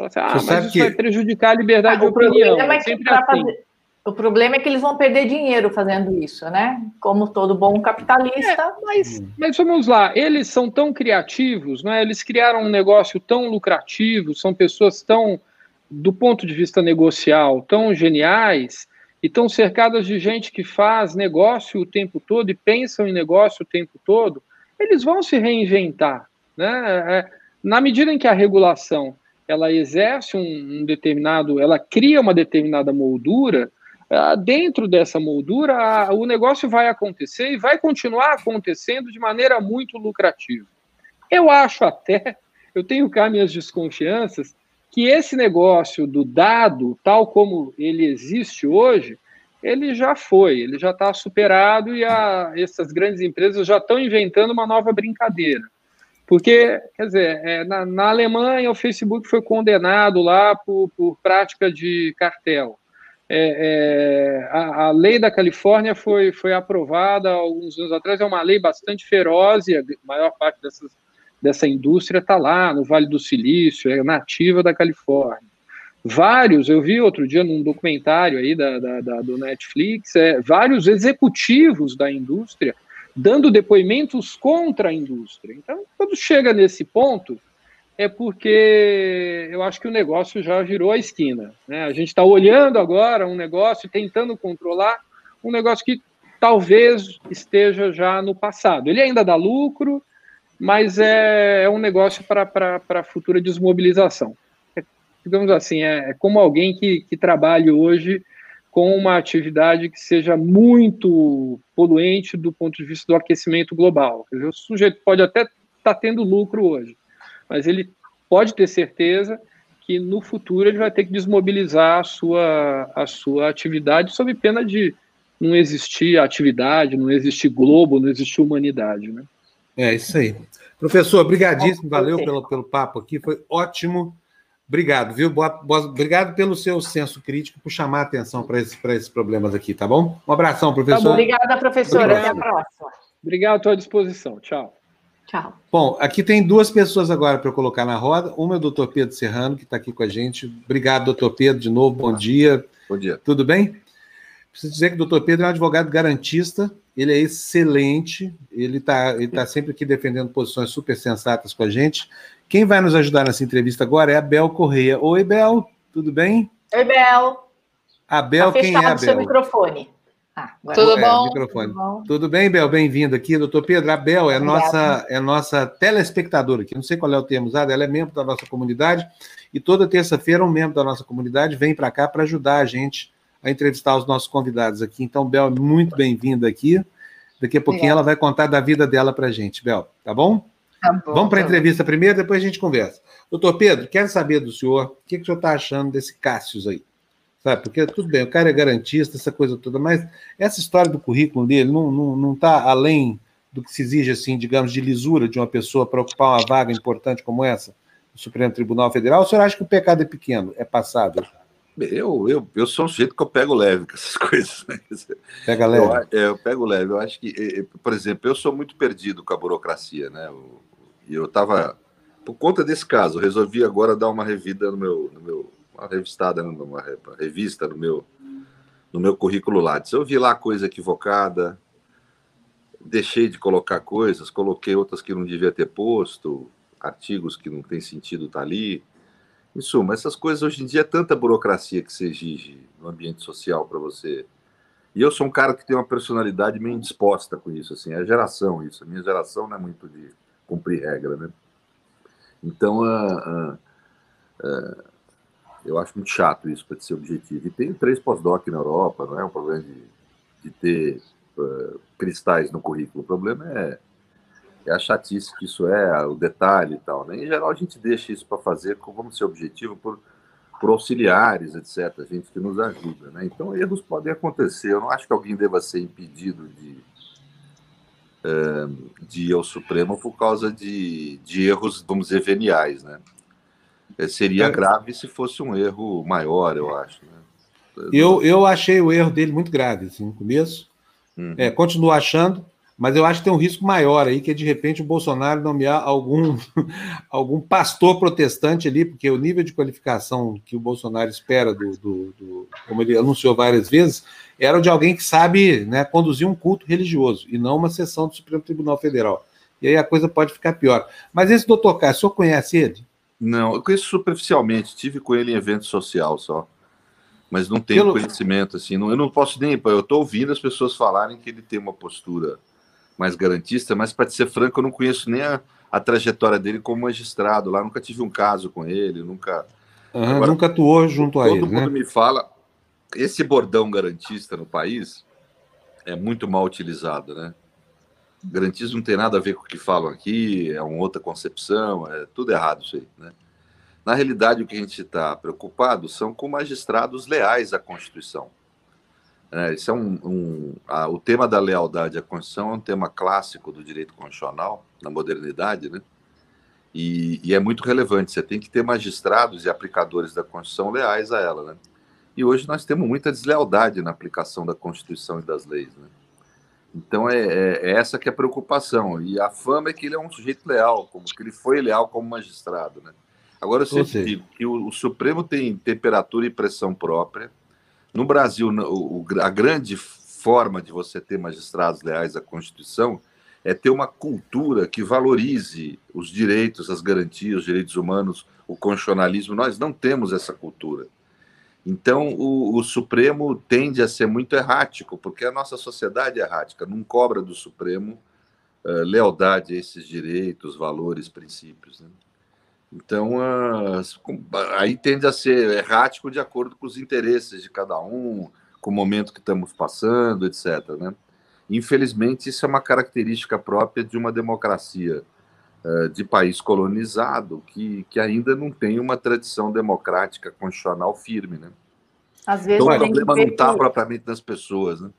Assim, ah, mas isso que... vai prejudicar a liberdade ah, de opinião. É sempre assim. Fazer... O problema é que eles vão perder dinheiro fazendo isso, né? Como todo bom capitalista. É, mas, mas, vamos lá, eles são tão criativos, né? eles criaram um negócio tão lucrativo, são pessoas tão, do ponto de vista negocial, tão geniais, e estão cercadas de gente que faz negócio o tempo todo e pensam em negócio o tempo todo, eles vão se reinventar. Né? É, na medida em que a regulação ela exerce um, um determinado, ela cria uma determinada moldura, ah, dentro dessa moldura, o negócio vai acontecer e vai continuar acontecendo de maneira muito lucrativa. Eu acho até, [LAUGHS] eu tenho cá minhas desconfianças, que esse negócio do dado, tal como ele existe hoje, ele já foi, ele já está superado e a, essas grandes empresas já estão inventando uma nova brincadeira. Porque, quer dizer, é, na, na, Alemanha o Facebook foi condenado lá por, por prática de cartel é, é, a, a, lei da Califórnia foi, foi aprovada alguns anos atrás, é uma lei bastante feroz e a maior parte dessas, dessa indústria está lá no Vale do Silício, é nativa da Califórnia. Vários, eu vi outro dia num documentário aí da, da, da do Netflix, é, vários executivos da indústria dando depoimentos contra a indústria. Então, quando chega nesse ponto, é porque eu acho que o negócio já virou a esquina. Né? A gente está olhando agora um negócio, tentando controlar um negócio que talvez esteja já no passado. Ele ainda dá lucro, mas é, é um negócio para futura desmobilização. É, digamos assim, é, é como alguém que, que trabalha hoje com uma atividade que seja muito poluente do ponto de vista do aquecimento global. Dizer, o sujeito pode até estar tá tendo lucro hoje, mas ele pode ter certeza que no futuro ele vai ter que desmobilizar a sua, a sua atividade sob pena de não existir atividade, não existir globo, não existir humanidade, né? É isso aí. Professor, obrigadíssimo, valeu pelo, pelo papo aqui, foi ótimo. Obrigado, viu? Boa, boa, obrigado pelo seu senso crítico, por chamar a atenção para esses, esses problemas aqui, tá bom? Um abração, professor. Tá Obrigada, professora. Obrigado. Até a próxima. Obrigado, estou à disposição. Tchau. Tchau. Bom, aqui tem duas pessoas agora para eu colocar na roda. Uma é o doutor Pedro Serrano, que está aqui com a gente. Obrigado, doutor Pedro, de novo. Bom dia. Bom dia. Tudo bem? Preciso dizer que o doutor Pedro é um advogado garantista, ele é excelente, ele está ele tá sempre aqui defendendo posições super sensatas com a gente. Quem vai nos ajudar nessa entrevista agora é a Bel Correia. Oi, Bel, tudo bem? Oi, Bel. A Bel, tá quem é a Bel? seu microfone. Ah, Tudo é, bom? Tudo bom? Tudo bem, Bel? Bem-vindo aqui, doutor Pedro. A Bel é nossa, é nossa telespectadora aqui, não sei qual é o termo usado, ela é membro da nossa comunidade e toda terça-feira um membro da nossa comunidade vem para cá para ajudar a gente a entrevistar os nossos convidados aqui. Então, Bel, muito bem-vinda aqui. Daqui a pouquinho Obrigada. ela vai contar da vida dela para a gente, Bel, tá bom? Tá Vamos para a tá entrevista primeiro, depois a gente conversa. Doutor Pedro, quero saber do senhor o que, que o senhor está achando desse Cássius aí. Sabe? Porque tudo bem, o cara é garantista, essa coisa toda, mas essa história do currículo dele não está não, não tá além do que se exige, assim, digamos, de lisura de uma pessoa para ocupar uma vaga importante como essa no Supremo Tribunal Federal? O senhor acha que o pecado é pequeno, é passável? Eu, eu, eu sou um sujeito que eu pego leve com essas [LAUGHS] coisas. Né? Pega leve? Eu, é, eu pego leve. Eu acho que, por exemplo, eu sou muito perdido com a burocracia, né? E eu estava, por conta desse caso, resolvi agora dar uma revida no meu, no meu uma revistada, uma revista no meu, no meu currículo Lattes. Eu vi lá coisa equivocada, deixei de colocar coisas, coloquei outras que não devia ter posto, artigos que não tem sentido estar tá ali. Em suma, essas coisas hoje em dia é tanta burocracia que se exige no ambiente social para você. E eu sou um cara que tem uma personalidade meio indisposta com isso, assim, é a geração isso. A minha geração não é muito de cumprir regra, né? Então, uh, uh, uh, eu acho muito chato isso para ser objetivo. E tem três pós-doc na Europa, não é um problema de, de ter cristais no currículo. O problema é é a chatice que isso é, o detalhe e tal. Né? Em geral, a gente deixa isso para fazer, vamos ser objetivo, por, por auxiliares, etc., gente que nos ajuda. Né? Então, erros podem acontecer. Eu não acho que alguém deva ser impedido de, é, de ir ao Supremo por causa de, de erros, vamos dizer, veniais. Né? É, seria é. grave se fosse um erro maior, eu acho. Né? Eu, eu achei o erro dele muito grave assim, no começo. Uhum. É, continuo achando mas eu acho que tem um risco maior aí, que é de repente o Bolsonaro nomear algum, [LAUGHS] algum pastor protestante ali, porque o nível de qualificação que o Bolsonaro espera, do, do, do como ele anunciou várias vezes, era de alguém que sabe né, conduzir um culto religioso, e não uma sessão do Supremo Tribunal Federal. E aí a coisa pode ficar pior. Mas esse doutor Cássio, o senhor conhece ele? Não, eu conheço superficialmente, tive com ele em evento social só. Mas não tenho Pelo... conhecimento, assim, não, eu não posso nem. Eu estou ouvindo as pessoas falarem que ele tem uma postura mais garantista, mas para ser franco, eu não conheço nem a, a, trajetória dele como magistrado lá, nunca tive um caso com ele, nunca. Uhum, Agora, nunca atuou junto a ele. Todo mundo né? me fala, esse bordão garantista no país é muito mal utilizado, né? Garantismo não tem nada a ver com o que falam aqui, é uma outra concepção, é tudo errado isso aí, né? Na realidade, o que a gente está preocupado são com magistrados leais à Constituição. É, esse é um, um a, o tema da lealdade à Constituição é um tema clássico do direito constitucional na modernidade, né? E, e, é muito relevante. Você tem que ter magistrados e aplicadores da Constituição leais a ela, né? E hoje nós temos muita deslealdade na aplicação da Constituição e das leis, né? Então é, é, é essa que é a preocupação. E a fama é que ele é um sujeito leal, como que ele foi leal como magistrado, né? Agora eu sempre digo que o, o Supremo tem temperatura e pressão própria no Brasil, a grande forma de você ter magistrados leais à Constituição é ter uma cultura que valorize os direitos, as garantias, os direitos humanos, o constitucionalismo. Nós não temos essa cultura. Então, o, o, Supremo tende a ser muito errático, porque a nossa sociedade é errática, não cobra do Supremo uh, lealdade a esses direitos, valores, princípios. Né? Então, aí tende a ser errático de acordo com os interesses de cada um, com o momento que estamos passando, etc. Né? Infelizmente, isso é uma característica própria de uma democracia uh, de país colonizado que, que ainda não tem uma tradição democrática constitucional firme. Né? Às vezes então, o problema não está que... propriamente nas pessoas. Né?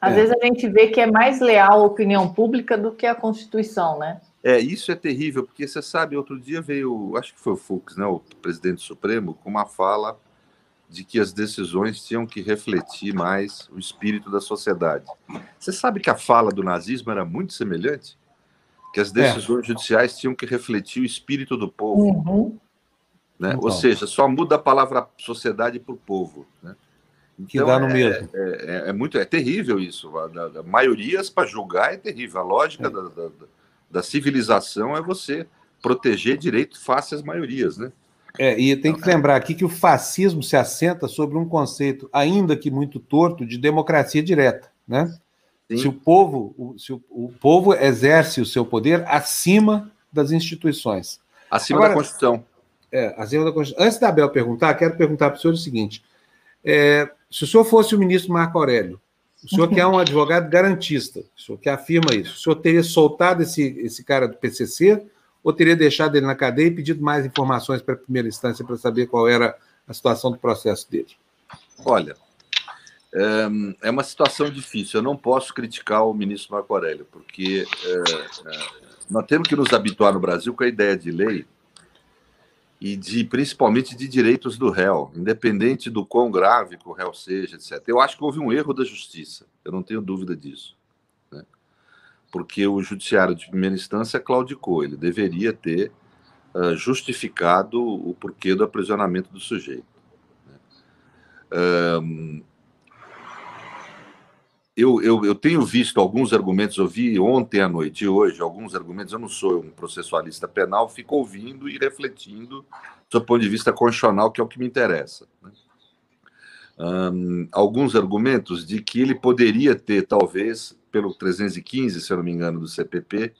Às é. vezes a gente vê que é mais leal a opinião pública do que a Constituição, né? É, isso é terrível, porque você sabe, outro dia veio, acho que foi o Fux, né, o presidente supremo, com uma fala de que as decisões tinham que refletir mais o espírito da sociedade. Você sabe que a fala do nazismo era muito semelhante? Que as é. decisões é. judiciais tinham que refletir o espírito do povo. Uhum. Né? Então. Ou seja, só muda a palavra sociedade para o povo. Né? Então, que dá no é, mesmo. É, é, é, muito, é terrível isso. A, a, a maiorias para julgar é terrível. A lógica é. da, da da civilização é você proteger direito face às maiorias, né? É, e tem que lembrar aqui que o fascismo se assenta sobre um conceito, ainda que muito torto, de democracia direta, né? Sim. Se o povo, se o, o, povo exerce o seu poder acima das instituições. Acima Agora, da Constituição. É, acima da Constituição. Antes da Abel perguntar, quero perguntar para o senhor o seguinte: é, se o senhor fosse o ministro Marco Aurélio, O senhor que é um advogado garantista, o senhor que afirma isso. O senhor teria soltado esse, esse cara do PCC ou teria deixado ele na cadeia e pedido mais informações para a primeira instância para saber qual era a situação do processo dele? Olha, é uma situação difícil. Eu não posso criticar o ministro Marco Aurélio, porque é, nós temos que nos habituar no Brasil com a ideia de lei e de principalmente de direitos do réu, independente do quão grave que o réu seja, etc. Eu acho que houve um erro da justiça, eu não tenho dúvida disso. Né? Porque o judiciário de primeira instância claudicou, ele deveria ter uh, justificado o porquê do aprisionamento do sujeito. Né? Eu, eu, eu, tenho visto alguns argumentos, eu vi ontem à noite e hoje alguns argumentos, eu não sou um processualista penal, fico ouvindo e refletindo do ponto de vista constitucional, que é o que me interessa. Né? Um, alguns argumentos de que ele poderia ter, talvez, pelo 315, se eu não me engano, do CPP,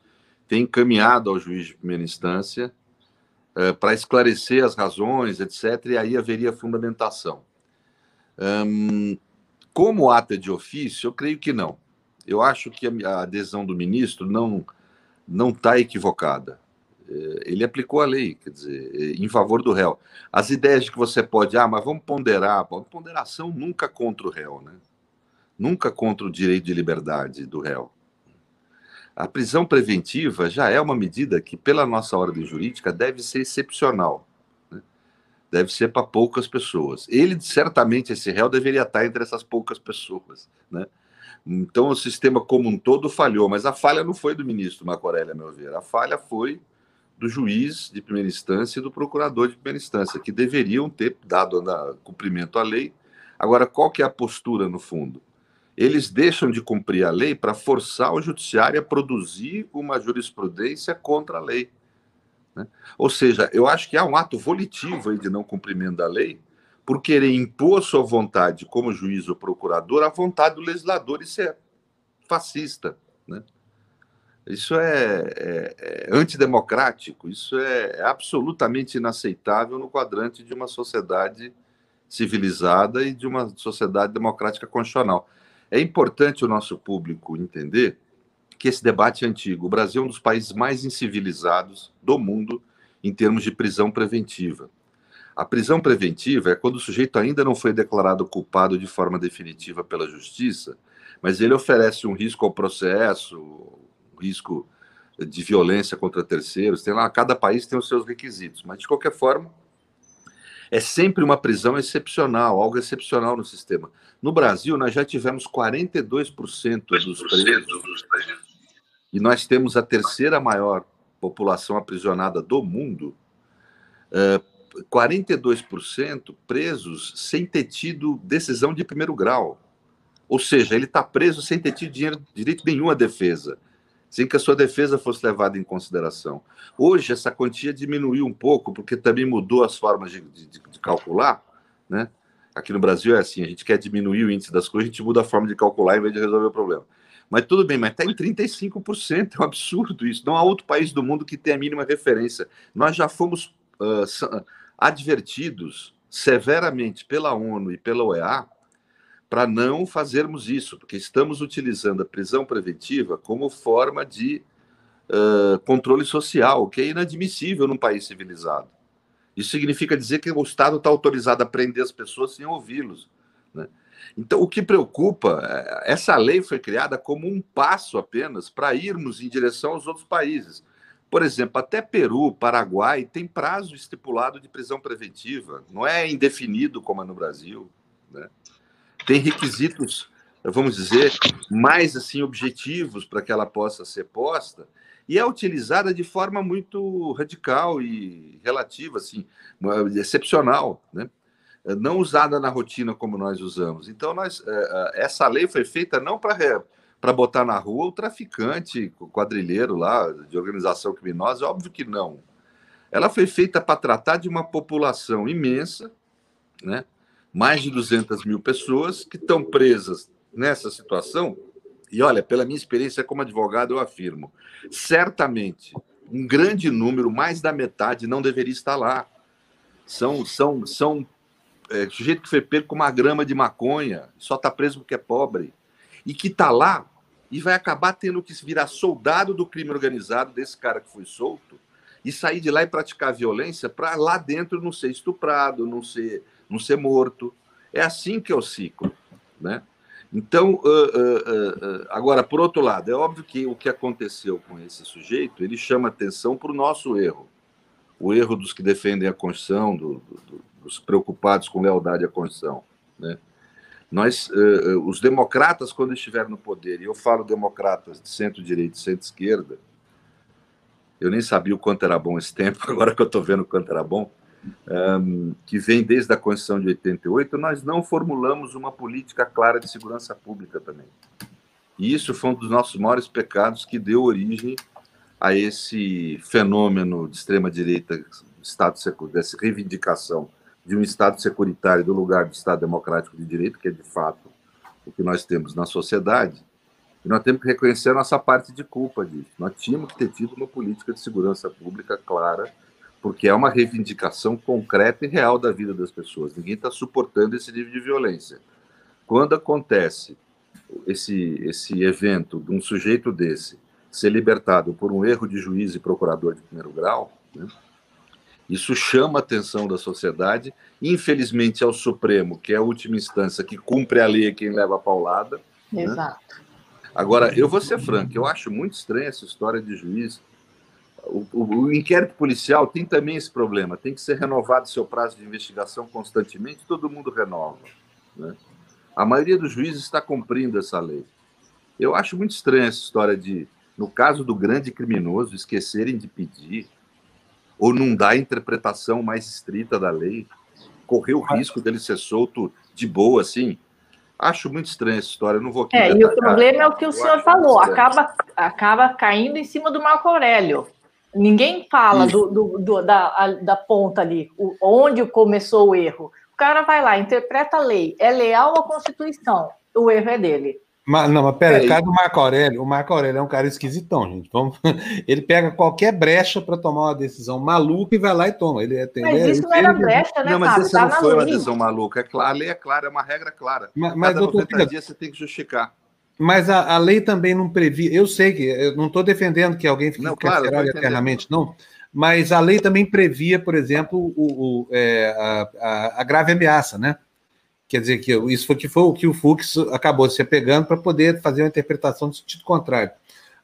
ter encaminhado ao juiz de primeira instância uh, para esclarecer as razões, etc., e aí haveria fundamentação. Um, como ata de ofício, eu creio que não. Eu acho que a adesão do ministro não não está equivocada. É, ele aplicou a lei, quer dizer, é, em favor do réu. As ideias de que você pode, ah, mas vamos ponderar, ponderação nunca contra o réu, né? Nunca contra o direito de liberdade do réu. A prisão preventiva já é uma medida que, pela nossa ordem jurídica, deve ser excepcional deve ser para poucas pessoas. Ele, certamente, esse réu deveria estar entre essas poucas pessoas, né? Então, o sistema como um todo falhou, mas a falha não foi do ministro Marco Aurélio, a meu ver. A falha foi do juiz de primeira instância e do procurador de primeira instância, que deveriam ter dado cumprimento à lei. Agora, qual que é a postura, no fundo? Eles deixam de cumprir a lei para forçar o judiciário a produzir uma jurisprudência contra a lei. Né? Ou seja, eu acho que há um ato volitivo de não cumprimento da lei por querer impor sua vontade como juiz ou procurador à vontade do legislador. Isso é fascista. Né? Isso é, é, é antidemocrático, isso é, é absolutamente inaceitável no quadrante de uma sociedade civilizada e de uma sociedade democrática constitucional. É importante o nosso público entender que esse debate é antigo. O Brasil é um dos países mais incivilizados do mundo em termos de prisão preventiva. A prisão preventiva é quando o sujeito ainda não foi declarado culpado de forma definitiva pela justiça, mas ele oferece um risco ao processo, um risco de violência contra terceiros. Tem lá, cada país tem os seus requisitos, mas de qualquer forma, é sempre uma prisão excepcional, algo excepcional no sistema. No Brasil, nós já tivemos 42% dos presos e nós temos a terceira maior população aprisionada do mundo, 42% eh, presos sem ter tido decisão de primeiro grau. Ou seja, ele está preso sem ter tido dinheiro, direito nenhum à defesa, sem que a sua defesa fosse levada em consideração. Hoje, essa quantia diminuiu um pouco, porque também mudou as formas de, de, de calcular. Né? Aqui no Brasil é assim: a gente quer diminuir o índice das coisas, a gente muda a forma de calcular em vez de resolver o problema. Mas tudo bem, mas está em 35%, é um absurdo isso. Não há outro país do mundo que tenha a mínima referência. Nós já fomos uh, advertidos severamente pela ONU e pela OEA para não fazermos isso, porque estamos utilizando a prisão preventiva como forma de uh, controle social, o que é inadmissível num país civilizado. Isso significa dizer que o Estado está autorizado a prender as pessoas sem ouvi-los. Né? Então, o que preocupa, é, essa lei foi criada como um passo apenas para irmos em direção aos outros países. Por exemplo, até Peru, Paraguai tem prazo estipulado de prisão preventiva, não é indefinido como é no Brasil. Né? Tem requisitos, vamos dizer, mais assim objetivos para que ela possa ser posta e é utilizada de forma muito radical e relativa, assim, excepcional, né? Não usada na rotina como nós usamos. Então, nós, é, é, essa lei foi feita não para botar na rua o traficante, o quadrilheiro lá, de organização criminosa, óbvio que não. Ela foi feita para tratar de uma população imensa, né? mais de 200 mil pessoas que estão presas nessa situação. E olha, pela minha experiência como advogado, eu afirmo: certamente um grande número, mais da metade, não deveria estar lá. São, são, são é, sujeito que foi pego com uma grama de maconha, só está preso porque é pobre. e que está lá e vai acabar tendo que virar soldado do crime organizado desse cara que foi solto e sair de lá e praticar violência para lá dentro não ser estuprado, não ser, não ser morto. É assim que é o ciclo, né? Então, uh, uh, uh, agora, por outro lado, é óbvio que o que aconteceu com esse sujeito, ele chama atenção para o nosso erro, o erro dos que defendem a Constituição, do, do, dos preocupados com lealdade à Constituição, né? Nós, os democratas, quando estiveram no poder, e eu falo democratas de centro-direita e centro-esquerda, eu nem sabia o quanto era bom esse tempo, [LAUGHS] agora que eu estou vendo o quanto era bom, um, que vem desde a Constituição de 88, nós não formulamos uma política clara de segurança pública também. E isso foi um dos nossos maiores pecados que deu origem a esse fenômeno de extrema-direita, Estado dessa reivindicação de um Estado securitário do lugar do Estado democrático de direito, que é de fato o que nós temos na sociedade. E nós temos que reconhecer a nossa parte de culpa disso. Nós tínhamos que ter tido uma política de segurança pública clara porque é uma reivindicação concreta e real da vida das pessoas. Ninguém está suportando esse nível de violência. Quando acontece esse, esse evento de um sujeito desse ser libertado por um erro de juiz e procurador de primeiro grau, né, isso chama a atenção da sociedade. Infelizmente, é o Supremo, que é a última instância que cumpre a lei quem leva a paulada. Né? Exato. Né? Agora, eu vou ser franco, eu acho muito estranha essa história de juiz o, o, o, inquérito policial tem também esse problema, tem que ser renovado seu prazo de investigação constantemente, todo mundo renova. Né? A maioria dos juízes está cumprindo essa lei. Eu acho muito estranha essa história de, no caso do grande criminoso, esquecerem de pedir ou não dar a interpretação mais estrita da lei, correr o risco dele ser solto de boa, assim. Acho muito estranha essa história, não vou aqui. É, e o problema é o que o senhor falou, acaba, acaba caindo em cima do Marco Aurélio. Ninguém fala do, do, do, da, da ponta ali, o, onde começou o erro. O cara vai lá, interpreta a lei, é leal à Constituição, o erro é dele. Mas, não, mas pera, é, o cara do Marco Aurélio, o Marco Aurélio é um cara esquisitão, gente. Vamos, [LAUGHS] ele pega qualquer brecha para tomar uma decisão maluca e vai lá e toma. Ele, é, mas ele, isso não era brecha, né, Não, mas tá não foi uma decisão maluca. É claro, a lei é clara, é uma regra clara. Mas, mas Cada doutor, 90 dias você tem que justificar. Mas a, a, lei também não previa. Eu sei que eu não estou defendendo que alguém fique não, claro, eternamente, não. Mas a lei também previa, por exemplo, o, o é, a, a, grave ameaça, né? Quer dizer que isso foi que foi o que o Fux acabou se apegando para poder fazer uma interpretação do sentido contrário.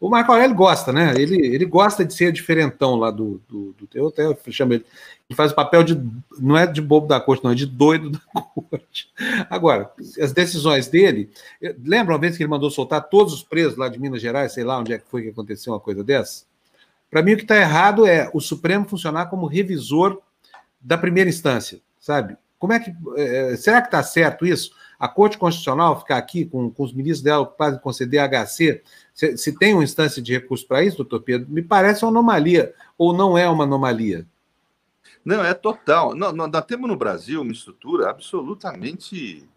O Marco Aurélio gosta, né? Ele, ele gosta de ser diferentão lá do, do, do eu até chamo ele que faz o papel de. não é de bobo da corte, não, é de doido da [LAUGHS] corte. Agora, as decisões dele. Lembra uma vez que ele mandou soltar todos os presos lá de Minas Gerais, sei lá onde é que foi que aconteceu uma coisa dessa? Para mim, o que está errado é o Supremo funcionar como revisor da primeira instância, sabe? Como é que. É, será que está certo isso? A Corte Constitucional ficar aqui com, com os ministros dela em conceder HC, se, se tem uma instância de recurso para isso, doutor Pedro, me parece uma anomalia, ou não é uma anomalia? Não, é total. Nós, nós temos no Brasil uma estrutura absolutamente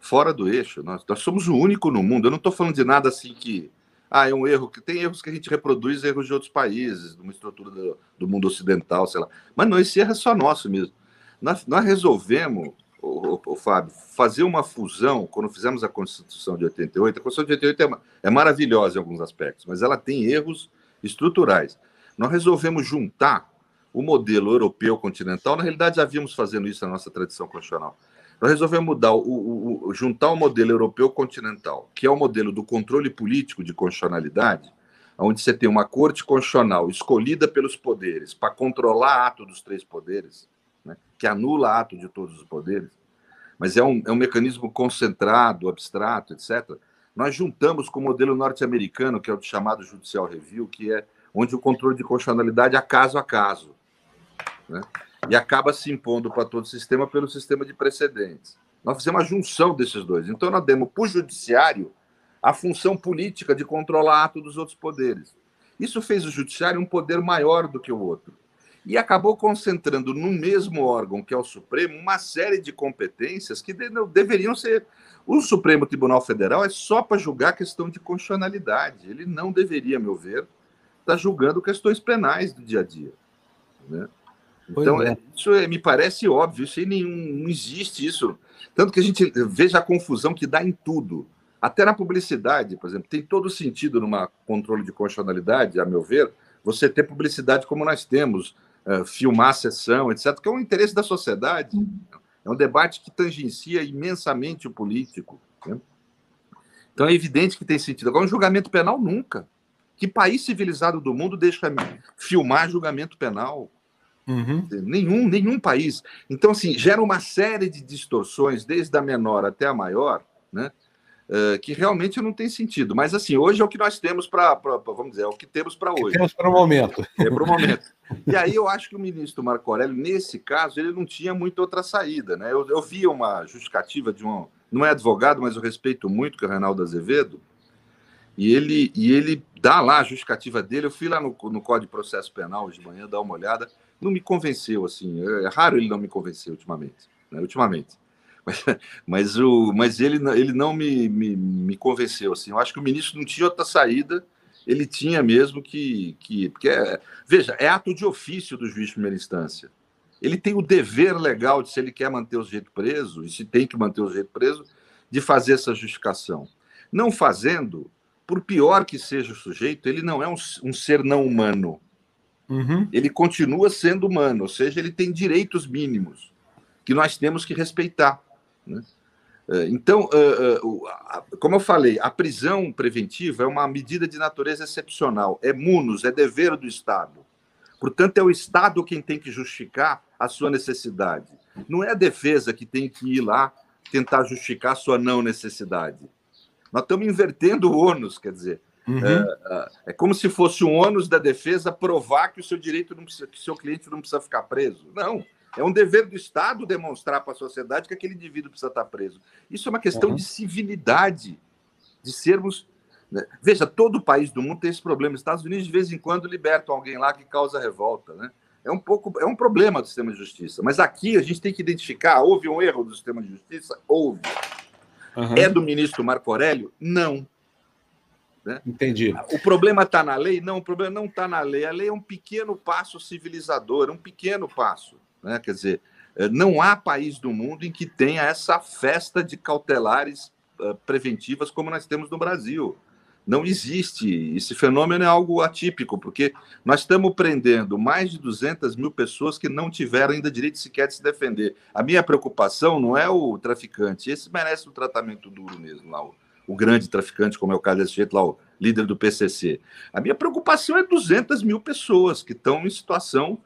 fora do eixo. Nós, nós somos o único no mundo. Eu não estou falando de nada assim que. Ah, é um erro que tem erros que a gente reproduz erros de outros países, de uma estrutura do, do, mundo ocidental, sei lá. Mas não, esse erro é só nosso mesmo. Nós, nós resolvemos, o, Fábio, fazer uma fusão quando fizemos a Constituição de 88. A Constituição de 88 é, é maravilhosa em alguns aspectos, mas ela tem erros estruturais. Nós resolvemos juntar o modelo europeu continental, na realidade já vimos fazendo isso na nossa tradição constitucional. Nós resolvemos mudar, o, o, o, juntar o modelo europeu continental, que é o modelo do controle político de constitucionalidade, onde você tem uma corte constitucional escolhida pelos poderes para controlar ato dos três poderes, né, que anula ato de todos os poderes, mas é um, é um mecanismo concentrado, abstrato, etc. Nós juntamos com o modelo norte-americano, que é o chamado judicial review, que é onde o controle de constitucionalidade é caso a caso né? e acaba se impondo para todo o sistema pelo sistema de precedentes. Nós fizemos a junção desses dois. Então, nós demos para o judiciário a função política de controlar ato dos outros poderes. Isso fez o judiciário um poder maior do que o outro. E acabou concentrando no mesmo órgão, que é o Supremo, uma série de competências que deveriam ser. O Supremo Tribunal Federal é só para julgar questão de constitucionalidade. Ele não deveria, a meu ver, estar tá julgando questões penais do dia a dia. Né? Então, é. isso é, me parece óbvio, isso aí nenhum, não existe isso. Tanto que a gente veja a confusão que dá em tudo. Até na publicidade, por exemplo, tem todo sentido numa controle de constitucionalidade, a meu ver, você ter publicidade como nós temos, uh, filmar a sessão, etc., que é um interesse da sociedade. É um debate que tangencia imensamente o político. Né? Então é evidente que tem sentido. Agora, um julgamento penal nunca. Que país civilizado do mundo deixa filmar julgamento penal? Uhum. Nenhum, nenhum país. Então, assim, gera uma série de distorções, desde a menor até a maior, né? Uh, que realmente não tem sentido. Mas, assim, hoje é o que nós temos para, vamos dizer, é o que temos para hoje. temos para o momento. É para o momento. E aí eu acho que o ministro Marco Aurélio, nesse caso, ele não tinha muito outra saída. Né? Eu, eu vi uma justificativa de um, não é advogado, mas eu respeito muito, que é o Reinaldo Azevedo, e ele, e ele dá lá a justificativa dele. Eu fui lá no, no Código de Processo Penal hoje de manhã, dar uma olhada. Não me convenceu, assim. É, é raro ele não me convencer ultimamente. Né? Ultimamente. Mas, [LAUGHS] mas, o, mas ele, ele não me, me, me convenceu, assim. Eu acho que o ministro não tinha outra saída. Ele tinha mesmo que. que porque é, veja, é ato de ofício do juiz de primeira instância. Ele tem o dever legal de, se ele quer manter o sujeito preso, e se tem que manter o sujeito preso, de fazer essa justificação. Não fazendo, por pior que seja o sujeito, ele não é um, um ser não humano. Uhum. Ele continua sendo humano, ou seja, ele tem direitos mínimos que nós temos que respeitar. Né? É, então, é, é, como eu falei, a prisão preventiva é uma medida de natureza excepcional, é munus, é dever do Estado. Portanto, é o Estado quem tem que justificar a sua necessidade. Não é a defesa que tem que ir lá tentar justificar a sua não necessidade. Nós estamos invertendo o ônus, quer dizer, uhum. é, é, como se fosse um ônus da defesa provar que o seu direito não precisa, que o seu cliente não precisa ficar preso. Não. É um dever do Estado demonstrar para a sociedade que aquele indivíduo precisa estar preso. Isso é uma questão uhum. de civilidade, de sermos. Né? Veja, todo país do mundo tem esse problema. Os Estados Unidos, de vez em quando, libertam alguém lá que causa revolta. Né? É um pouco, é um problema do sistema de justiça. Mas aqui a gente tem que identificar: houve um erro do sistema de justiça? Houve. Uhum. É do ministro Marco Aurélio? Não. Né? Entendi. O problema está na lei? Não, o problema não está na lei. A lei é um pequeno passo civilizador, um pequeno passo. Né? Quer dizer, eh, não há país do mundo em que tenha essa festa de cautelares uh, preventivas como nós temos no Brasil. Não existe. Esse fenômeno é algo atípico, porque nós estamos prendendo mais de 200 mil pessoas que não tiveram ainda direito sequer de se defender. A minha preocupação não é o traficante, esse merece um tratamento duro mesmo, lá, o, o grande traficante, como é o caso desse jeito lá, o líder do PCC. A minha preocupação é 200 mil pessoas que estão em situação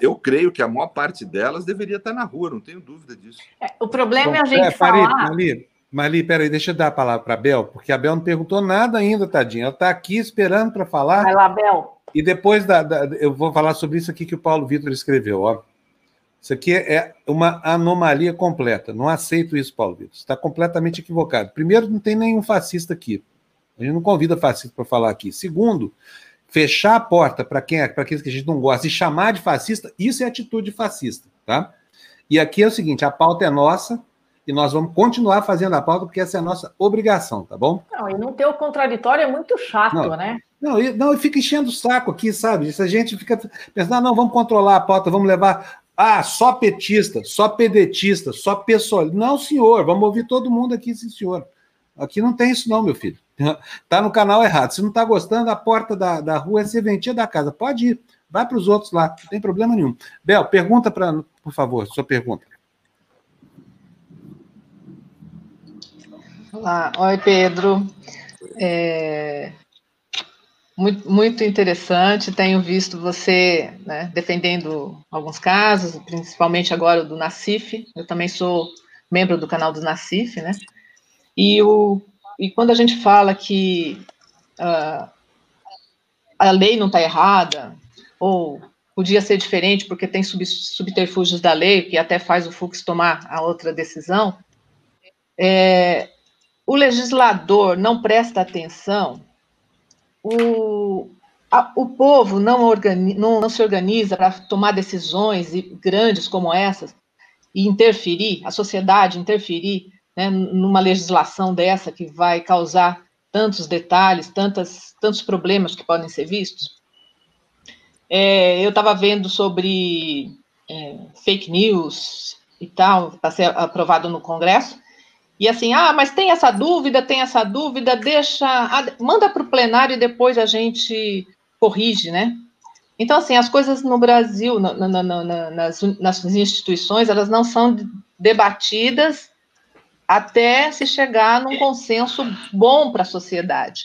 eu creio que a maior parte delas deveria estar na rua, não tenho dúvida disso. É, o problema Bom, é a gente é, falar... Mali, Mali, peraí, deixa eu dar a palavra para a Bel, porque a Bel não perguntou nada ainda, tadinha. Ela está aqui esperando para falar. Vai lá, Bel. E depois da, da, eu vou falar sobre isso aqui que o Paulo Vitor escreveu. Ó. Isso aqui é uma anomalia completa. Não aceito isso, Paulo Vitor. Você está completamente equivocado. Primeiro, não tem nenhum fascista aqui. A gente não convida fascista para falar aqui. Segundo, fechar a porta para quem é, para aqueles que a gente não gosta e chamar de fascista, isso é atitude fascista, tá? E aqui é o seguinte, a pauta é nossa e nós vamos continuar fazendo a pauta porque essa é a nossa obrigação, tá bom? Não, e não ter o contraditório é muito chato, não, né? Não, e, não, fica enchendo o saco aqui, sabe? Se a gente fica pensando, ah, não, vamos controlar a pauta, vamos levar ah, só petista, só pedetista, só pessoal. Não, senhor, vamos ouvir todo mundo aqui, sim, senhor. Aqui não tem isso, não, meu filho. Tá no canal errado. Se não tá gostando, a porta da, da rua é serventia da casa. Pode ir. Vai para os outros lá, não tem problema nenhum. Bel, pergunta para, por favor, sua pergunta. Olá, oi Pedro. É... Muito, muito interessante. Tenho visto você né, defendendo alguns casos, principalmente agora o do Nacif. Eu também sou membro do canal do Nacif, né? E, o, e quando a gente fala que uh, a lei não está errada, ou podia ser diferente porque tem sub, subterfúgios da lei, que até faz o Fux tomar a outra decisão, é, o legislador não presta atenção, o, a, o povo não, organi, não, não se organiza para tomar decisões grandes como essas e interferir, a sociedade interferir né, numa legislação dessa que vai causar tantos detalhes, tantas, tantos problemas que podem ser vistos. É, eu estava vendo sobre é, fake news e tal, para ser aprovado no Congresso, E assim, ah, mas tem essa dúvida, tem essa dúvida, deixa, manda para o plenário e depois a gente corrige, né? Então, assim, as coisas no Brasil, na, na, na, nas, nas instituições, elas não são debatidas até se chegar num consenso bom para a sociedade.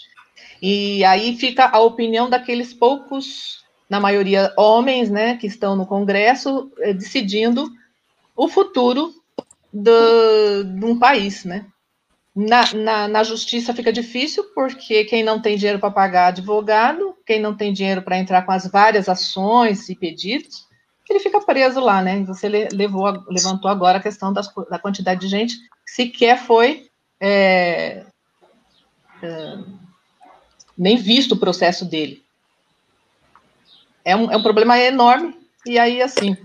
E aí fica a opinião daqueles poucos, na maioria homens, né, que estão no Congresso, eh, decidindo o futuro do, de um país, né? Na, na, na, justiça fica difícil, porque quem não tem dinheiro para pagar advogado, quem não tem dinheiro para entrar com as várias ações e pedidos, ele fica preso lá, né? Você levou, levantou agora a questão das, da quantidade de gente sequer foi é, é, nem visto o processo dele. É um, é um problema enorme, e aí, assim,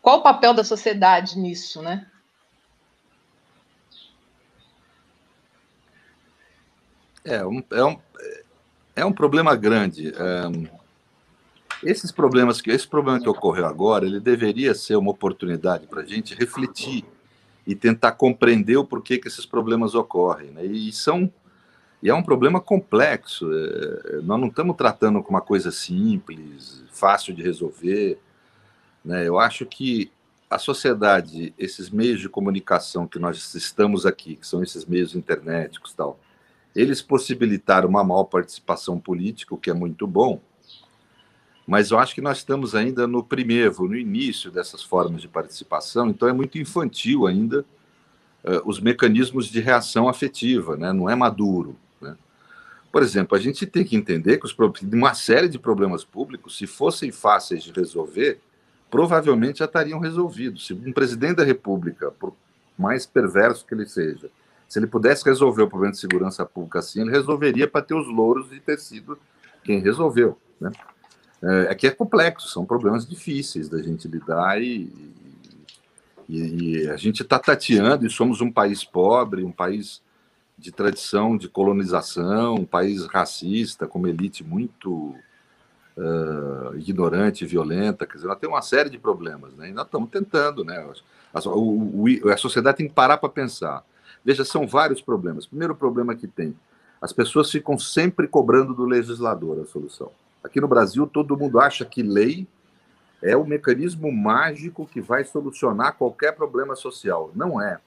qual o papel da sociedade nisso, né? É um, é um, é um problema grande. esses problemas que esse problema que ocorreu agora, ele deveria ser uma oportunidade para a gente refletir e tentar compreender o porquê que esses problemas ocorrem. Né? E são e é um problema complexo. É, nós não estamos tratando com uma coisa simples, fácil de resolver. Né? Eu acho que a sociedade, esses meios de comunicação que nós estamos aqui, que são esses meios internéticos tal, eles possibilitaram uma maior participação política, o que é muito bom, mas eu acho que nós estamos ainda no primeiro, no início dessas formas de participação, então é muito infantil ainda uh, os mecanismos de reação afetiva, né? não é maduro. Né? Por exemplo, a gente tem que entender que os, uma série de problemas públicos, se fossem fáceis de resolver, provavelmente já estariam resolvidos. Se um presidente da República, por mais perverso que ele seja, se ele pudesse resolver o problema de segurança pública assim, ele resolveria para ter os louros de ter sido quem resolveu. Né? É, aqui é complexo, são problemas difíceis da gente lidar e, e, e a gente está tateando e somos um país pobre, um país de tradição de colonização, um país racista, com uma elite muito uh, ignorante, violenta, quer dizer, nós temos uma série de problemas, né? E nós estamos tentando, né? A, o, a sociedade tem que parar para pensar. Veja, são vários problemas. Primeiro problema que tem, as pessoas ficam sempre cobrando do legislador a solução. Aqui no Brasil, todo mundo acha que lei é o mecanismo mágico que vai solucionar qualquer problema social. Não é.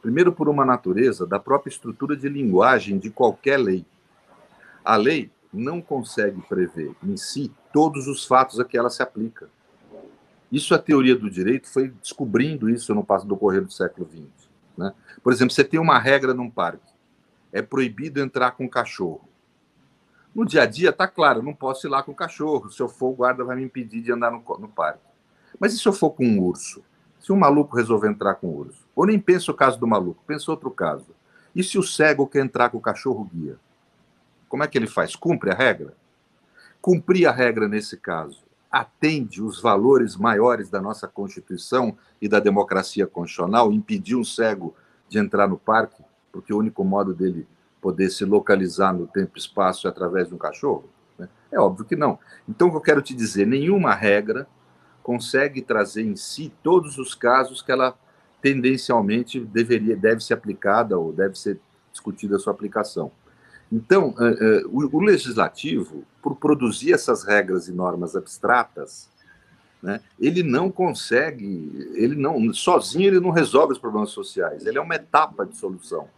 Primeiro, por uma natureza da própria estrutura de linguagem de qualquer lei. A lei não consegue prever em si todos os fatos a que ela se aplica. Isso a teoria do direito foi descobrindo isso no passo do correr do século XX. Né? Por exemplo, você tem uma regra num parque. É proibido entrar com cachorro. No dia a dia, tá claro, não posso ir lá com cachorro. Se eu for, o guarda vai me impedir de andar no, no parque. Mas e se eu for com um urso? Se um maluco resolver entrar com um urso? Ou nem pensa o caso do maluco, pensa outro caso. E se o cego quer entrar com o cachorro guia? Como é que ele faz? Cumpre a regra? Cumprir a regra nesse caso atende os valores maiores da nossa Constituição e da democracia constitucional, impedir um cego de entrar no parque, porque o único modo dele poder se localizar no tempo e espaço através de um cachorro? Né? É óbvio que não. Então, o que eu quero te dizer, nenhuma regra consegue trazer em si todos os casos que ela tendencialmente deveria, deve ser aplicada ou deve ser discutida a sua aplicação. Então, uh, o, o, legislativo, por produzir essas regras e normas abstratas, né, ele não consegue, ele não, sozinho ele não resolve os problemas sociais, ele é uma etapa de solução.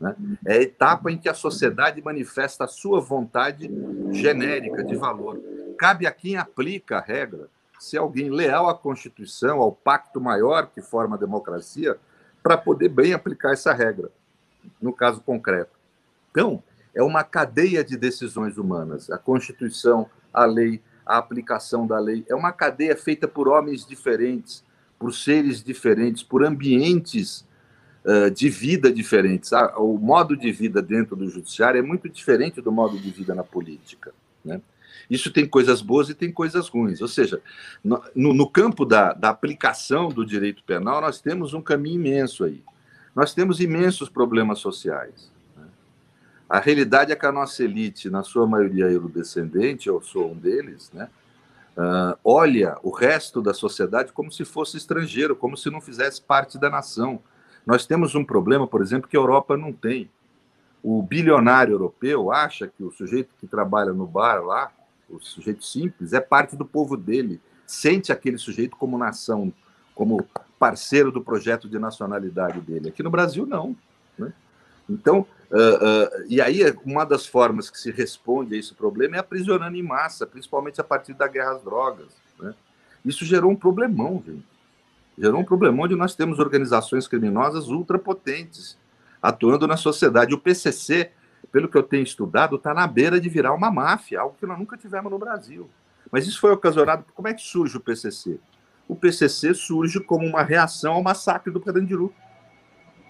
Né? É a etapa em que a sociedade manifesta a sua vontade genérica de valor. Cabe a quem aplica a regra ser alguém leal à Constituição, ao pacto maior que forma a democracia, para poder bem aplicar essa regra, no caso concreto. Então, é uma cadeia de decisões humanas. A Constituição, a lei, a aplicação da lei. É uma cadeia feita por homens diferentes, por seres diferentes, por ambientes uh, de vida diferentes. Ah, o modo de vida dentro do judiciário é muito diferente do modo de vida na política. Né? Isso tem coisas boas e tem coisas ruins. Ou seja, no, no campo da, da aplicação do direito penal, nós temos um caminho imenso aí. Nós temos imensos problemas sociais. A realidade é que a nossa elite, na sua maioria eurodescendente, eu sou um deles, né? Uh, olha o resto da sociedade como se fosse estrangeiro, como se não fizesse parte da nação. Nós temos um problema, por exemplo, que a Europa não tem. O bilionário europeu acha que o sujeito que trabalha no bar lá, o sujeito simples, é parte do povo dele. Sente aquele sujeito como nação, como parceiro do projeto de nacionalidade dele. Aqui no Brasil, não. Né? Então, uh, uh, e aí uma das formas que se responde a esse problema é aprisionando em massa, principalmente a partir da guerra às drogas. Né? Isso gerou um problemão, gente. Gerou um problemão onde nós temos organizações criminosas ultrapotentes atuando na sociedade. O PCC, pelo que eu tenho estudado, está na beira de virar uma máfia, algo que nós nunca tivemos no Brasil. Mas isso foi ocasionado. Como é que surge o PCC? O PCC surge como uma reação ao massacre do Carandiru.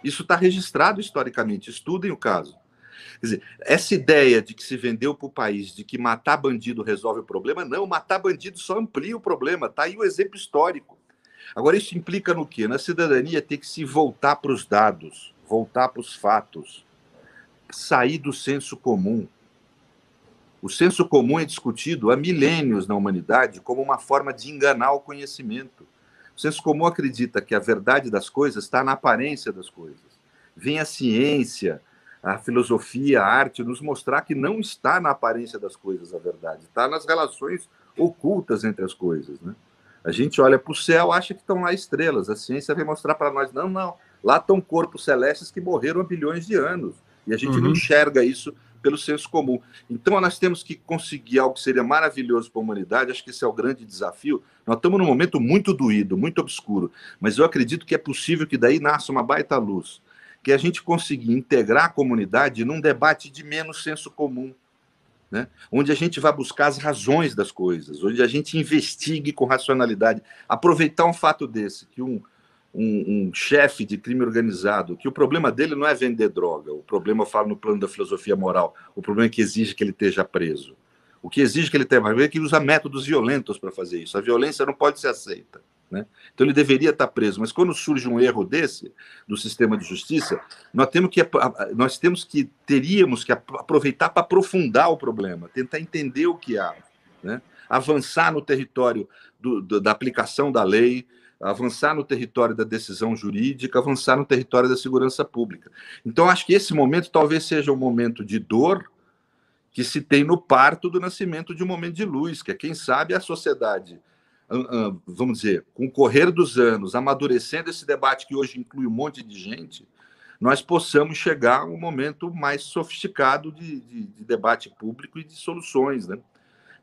Isso está registrado historicamente. Estudem o caso. Quer dizer, essa ideia de que se vendeu para o país de que matar bandido resolve o problema, não, matar bandido só amplia o problema. Está aí o exemplo histórico. Agora, isso implica no quê? Na cidadania ter que se voltar para os dados, voltar para os fatos, sair do senso comum. O senso comum é discutido há milênios na humanidade como uma forma de enganar o conhecimento. O senso comum acredita que a verdade das coisas está na aparência das coisas. Vem a ciência, a filosofia, a arte nos mostrar que não está na aparência das coisas a verdade, está nas relações ocultas entre as coisas. Né? A gente olha para o céu, acha que estão lá estrelas. A ciência vai mostrar para nós, não, não. Lá estão corpos celestes que morreram há bilhões de anos. E a gente uhum. não enxerga isso pelo senso comum. Então, nós temos que conseguir algo que seria maravilhoso para a humanidade. Acho que esse é o grande desafio. Nós estamos num momento muito doído, muito obscuro. Mas eu acredito que é possível que daí nasça uma baita luz. Que a gente conseguir integrar a comunidade num debate de menos senso comum né? onde a gente vai buscar as razões das coisas, onde a gente investigue com racionalidade. Aproveitar um fato desse, que um, um, um chefe de crime organizado, que o problema dele não é vender droga, o problema, eu falo no plano da filosofia moral, o problema é que exige que ele esteja preso. O que exige que ele tenha preso é que ele usa métodos violentos para fazer isso. A violência não pode ser aceita. Né? Então ele deveria estar preso, mas quando surge um erro desse do sistema de justiça, nós temos que nós temos que teríamos que aproveitar para aprofundar o problema, tentar entender o que há, né? avançar no território do, do, da aplicação da lei, avançar no território da decisão jurídica, avançar no território da segurança pública. Então acho que esse momento talvez seja um momento de dor que se tem no parto do nascimento de um momento de luz, que é quem sabe a sociedade vamos dizer, com o correr dos anos, amadurecendo esse debate que hoje inclui um monte de gente, nós possamos chegar a um momento mais sofisticado de, de, de debate público e de soluções. Né?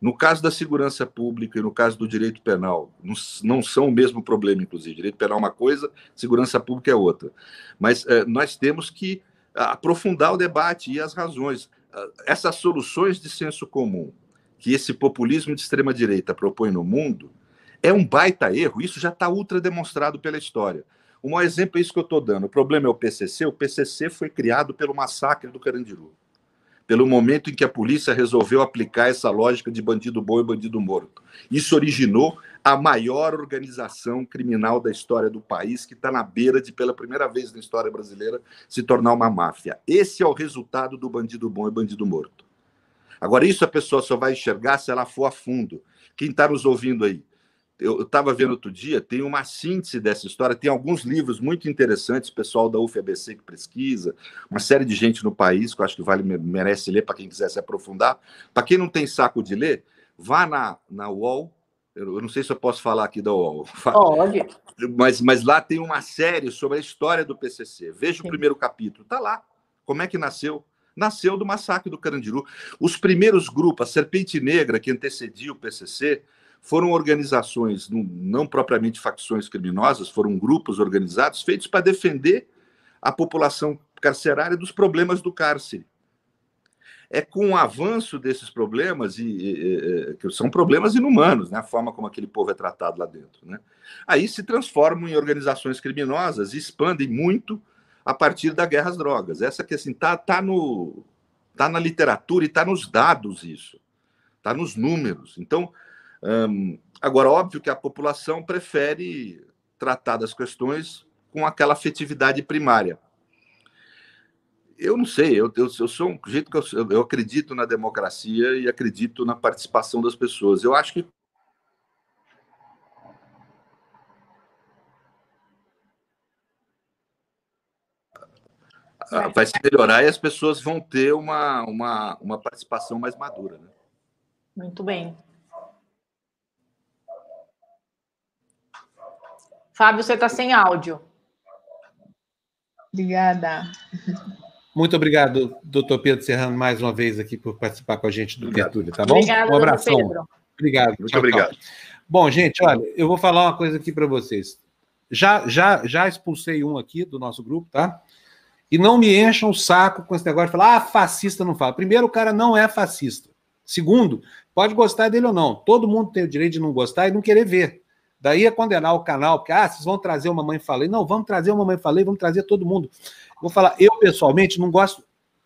No caso da segurança pública e no caso do direito penal, não, não são o mesmo problema, inclusive. Direito penal é uma coisa, segurança pública é outra. Mas é, nós temos que aprofundar o debate e as razões. Essas soluções de senso comum que esse populismo de extrema-direita propõe no mundo, é um baita erro, isso já está ultra demonstrado pela história. O maior exemplo é isso que eu estou dando. O problema é o PCC. O PCC foi criado pelo massacre do Carandiru. Pelo momento em que a polícia resolveu aplicar essa lógica de bandido bom e bandido morto. Isso originou a maior organização criminal da história do país, que está na beira de, pela primeira vez na história brasileira, se tornar uma máfia. Esse é o resultado do bandido bom e bandido morto. Agora, isso a pessoa só vai enxergar se ela for a fundo. Quem está nos ouvindo aí, eu estava vendo outro dia, tem uma síntese dessa história, tem alguns livros muito interessantes, pessoal da UFABC que pesquisa, uma série de gente no país, que eu acho que vale, merece ler para quem quiser se aprofundar. Para quem não tem saco de ler, vá na, na UOL, eu não sei se eu posso falar aqui da UOL. Pode. Mas, mas lá tem uma série sobre a história do PCC. Veja Sim. o primeiro capítulo, está lá. Como é que nasceu? Nasceu do massacre do Carandiru. Os primeiros grupos, a Serpente Negra, que antecedia o PCC, foram organizações, não propriamente facções criminosas, foram grupos organizados feitos para defender a população carcerária dos problemas do cárcere. É com o avanço desses problemas, e, e, e, que são problemas inumanos, né? a forma como aquele povo é tratado lá dentro. Né? Aí se transformam em organizações criminosas e expandem muito a partir da guerra às drogas. Essa que assim, está tá no, tá na literatura e está nos dados isso, está nos números. Então, um, agora, óbvio que a população prefere tratar das questões com aquela afetividade primária. Eu não sei, eu, eu, eu sou um jeito que eu, eu acredito na democracia e acredito na participação das pessoas. Eu acho que vai se melhorar e as pessoas vão ter uma, uma, uma participação mais madura. Né? Muito bem. Fábio, você está sem áudio. Obrigada. Muito obrigado, doutor Pedro Serrano, mais uma vez aqui por participar com a gente do Tertúlio, tá bom? Obrigado, um abração. Pedro. Obrigado. Muito tchau, obrigado. Tchau. Bom, gente, olha, eu vou falar uma coisa aqui para vocês. Já, já, já expulsei um aqui do nosso grupo, tá? E não me encham o saco com esse negócio de falar, ah, fascista não fala. Primeiro, o cara não é fascista. Segundo, pode gostar dele ou não. Todo mundo tem o direito de não gostar e não querer ver. Daí é condenar o canal, porque, ah, vocês vão trazer uma mãe falei. Não, vamos trazer uma mãe falei, vamos trazer todo mundo. Vou falar, eu pessoalmente não gosto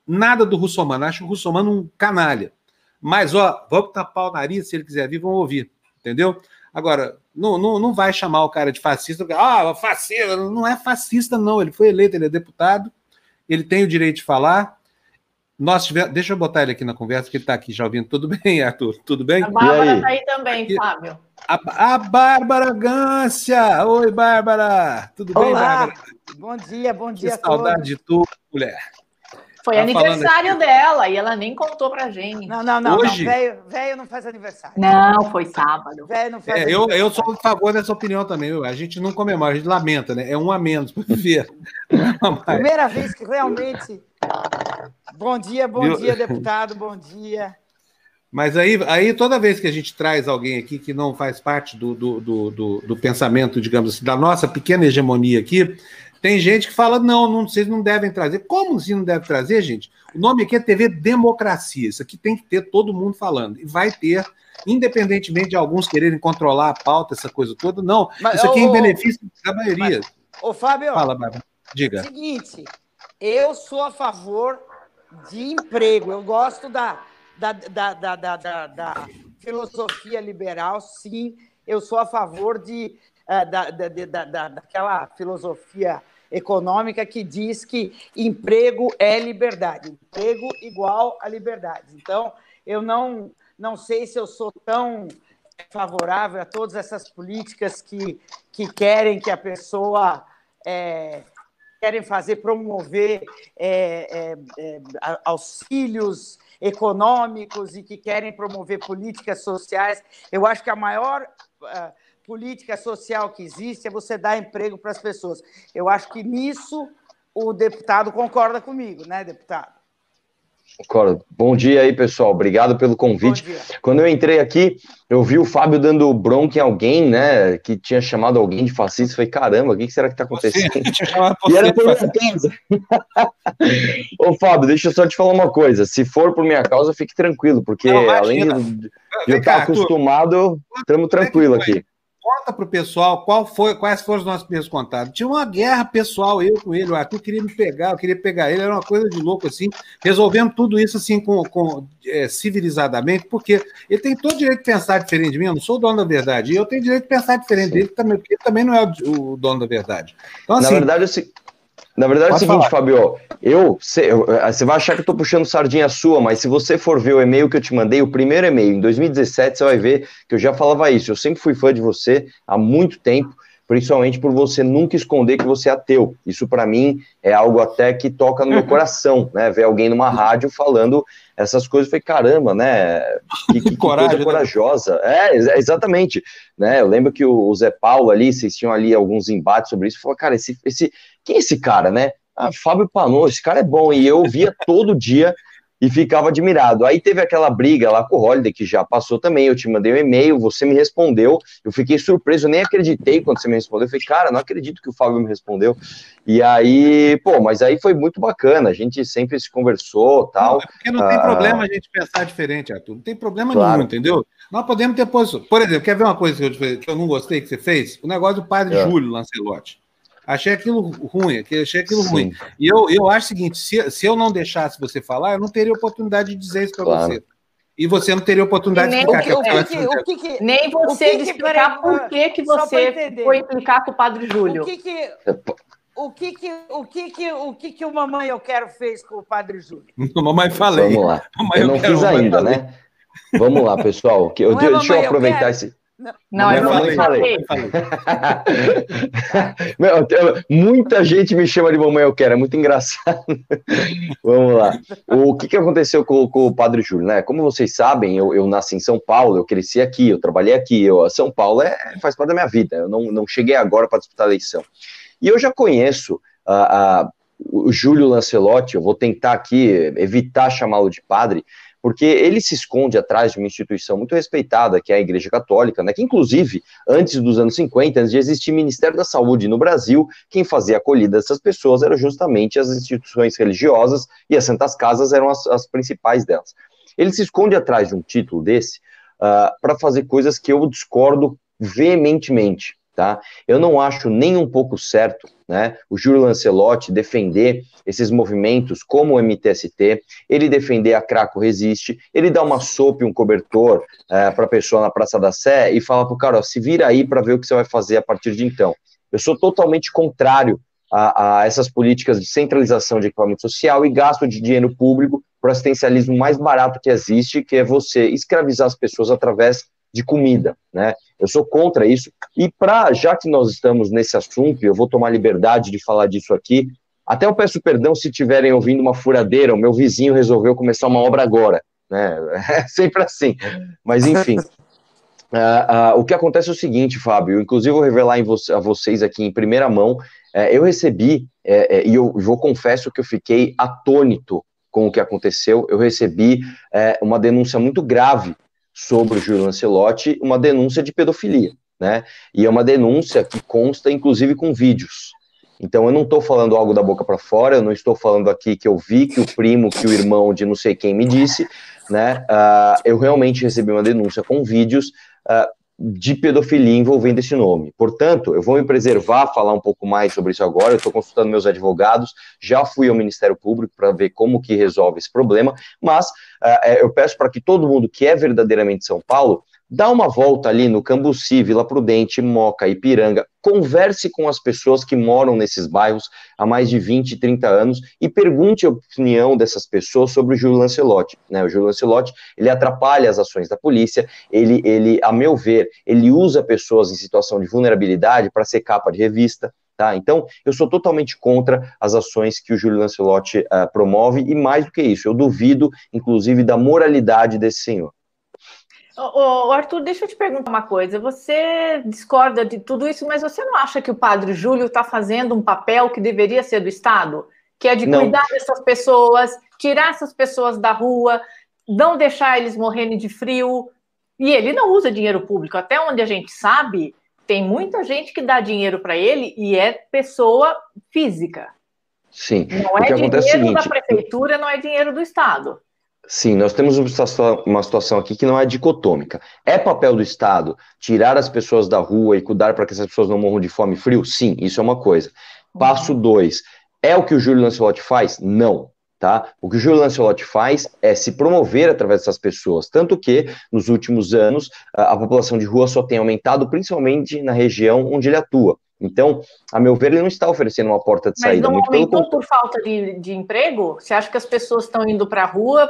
nada do Russomano, acho o Russomano um canalha. Mas, ó, vamos tapar o nariz, se ele quiser vir, vamos ouvir, entendeu? Agora, não, não, não vai chamar o cara de fascista, porque, ah, fascista, não é fascista, não. Ele foi eleito, ele é deputado, ele tem o direito de falar. Nós tivemos, deixa eu botar ele aqui na conversa, que ele está aqui já ouvindo. Tudo bem, Arthur? Tudo bem? A Bárbara está aí também, aqui, Fábio. A, a Bárbara Gância! Oi, Bárbara! Tudo Olá. bem, Bárbara? Bom dia, bom dia que a saudade todos. de tu, mulher. Foi tá aniversário dela e ela nem contou pra gente. Não, não, não. Hoje? Velho, não faz aniversário. Não, foi sábado. Velho não faz é, eu, eu sou a favor dessa opinião também. A gente não comemora, a gente lamenta, né? É um a menos para viver. [LAUGHS] Primeira vez que realmente. Bom dia, bom Viu? dia, deputado, bom dia. Mas aí, aí, toda vez que a gente traz alguém aqui que não faz parte do, do, do, do, do pensamento, digamos assim, da nossa pequena hegemonia aqui, tem gente que fala, não, não, vocês não devem trazer. Como assim não deve trazer, gente? O nome aqui é TV Democracia. Isso aqui tem que ter todo mundo falando. E vai ter, independentemente de alguns quererem controlar a pauta, essa coisa toda. Não, mas, isso aqui é em benefício da maioria. Ô, Fábio. Fala, Bárbara. Diga. Seguinte, eu sou a favor de emprego. Eu gosto da, da, da, da, da, da, da filosofia liberal, sim. Eu sou a favor de, uh, da, da, da, da, daquela filosofia econômica que diz que emprego é liberdade, emprego igual a liberdade. Então, eu não, não sei se eu sou tão favorável a todas essas políticas que, que querem que a pessoa é, querem fazer promover é, é auxílios econômicos e que querem promover políticas sociais. Eu acho que a maior uh, política social que existe é você dar emprego para as pessoas. Eu acho que nisso o deputado concorda comigo, né, deputado? Concordo. Bom dia aí, pessoal. Obrigado pelo convite. Quando eu entrei aqui, eu vi o Fábio dando bronca em alguém, né? Que tinha chamado alguém de fascista. Falei, caramba, o que será que está acontecendo? e era por minha causa. [LAUGHS] Ô, Fábio, deixa eu só te falar uma coisa. Se for por minha causa, fique tranquilo, porque Não, além de, de eu estar acostumado, estamos tranquilo aqui conta para o pessoal qual foi, quais foram os nossos primeiros contatos. Tinha uma guerra pessoal, eu com ele, o Arthur queria me pegar, eu queria pegar ele, era uma coisa de louco assim, resolvendo tudo isso assim com, com é, civilizadamente, porque ele tem todo o direito de pensar diferente de mim, eu não sou o dono da verdade, e eu tenho direito de pensar diferente dele também, porque ele também não é o, o dono da verdade. Então, assim, Na verdade, eu, na verdade é o seguinte, falar. Fabio, eu, eh, você vai achar que eu tô puxando sardinha sua, mas se você for ver o e-mail que eu te mandei, o primeiro e-mail, em 2017, você vai ver que eu já falava isso. Eu sempre fui fã de você há muito tempo, principalmente por você nunca esconder que você é ateu. Isso para mim é algo até que toca no meu [LAUGHS] coração, né? Ver alguém numa rádio falando essas coisas, foi caramba, né? Que, que, que Coragem, coisa né? corajosa. É, exatamente. Né? Eu lembro que o, Zé Paulo ali, vocês tinham ali alguns embates sobre isso, falou, cara, esse, esse, quem é esse cara, né? Ah, Fábio Panô, esse cara é bom, e eu via todo dia e ficava admirado. Aí teve aquela briga lá com o Holiday, que já passou também, eu te mandei um e-mail, você me respondeu, eu fiquei surpreso, eu nem acreditei quando você me respondeu, eu falei, cara, não acredito que o Fábio me respondeu, e aí, pô, mas aí foi muito bacana, a gente sempre se conversou, tal. Não, é porque não tem ah, problema a gente pensar diferente, Arthur, não tem problema claro. nenhum, entendeu? Nós podemos ter posição. Por exemplo, quer ver uma coisa que eu, que eu não gostei que você fez? O negócio do padre é. Júlio Lancelotti. Achei aquilo ruim, achei aquilo Sim. ruim. E eu, eu acho o seguinte: se, se eu não deixasse você falar, eu não teria oportunidade de dizer isso para claro. você. E você não teria oportunidade de explicar. Que, que, que, nem você de explicar por que, que você foi implicar com o padre Júlio. O que que, o que que, o que que, o que que o Mamãe Eu Quero fez com o padre Júlio? [LAUGHS] mamãe falei. Vamos lá. Mamãe, eu, eu não quero, fiz ainda, né? Vamos lá, pessoal. Que eu, é deixa eu aproveitar eu esse Não, eu não falei. falei. [LAUGHS] muita gente me chama de mamãe eu quero, é muito engraçado. [LAUGHS] Vamos lá. O que, que aconteceu com, com, o Padre Júlio, né? Como vocês sabem, eu, eu, nasci em São Paulo, eu cresci aqui, eu trabalhei aqui. Eu, São Paulo é, faz parte da minha vida. Eu não, não cheguei agora para disputar a eleição. E eu já conheço a, o Júlio Lancelotti, eu vou tentar aqui evitar chamá-lo de padre, porque ele se esconde atrás de uma instituição muito respeitada, que é a Igreja Católica, né, que inclusive, antes dos anos 50, antes de existir Ministério da Saúde no Brasil, quem fazia a acolhida dessas pessoas eram justamente as instituições religiosas, e as Santas Casas eram as, as principais delas. Ele se esconde atrás de um título desse uh, para fazer coisas que eu discordo veementemente tá? Eu não acho nem um pouco certo, né, o Júlio Lancelotti defender esses movimentos como o MTST, ele defender a Craco Resiste, ele dá uma sopa e um cobertor é, para a pessoa na Praça da Sé e fala para o cara, ó, se vira aí para ver o que você vai fazer a partir de então. Eu sou totalmente contrário a, a essas políticas de centralização de equipamento social e gasto de dinheiro público para o assistencialismo mais barato que existe, que é você escravizar as pessoas através de comida, né? Eu sou contra isso. E para, já que nós estamos nesse assunto, eu vou tomar liberdade de falar disso aqui. Até eu peço perdão se estiverem ouvindo uma furadeira. O meu vizinho resolveu começar uma obra agora, né? [LAUGHS] É sempre assim. Mas enfim. Uh, [LAUGHS] uh, o que acontece é o seguinte, Fábio, inclusive vou revelar vo a vocês aqui em primeira mão, uh, eu recebi, é, é, e eu vou confesso que eu fiquei atônito com o que aconteceu, eu recebi é, uma denúncia muito grave sobre o Júlio Lancelotti uma denúncia de pedofilia, né? E é uma denúncia que consta, inclusive, com vídeos. Então, eu não estou falando algo da boca para fora, eu não estou falando aqui que eu vi, que o primo, que o irmão de não sei quem me disse, né? Uh, eu realmente recebi uma denúncia com vídeos uh, de pedofilia envolvendo esse nome. Portanto, eu vou me preservar, falar um pouco mais sobre isso agora. Eu estou consultando meus advogados, já fui ao Ministério Público para ver como que resolve esse problema, mas uh, eu peço para que todo mundo que é verdadeiramente São Paulo dá uma volta ali no Cambuci, Vila Prudente, Moca, Ipiranga, converse com as pessoas que moram nesses bairros há mais de 20, 30 anos e pergunte a opinião dessas pessoas sobre o Júlio Lancelotti. Né? O Júlio Lancelotti, ele atrapalha as ações da polícia, ele, ele, a meu ver, ele usa pessoas em situação de vulnerabilidade para ser capa de revista, Tá? Então, eu sou totalmente contra as ações que o Júlio Lancelotti uh, promove, e mais do que isso, eu duvido, inclusive, da moralidade desse senhor. Ô, Arthur, deixa eu te perguntar uma coisa. Você discorda de tudo isso, mas você não acha que o padre Júlio está fazendo um papel que deveria ser do Estado? Que é de não. cuidar dessas pessoas, tirar essas pessoas da rua, não deixar eles morrerem de frio. E ele não usa dinheiro público. Até onde a gente sabe, tem muita gente que dá dinheiro para ele e é pessoa física. Sim. Não é dinheiro é seguinte, da prefeitura, não é dinheiro do Estado. Sim, nós temos uma situação aqui que não é dicotômica. É papel do Estado tirar as pessoas da rua e cuidar para que essas pessoas não morram de fome e frio? Sim, isso é uma coisa. Passo uhum. dois, é o que o Júlio Lancelotti faz? Não. Tá? O que o Júlio Lancelotti faz é se promover através dessas pessoas, tanto que nos últimos anos a, a população de rua só tem aumentado, principalmente na região onde ele atua. Então, a meu ver, ele não está oferecendo uma porta de saída. Mas não aumentou por falta de, de emprego? Você acha que as pessoas estão indo para a rua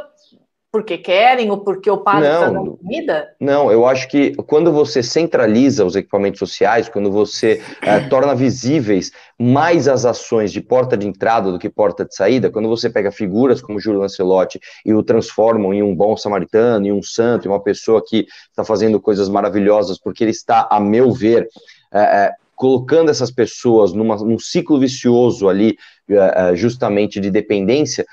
porque querem ou porque o padre está dando comida? Não, eu acho que quando você centraliza os equipamentos sociais, quando você é, torna visíveis mais as ações de porta de entrada do que porta de saída, quando você pega figuras como Júlio Lancelotti e o transformam em um bom samaritano, em um santo, em uma pessoa que está fazendo coisas maravilhosas, porque ele está, a meu ver, é, é, colocando essas pessoas numa, num ciclo vicioso ali, justamente de dependência,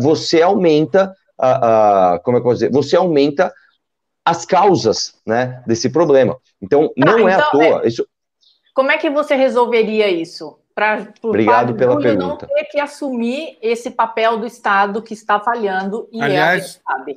você aumenta a, como é que eu vou dizer, você aumenta as causas, né, desse problema. Então, tá, não é à então, toa. É, isso... Como é que você resolveria isso? Para Obrigado pela pergunta. não ter que assumir esse papel do Estado que está falhando e é Aliás, é sabe.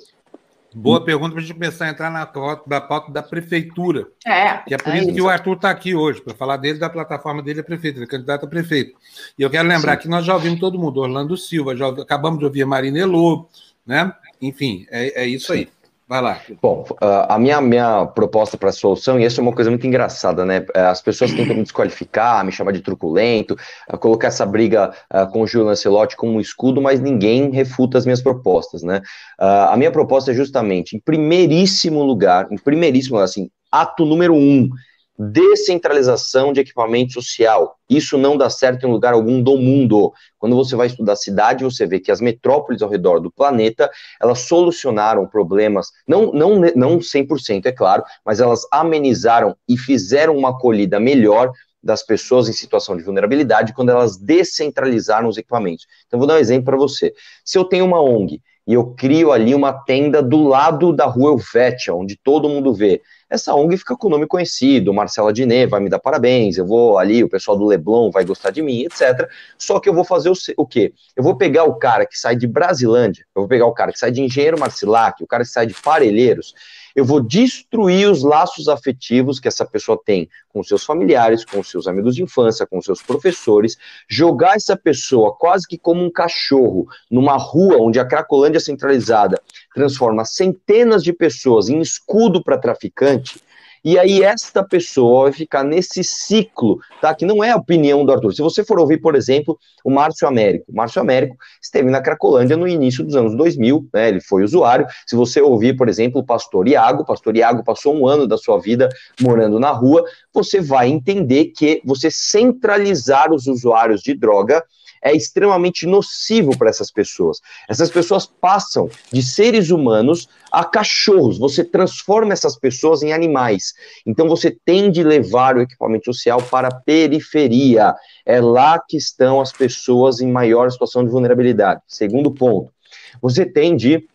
Boa pergunta para a gente começar a entrar na pauta da, pauta da prefeitura. É. Que é por é isso, isso, que o Arthur está aqui hoje, para falar dele da plataforma dele a prefeito, ele é candidato a prefeito. E eu quero lembrar Sim. que nós já ouvimos todo mundo, Orlando Silva, já acabamos de ouvir a Marina Elô, né? Enfim, é, é isso aí. Vai lá. Bom, a minha, minha proposta para a solução, e isso é uma coisa muito engraçada, né? É, as pessoas tentam me desqualificar, me chamar de truculento, colocar essa briga com o Júlio Lancelotti como um escudo, mas ninguém refuta as minhas propostas, né? A minha proposta é justamente, em primeiríssimo lugar, em primeiríssimo, assim, Ato número um, descentralização de equipamento social. Isso não dá certo em lugar algum do mundo. Quando você vai estudar a cidade, você vê que as metrópoles ao redor do planeta, elas solucionaram problemas, não, não, não 100%, é claro, mas elas amenizaram e fizeram uma acolhida melhor das pessoas em situação de vulnerabilidade quando elas descentralizaram os equipamentos. Então, vou dar um exemplo para você. Se eu tenho uma ONG e eu crio ali uma tenda do lado da rua Helvetia, onde todo mundo vê, essa ONG fica com o nome conhecido, Marcela Diné vai me dar parabéns, eu vou ali, o pessoal do Leblon vai gostar de mim, etc. Só que eu vou fazer o, o quê? Eu vou pegar o cara que sai de Brasilândia, eu vou pegar o cara que sai de Engenheiro Marcilac, o cara que sai de Parelheiros, eu vou destruir os laços afetivos que essa pessoa tem com seus familiares, com seus amigos de infância, com seus professores, jogar essa pessoa quase que como um cachorro numa rua onde a Cracolândia centralizada transforma centenas de pessoas em escudo para traficante, e aí esta pessoa vai ficar nesse ciclo, tá? Que não é a opinião do Arthur. Se você for ouvir, por exemplo, o Márcio Américo, o Márcio Américo esteve na Cracolândia no início dos anos 2000, né? Ele foi usuário. Se você ouvir, por exemplo, o pastor Iago, o pastor Iago passou um ano da sua vida morando na rua, você vai entender que você centralizar os usuários de droga é extremamente nocivo para essas pessoas. Essas pessoas passam de seres humanos a cachorros, você transforma essas pessoas em animais. Então você tem de levar o equipamento social para a periferia. É lá que estão as pessoas em maior situação de vulnerabilidade. Segundo ponto, você tem de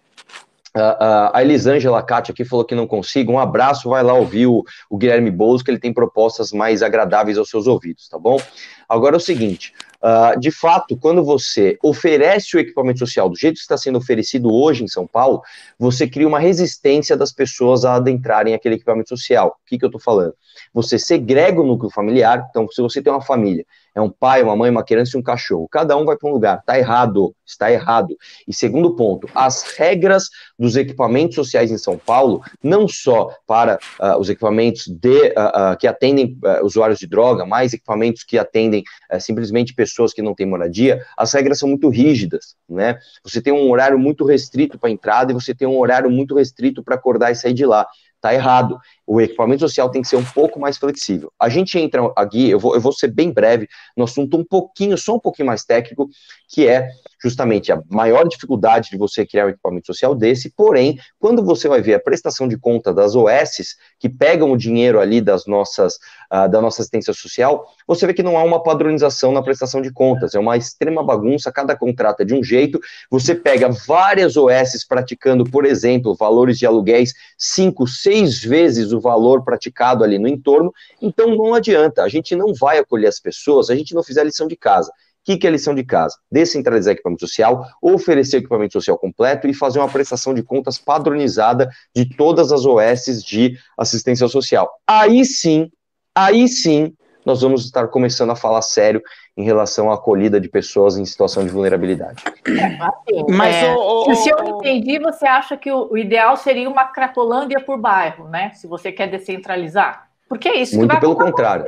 Uh, uh, a Elisângela Cátia aqui falou que não consigo. Um abraço, vai lá ouvir o, o Guilherme Boulos, que ele tem propostas mais agradáveis aos seus ouvidos, tá bom? Agora é o seguinte: Uh, de fato, quando você oferece o equipamento social do jeito que está sendo oferecido hoje em São Paulo, você cria uma resistência das pessoas a adentrarem aquele equipamento social. O que, que eu estou falando? Você segrega o núcleo familiar, então, se você tem uma família, é um pai, uma mãe, uma criança e um cachorro, cada um vai para um lugar, está errado, está errado. E segundo ponto, as regras dos equipamentos sociais em São Paulo, não só para uh, os equipamentos de, uh, que atendem usuários de droga, mais equipamentos que atendem eh, simplesmente pessoas que não têm moradia, as regras são muito rígidas, né? Você tem um horário muito restrito para entrada e você tem um horário muito restrito para acordar e sair de lá. Tá errado. O equipamento social tem que ser um pouco mais flexível. A gente entra aqui, eu vou, eu vou ser bem breve, no assunto um pouquinho, só um pouquinho mais técnico, que é justamente a maior dificuldade de você criar um equipamento social desse, porém, quando você vai ver a prestação de conta das OSs, que pegam o dinheiro ali das nossas, uh, da nossa assistência social, você vê que não há uma padronização na prestação de contas, é uma extrema bagunça, cada contrato é de um jeito, você pega várias OSs praticando, por exemplo, valores de aluguéis 5, 6 seis vezes o valor praticado ali no entorno, então não adianta, a gente não vai acolher as pessoas, a gente não fizer a lição de casa. O que, que é a lição de casa? Descentralizar equipamento social, oferecer equipamento social completo e fazer uma prestação de contas padronizada de todas as OSs de assistência social. Aí sim, aí sim, nós vamos estar começando a falar sério em relação à acolhida de pessoas em situação de vulnerabilidade. Assim, Mas é, o, o, se eu entendi, você acha que o, o, ideal seria uma Cracolândia por bairro, né? Se você quer descentralizar. Porque é isso Muito que vai pelo contrário.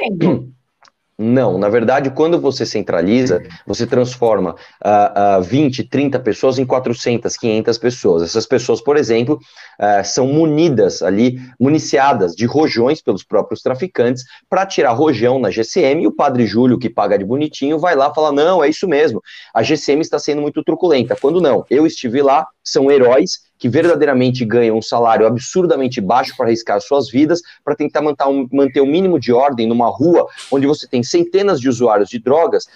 Não, na verdade, quando você centraliza, você transforma uh, uh, 20, 30 pessoas em 400, 500 pessoas. Essas pessoas, por exemplo, uh, são munidas ali, municiadas de rojões pelos próprios traficantes para tirar rojão na GCM e o padre Júlio, que paga de bonitinho, vai lá e fala: não, é isso mesmo, a GCM está sendo muito truculenta. Quando não, eu estive lá, são heróis que verdadeiramente ganham um salário absurdamente baixo para arriscar suas vidas, para tentar manter um, manter um mínimo de ordem numa rua onde você tem centenas de usuários de drogas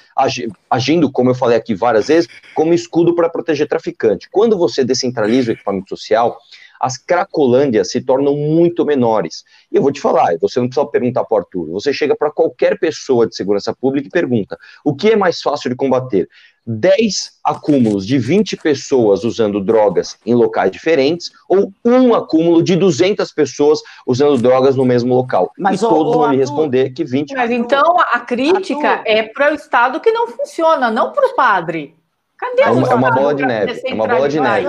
agindo, como eu falei aqui várias vezes, como escudo para proteger traficante. Quando você descentraliza o equipamento social, as cracolândias se tornam muito menores. E eu vou te falar, você não precisa perguntar para o Arthur, você chega para qualquer pessoa de segurança pública e pergunta: o que é mais fácil de combater? 10 acúmulos de 20 pessoas usando drogas em locais diferentes ou um acúmulo de 200 pessoas usando drogas no mesmo local. Mas, e todos vão me responder que 20. Mas então a crítica é para o Estado que não funciona, não para o padre. Cadê é uma, é uma bola de neve. É uma bola de neve.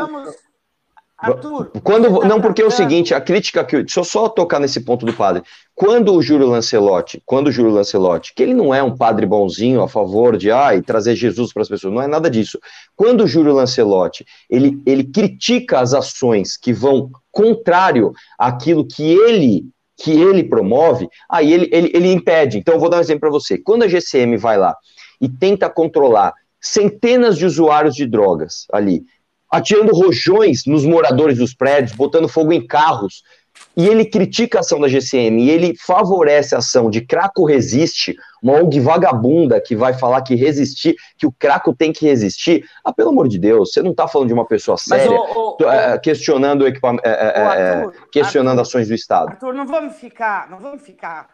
Arthur, quando não porque é o seguinte, a crítica que deixa eu só tocar nesse ponto do padre. Quando o Júlio Lancelotti, quando o Júlio Lancelotti, que ele não é um padre bonzinho a favor de ai, trazer Jesus para as pessoas, não é nada disso. Quando o Júlio Lancelotti, ele ele critica as ações que vão contrário àquilo que ele que ele promove, aí ele, ele, ele impede. Então, eu vou dar um exemplo para você. Quando a GCM vai lá e tenta controlar centenas de usuários de drogas ali, atirando rojões nos moradores dos prédios, botando fogo em carros, e ele critica a ação da GCM, e ele favorece a ação de Craco Resiste, uma ONG vagabunda que vai falar que resistir, que o Craco tem que resistir. Ah, pelo amor de Deus, você não está falando de uma pessoa séria, Mas, o, o, é, questionando o equipamento, é, é, é, Arthur, questionando Arthur, ações do Estado. Arthur, não vamos ficar, não vamos ficar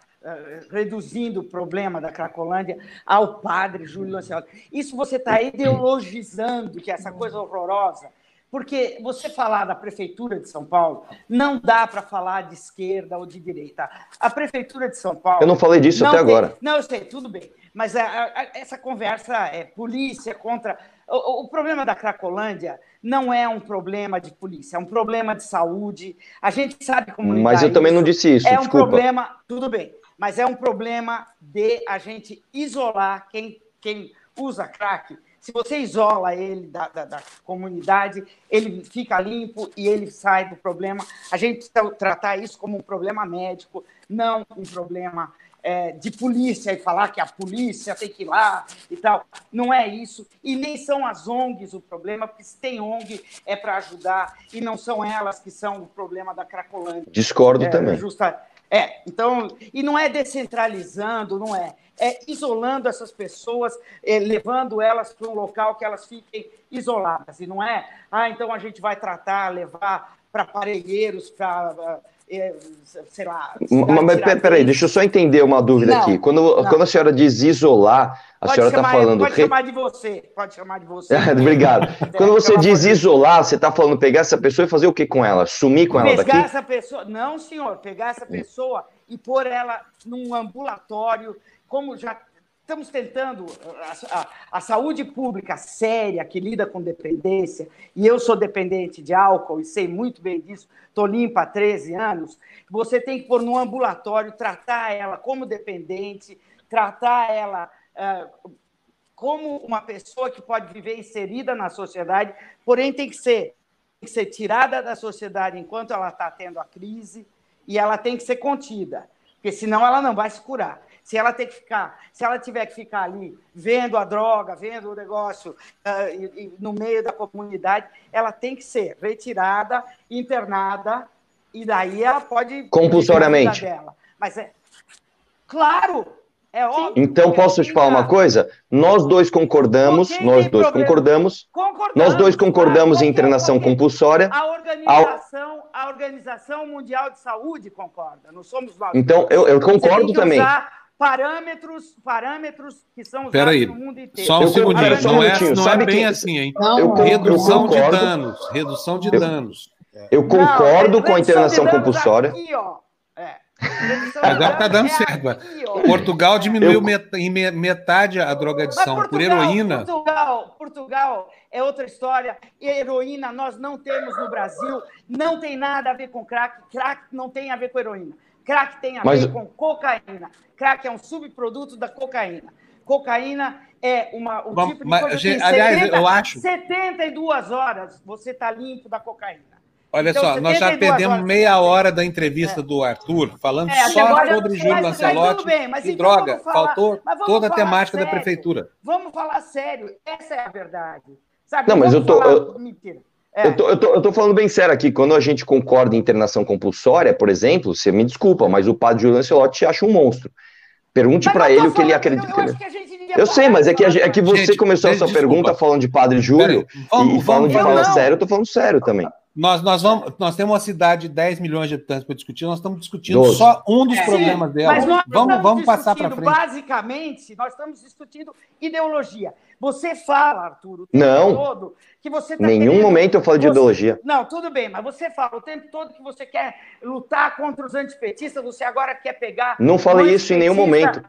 reduzindo o problema da Cracolândia ao padre Júlio Lancelotti. Isso você está ideologizando, que é essa coisa horrorosa porque você falar da Prefeitura de São Paulo, não dá para falar de esquerda ou de direita. A Prefeitura de São Paulo. Eu não falei disso até tem, agora. Não, eu sei, tudo bem. Mas a, a, essa conversa é polícia contra. O, o, problema da Cracolândia não é um problema de polícia, é um problema de saúde. A gente sabe como. Mas eu também não disse isso. É desculpa. um problema. Tudo bem. Mas é um problema de a gente isolar quem, quem usa crack se você isola ele da, da, da, comunidade, ele fica limpo e ele sai do problema. A gente precisa tratar isso como um problema médico, não um problema é, de polícia e falar que a polícia tem que ir lá e tal. Não é isso. E nem são as ONGs o problema, porque se tem ONG é para ajudar e não são elas que são o problema da Cracolândia. Discordo é, também. Justa... É, então, e não é descentralizando, não é é, isolando essas pessoas, é, levando elas para um local que elas fiquem isoladas. E não é, ah, então a gente vai tratar, levar para aparelheiros, para. É, sei lá. Mas peraí, deixa eu só entender uma dúvida não, aqui. Quando, quando a senhora diz isolar, a pode senhora está falando. Pode chamar de você, pode chamar de você. [LAUGHS] Obrigado. Quando você diz isolar, você está falando pegar essa pessoa e fazer o que com ela? Sumir com pegar ela daqui? Pegar essa pessoa. Não, senhor, pegar essa pessoa e pôr ela num ambulatório como já estamos tentando, a, a, a, saúde pública séria, que lida com dependência, e eu sou dependente de álcool e sei muito bem disso, estou limpa há 13 anos, você tem que pôr no ambulatório, tratar ela como dependente, tratar ela uh, como uma pessoa que pode viver inserida na sociedade, porém tem que ser, tem que ser tirada da sociedade enquanto ela está tendo a crise, e ela tem que ser contida, porque senão ela não vai se curar. Se ela tem que ficar, se ela tiver que ficar ali vendo a droga, vendo o negócio uh, e, e no meio da comunidade, ela tem que ser retirada, internada e daí ela pode compulsoriamente. Dela. Mas é claro, é óbvio. Então posso te falar uma coisa? Nós dois concordamos, nós dois concordamos, concordamos, nós dois concordamos em internação compulsória. A organização, a organização Mundial de Saúde concorda. Não somos nós. Então eu, eu concordo também. Usar parâmetros, parâmetros que são usados aí, no mundo inteiro. Só um segundinho, não, é, não Sabe é bem que... assim, hein? Não, eu, redução eu de danos, redução de eu, danos. Eu concordo não, com a internação compulsória. Aqui, ó. É. Agora está dando é certo. Aqui, Portugal diminuiu eu... em metade a drogadição Portugal, por heroína. Portugal, Portugal é outra história. E heroína nós não temos no Brasil. Não tem nada a ver com crack. Crack não tem a ver com heroína. Crack tem a Mas... ver com cocaína. Crack é um subproduto da cocaína. Cocaína é uma, um Bom, tipo de mas, coisa que aliás, 70, eu acho... 72 horas você está limpo da cocaína. Olha então, só, nós já perdemos meia hora da entrevista é. do Arthur, falando é, só sobre Júlio Lancelotti bem, e então droga. Falar, Faltou toda a temática sério. da prefeitura. Vamos falar sério, essa é a verdade. Sabe? Não, mas eu tô. Eu... Mentira. É. Eu, tô, eu, tô, eu tô falando bem sério aqui. Quando a gente concorda em internação compulsória, por exemplo, você me desculpa, mas o padre Júlio Lancelotti te acha um monstro. Pergunte para ele o que ele acredita. Eu, eu sei, mas é que, é que você gente, começou a sua desculpa. pergunta falando de padre Júlio vamos, e, falando de fala sério, eu tô falando sério também. Nós, nós, vamos, nós temos uma cidade de 10 milhões de habitantes para discutir, nós estamos discutindo 12. só um dos é, problemas sim, dela. Mas nós vamos, vamos passar para frente. Basicamente, nós estamos discutindo ideologia. Você fala, Arthur, o tempo não, todo que você tá Nenhum querendo, momento eu falo de você, ideologia. Não, tudo bem, mas você fala o tempo todo que você quer lutar contra os antipetistas, você agora quer pegar. Não falei isso em nenhum momento.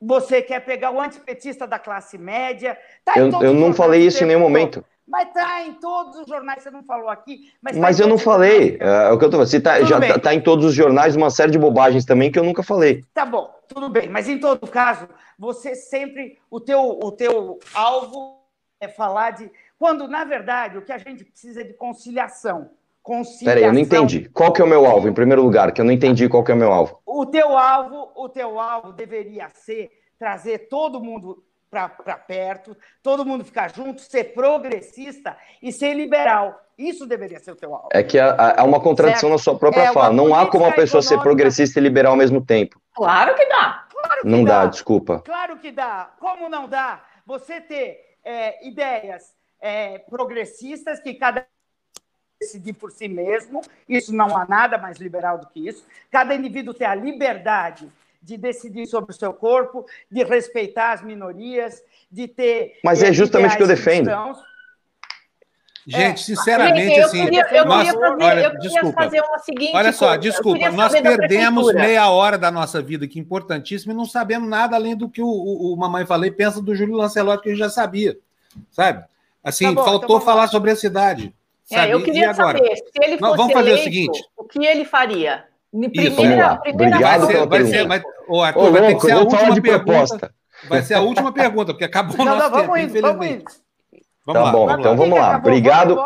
Você quer pegar o antipetista da classe média. Tá eu, eu não falei isso em nenhum momento. Mas tá em todos os jornais, você não falou aqui. Mas, tá mas eu não falei. É, é, o que eu tô falando. Você tá, já tá, tá, em todos os jornais uma série de bobagens também que eu nunca falei. Tá bom, tudo bem. Mas em todo caso, você sempre. O teu, o teu alvo é falar de. Quando, na verdade, o que a gente precisa é de conciliação. conciliação. Peraí, eu não entendi. Qual que é o meu alvo, em primeiro lugar? Que eu não entendi qual que é o meu alvo. O teu alvo, o teu alvo deveria ser trazer todo mundo para perto, todo mundo ficar junto, ser progressista e ser liberal. Isso deveria ser o teu alvo. É que há, uma contradição certo? na sua própria é fala. Não há como uma pessoa econômica... ser progressista e liberal ao mesmo tempo. Claro que dá. Claro que não dá. dá, desculpa. Claro que dá. Como não dá? Você ter é, ideias é, progressistas que cada decidir por si mesmo, isso não há nada mais liberal do que isso. Cada indivíduo tem a liberdade de decidir sobre o seu corpo, de respeitar as minorias, de ter. Mas é justamente o que eu defendo. Cristãos. Gente, sinceramente, eu assim. Queria, eu nós, queria fazer, olha, eu desculpa. fazer uma seguinte. Olha só, coisa. desculpa, nós perdemos meia hora da nossa vida, que é importantíssima, e não sabemos nada além do que o, o, o Mamãe Falei pensa do Júlio Lancelotti, que a gente já sabia. Sabe? Assim, tá bom, faltou então falar sobre a cidade. É, eu queria saber, se ele fosse vamos fazer eleito, o seguinte: o que ele faria? Primeira, Isso, vamos lá. Primeira Obrigado vai ser, vai ser, vai, ô, Arthur, Ô, vai louco, ter que ser a última pergunta. Vai ser a última pergunta, porque acabou o nosso não, tempo, vamos infelizmente. Vamos tá lá, bom, vamos então vamos lá. Obrigado.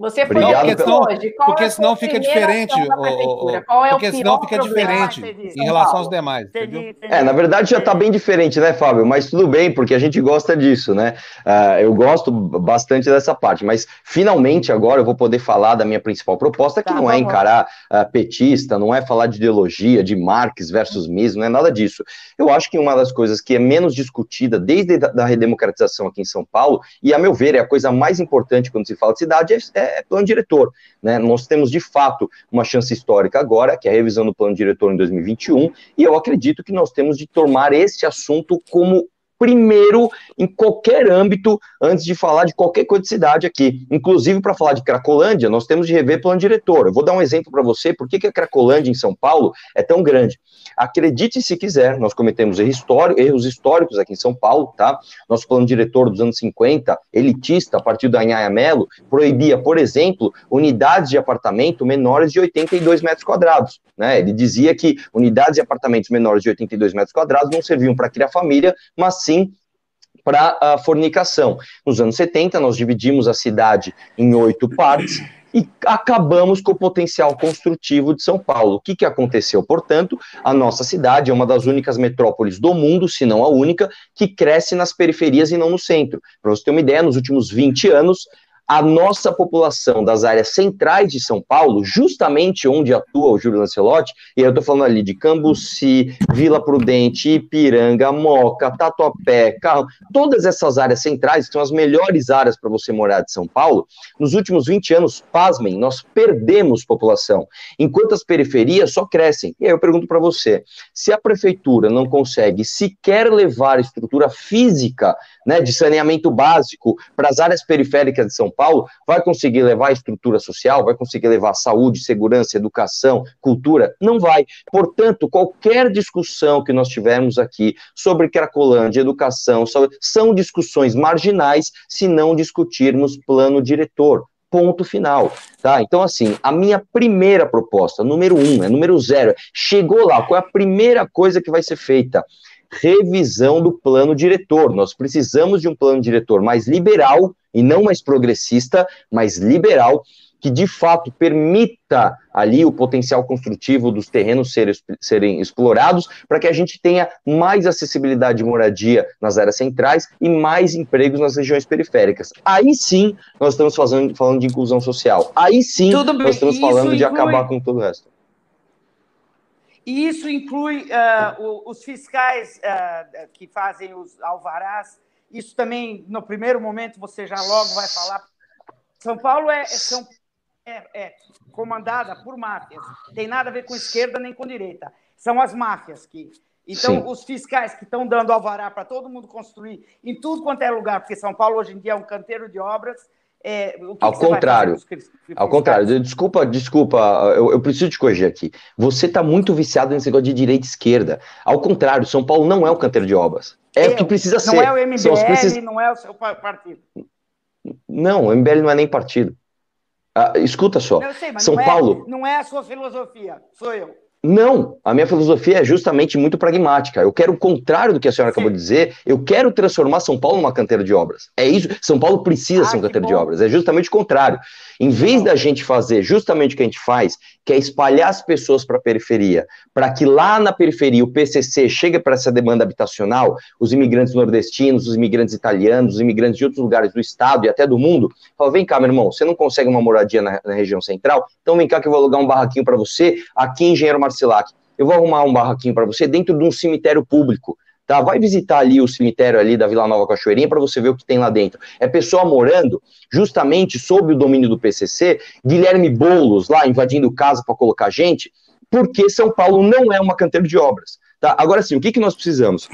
Você foi Obrigado porque, senão, porque é senão fica diferente. O, é porque senão fica diferente em relação aos demais. Entendeu? É, na verdade já está bem diferente, né, Fábio? Mas tudo bem, porque a gente gosta disso, né? Uh, eu gosto bastante dessa parte, mas finalmente agora eu vou poder falar da minha principal proposta, que tá, não é encarar uh, petista, não é falar de ideologia, de Marx versus Mises, não é nada disso. Eu acho que uma das coisas que é menos discutida desde a da redemocratização aqui em São Paulo, e a meu ver é a coisa mais importante quando se fala de cidade, é, é plano diretor. Né? Nós temos, de fato, uma chance histórica agora, que é a revisão do plano diretor em 2021, e eu acredito que nós temos de tomar esse assunto como primeiro em qualquer âmbito antes de falar de qualquer coisa de cidade aqui. Inclusive, para falar de Cracolândia, nós temos de rever plano diretor. Eu vou dar um exemplo para você, por que, que a Cracolândia em São Paulo é tão grande. Acredite se quiser, nós cometemos erros, históricos, aqui em São Paulo, tá? Nosso plano diretor dos anos 50, elitista, a partir da Anhaia Melo, proibia, por exemplo, unidades de apartamento menores de 82 metros quadrados. Né? Ele dizia que unidades de apartamentos menores de 82 metros quadrados não serviam para criar família, mas sim para a fornicação. Nos anos 70, nós dividimos a cidade em oito partes e acabamos com o potencial construtivo de São Paulo. O que, que aconteceu? Portanto, a nossa cidade é uma das únicas metrópoles do mundo, se não a única, que cresce nas periferias e não no centro. Para você ter uma ideia, nos últimos 20 anos, a nossa população das áreas centrais de São Paulo, justamente onde atua o Júlio Lancelotti, e eu estou falando ali de Cambuci, Vila Prudente, Ipiranga, Moca, Tatuapé, Carro, todas essas áreas centrais, que são as melhores áreas para você morar de São Paulo, nos últimos 20 anos, pasmem, nós perdemos população, enquanto as periferias só crescem. E aí eu pergunto para você, se a prefeitura não consegue sequer levar estrutura física né, de saneamento básico para as áreas periféricas de São Paulo, Paulo, vai conseguir levar estrutura social, vai conseguir levar saúde, segurança, educação, cultura? Não vai. Portanto, qualquer discussão que nós tivermos aqui sobre Cracolândia, educação, saúde, são discussões marginais se não discutirmos plano diretor ponto final, tá? Então, assim, a minha primeira proposta, número um, é número zero, chegou lá, qual é a primeira coisa que vai ser feita? Revisão do plano diretor. Nós precisamos de um plano diretor mais liberal e não mais progressista, mais liberal, que de fato permita ali o potencial construtivo dos terrenos serem, serem explorados, para que a gente tenha mais acessibilidade de moradia nas áreas centrais e mais empregos nas regiões periféricas. Aí sim nós estamos fazendo, falando de inclusão social. Aí sim nós estamos falando de acabar com todo o resto. E isso inclui uh, os fiscais uh, que fazem os alvarás isso também, no primeiro momento, você já logo vai falar. São Paulo é, é São, é, é comandada por máfias. Tem nada a ver com esquerda nem com direita. São as máfias que. Então, Sim. os fiscais que estão dando alvará para todo mundo construir em tudo quanto é lugar, porque São Paulo hoje em dia é um canteiro de obras, é, que ao que contrário, ao contrário, desculpa, desculpa, eu, eu preciso te corrigir aqui. Você está muito viciado nesse negócio de direita e esquerda. Ao contrário, São Paulo não é um canteiro de obras. É eu, o que precisa não ser. Não é o MBL, precis... não é o seu partido. Não, o MBL não é nem partido. Ah, escuta só. Não, sei, São não Paulo. É, não é a sua filosofia, sou eu. Não, a minha filosofia é justamente muito pragmática. Eu quero o contrário do que a senhora Sim. acabou de dizer. Eu quero transformar São Paulo numa canteira de obras. É isso. São Paulo precisa ser uma canteira de obras. É justamente o contrário. Em vez da gente fazer justamente o que a gente faz, que é espalhar as pessoas para a periferia, para que lá na periferia o PCC chegue para essa demanda habitacional, os imigrantes nordestinos, os imigrantes italianos, os imigrantes de outros lugares do estado e até do mundo, fala: vem cá, meu irmão, você não consegue uma moradia na, na região central? Então vem cá que eu vou alugar um barraquinho para você aqui em Engenheiro Marcilac. Eu vou arrumar um barraquinho para você dentro de um cemitério público. Tá, vai visitar ali o cemitério ali da Vila Nova Cachoeirinha para você ver o que tem lá dentro. É pessoa morando justamente sob o domínio do PCC, Guilherme Bolos lá invadindo casa para colocar gente, porque São Paulo não é uma canteira de obras. Tá? Agora sim, o que, que nós precisamos?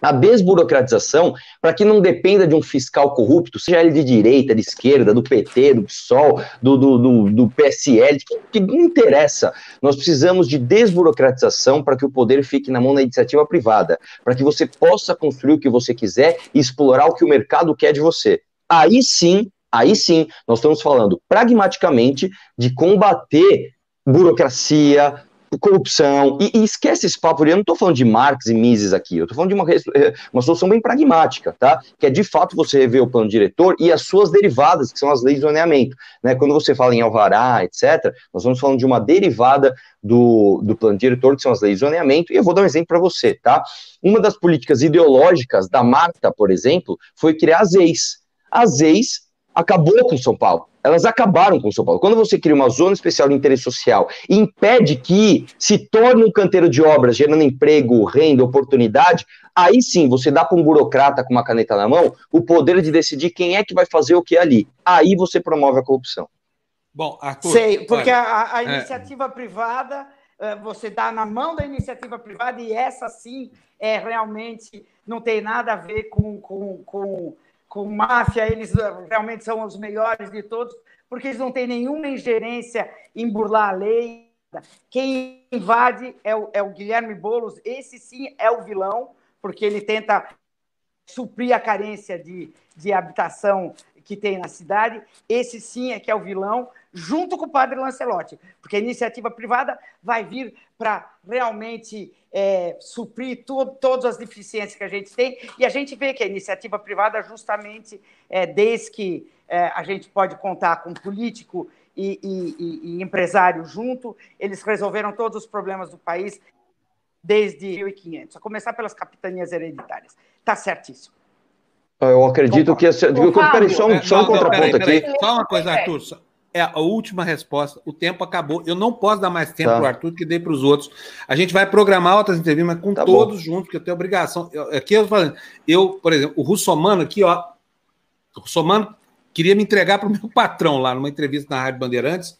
A desburocratização para que não dependa de um fiscal corrupto, seja ele de direita, de esquerda, do PT, do PSOL, do, do, do, do PSL, que, não interessa. Nós precisamos de desburocratização para que o poder fique na mão da iniciativa privada, para que você possa construir o que você quiser e explorar o que o mercado quer de você. Aí sim, aí sim, nós estamos falando pragmaticamente de combater burocracia, corrupção, e, e, esquece esse papo, eu não estou falando de Marx e Mises aqui, eu estou falando de uma, eh, uma solução bem pragmática, tá? Que é de fato você rever o plano diretor e as suas derivadas, que são as leis de zoneamento, né? Quando você fala em alvará, etc., nós estamos falando de uma derivada do, do plano diretor, que são as leis de zoneamento, e eu vou dar um exemplo para você, tá? Uma das políticas ideológicas da Marta, por exemplo, foi criar as ex. As ex acabou com São Paulo elas acabaram com São Paulo. Quando você cria uma zona especial de interesse social e impede que se torne um canteiro de obras, gerando emprego, renda, oportunidade, aí sim você dá para um burocrata com uma caneta na mão o poder de decidir quem é que vai fazer o que ali. Aí você promove a corrupção. Bom, Arthur, Sei, porque a, a, é. iniciativa é... privada eh, você dá na mão da iniciativa privada e essa sim é realmente não tem nada a ver com, com, com com máfia, eles eh, realmente são os melhores de todos, porque eles não têm nenhuma ingerência em burlar a lei. Quem invade é o, é o Guilherme Boulos, esse sim é o vilão, porque ele tenta suprir a carência de, de habitação que tem na cidade. Esse sim é que é o vilão, junto com o padre Lancelotti, porque a iniciativa privada vai vir para realmente é, suprir tu, todas as deficiências que a gente tem, e a gente vê que a iniciativa privada, justamente, é, desde que é, a gente pode contar com político e, e, e, empresário junto, eles resolveram todos os problemas do país desde 1500, a começar pelas capitanias hereditárias. Está certíssimo. Eu acredito que... Esse... Peraí, só um, só um contraponto aqui. Só uma coisa, Arthur, é a última resposta. O tempo acabou. Eu não posso dar mais tempo tá. para o Arthur que dei para os outros. A gente vai programar outras entrevistas, mas com tá todos bom. juntos, que eu tenho obrigação. Eu, aqui eu falando, eu, por exemplo, o Russomano aqui, ó. O Russomano queria me entregar para o [LAUGHS] meu patrão lá numa entrevista na Rádio Bandeirantes.